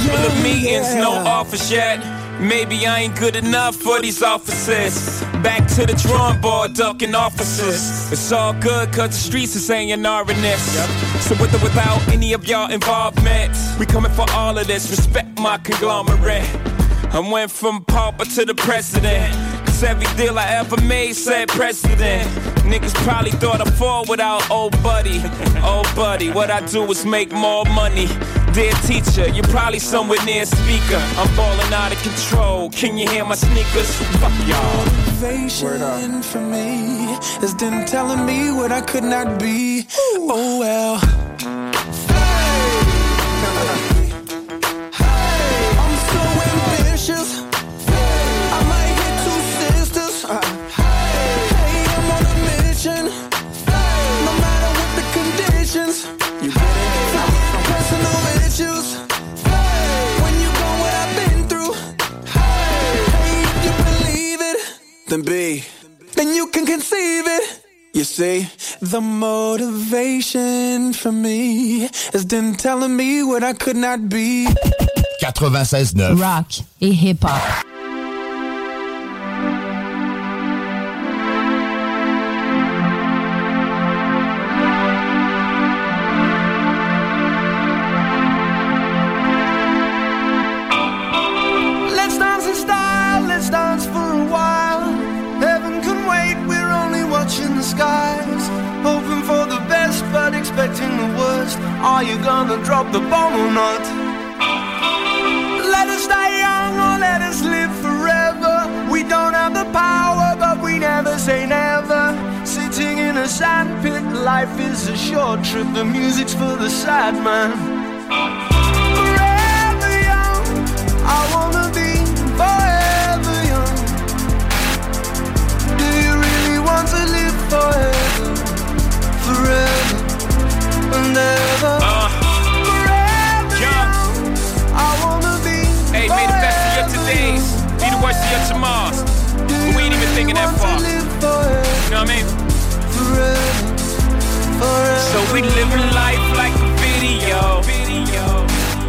Couple of meetings, no offers yet. Maybe I ain't good enough for these offices. Back to the drawing board, ducking officers. It's all good, cause the streets is saying this. So with or without any of y'all involvement, we coming for all of this. Respect my conglomerate. I went from pauper to the president. Cause every deal I ever made said president. Niggas probably thought I'd fall without old buddy. Old buddy, what I do is make more money. Dear teacher, you're probably somewhere near a speaker. I'm balling out of control. Can you hear my sneakers? Fuck y'all. Motivation for me is then telling me what I could not be. Oh well. It, then be. Then you can conceive it. You see, the motivation for me is then telling me what I could not be. 96.9. Rock et hip-hop. Skies. Hoping for the best, but expecting the worst. Are you gonna drop the bomb or not? Let us die young or let us live forever. We don't have the power, but we never say never. Sitting in a sandpit, life is a short trip. The music's for the sad man. Forever young, I wanna be forever young. Do you really want to live forever? Forever and ever. Uh, forever young, I wanna be Hey, may the best of your todays be the worst of your tomorrows. But we ain't even thinking that far. You know what I mean? So we living life like a video.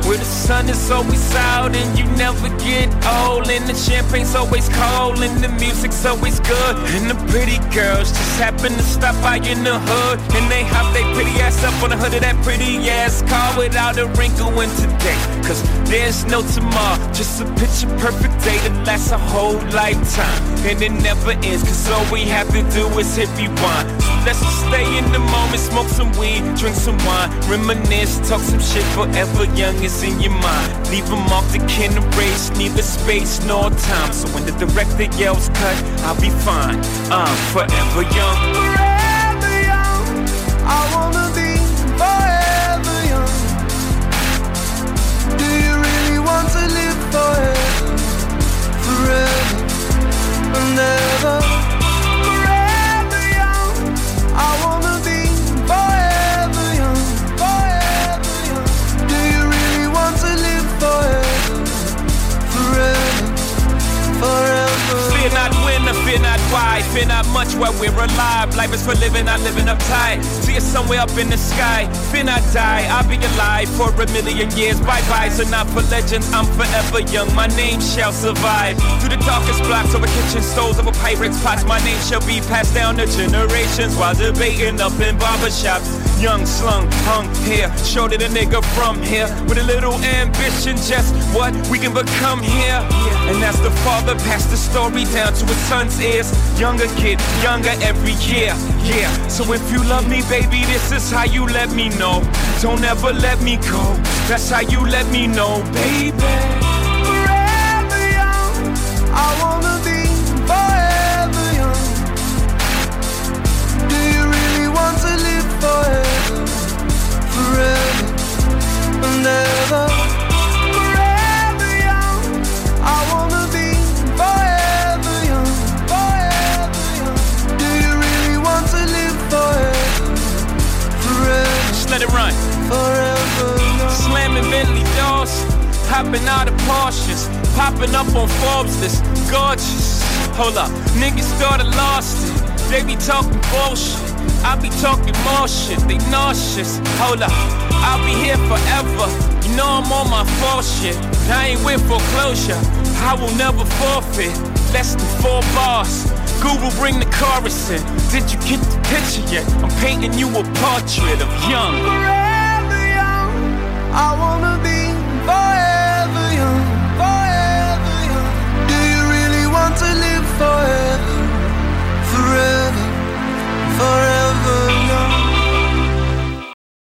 Where the sun is always out and you never get old. And the champagne's always cold and the music's always good. And the pretty girls just happen to stop by in the hood. And they hop they pretty ass up on the hood of that pretty ass car without a wrinkle in today. Cause there's no tomorrow, just a picture perfect day that lasts a whole lifetime. And it never ends, cause all we have to do is hit rewind. Let's just stay in the moment, smoke some weed, drink some wine, reminisce, talk some shit forever young is in your mind. Leave a mark that can erase neither space nor time. So when the director yells cut, I'll be fine. I'm forever young. Forever young. I wanna be forever young. Do you really want to live forever? Forever and ever. Forever. Fear not when fear not why. Fear not much while we're alive. Life is for living, I'm living uptight. See you somewhere up in the sky. Fear not die. I'll be alive for a million years. Bye bye. So not for legends. I'm forever young. My name shall survive. Through the darkest blocks over kitchen stoves, over pirates' pots. My name shall be passed down to generations while debating up in barbershops. Young slung, hung here, showed it a nigga from here with a little ambition, just what we can become here. And as the father passed the story down to his son's ears, younger kid, younger every year. Yeah, so if you love me, baby, this is how you let me know. Don't ever let me go. That's how you let me know, baby. Forever young. I wanna forever? Forever. Forever young. I wanna be forever young. Forever young. Do you really want to live forever? Forever. Just let it run. Forever young. Slamming Bentley doors, hopping out of Porsches, popping up on Forbes list, gorgeous. Hold up, niggas started lost it. They be talking bullshit. I be talking more shit, they nauseous. Hold up, I'll be here forever. You know I'm on my fall shit. I ain't with foreclosure. I will never forfeit. Less than four bars. Google bring the chorus in. Did you get the picture yet? I'm painting you a portrait of young. Forever young. I wanna be forever young. Forever young. Do you really want to live forever? Forever. Forever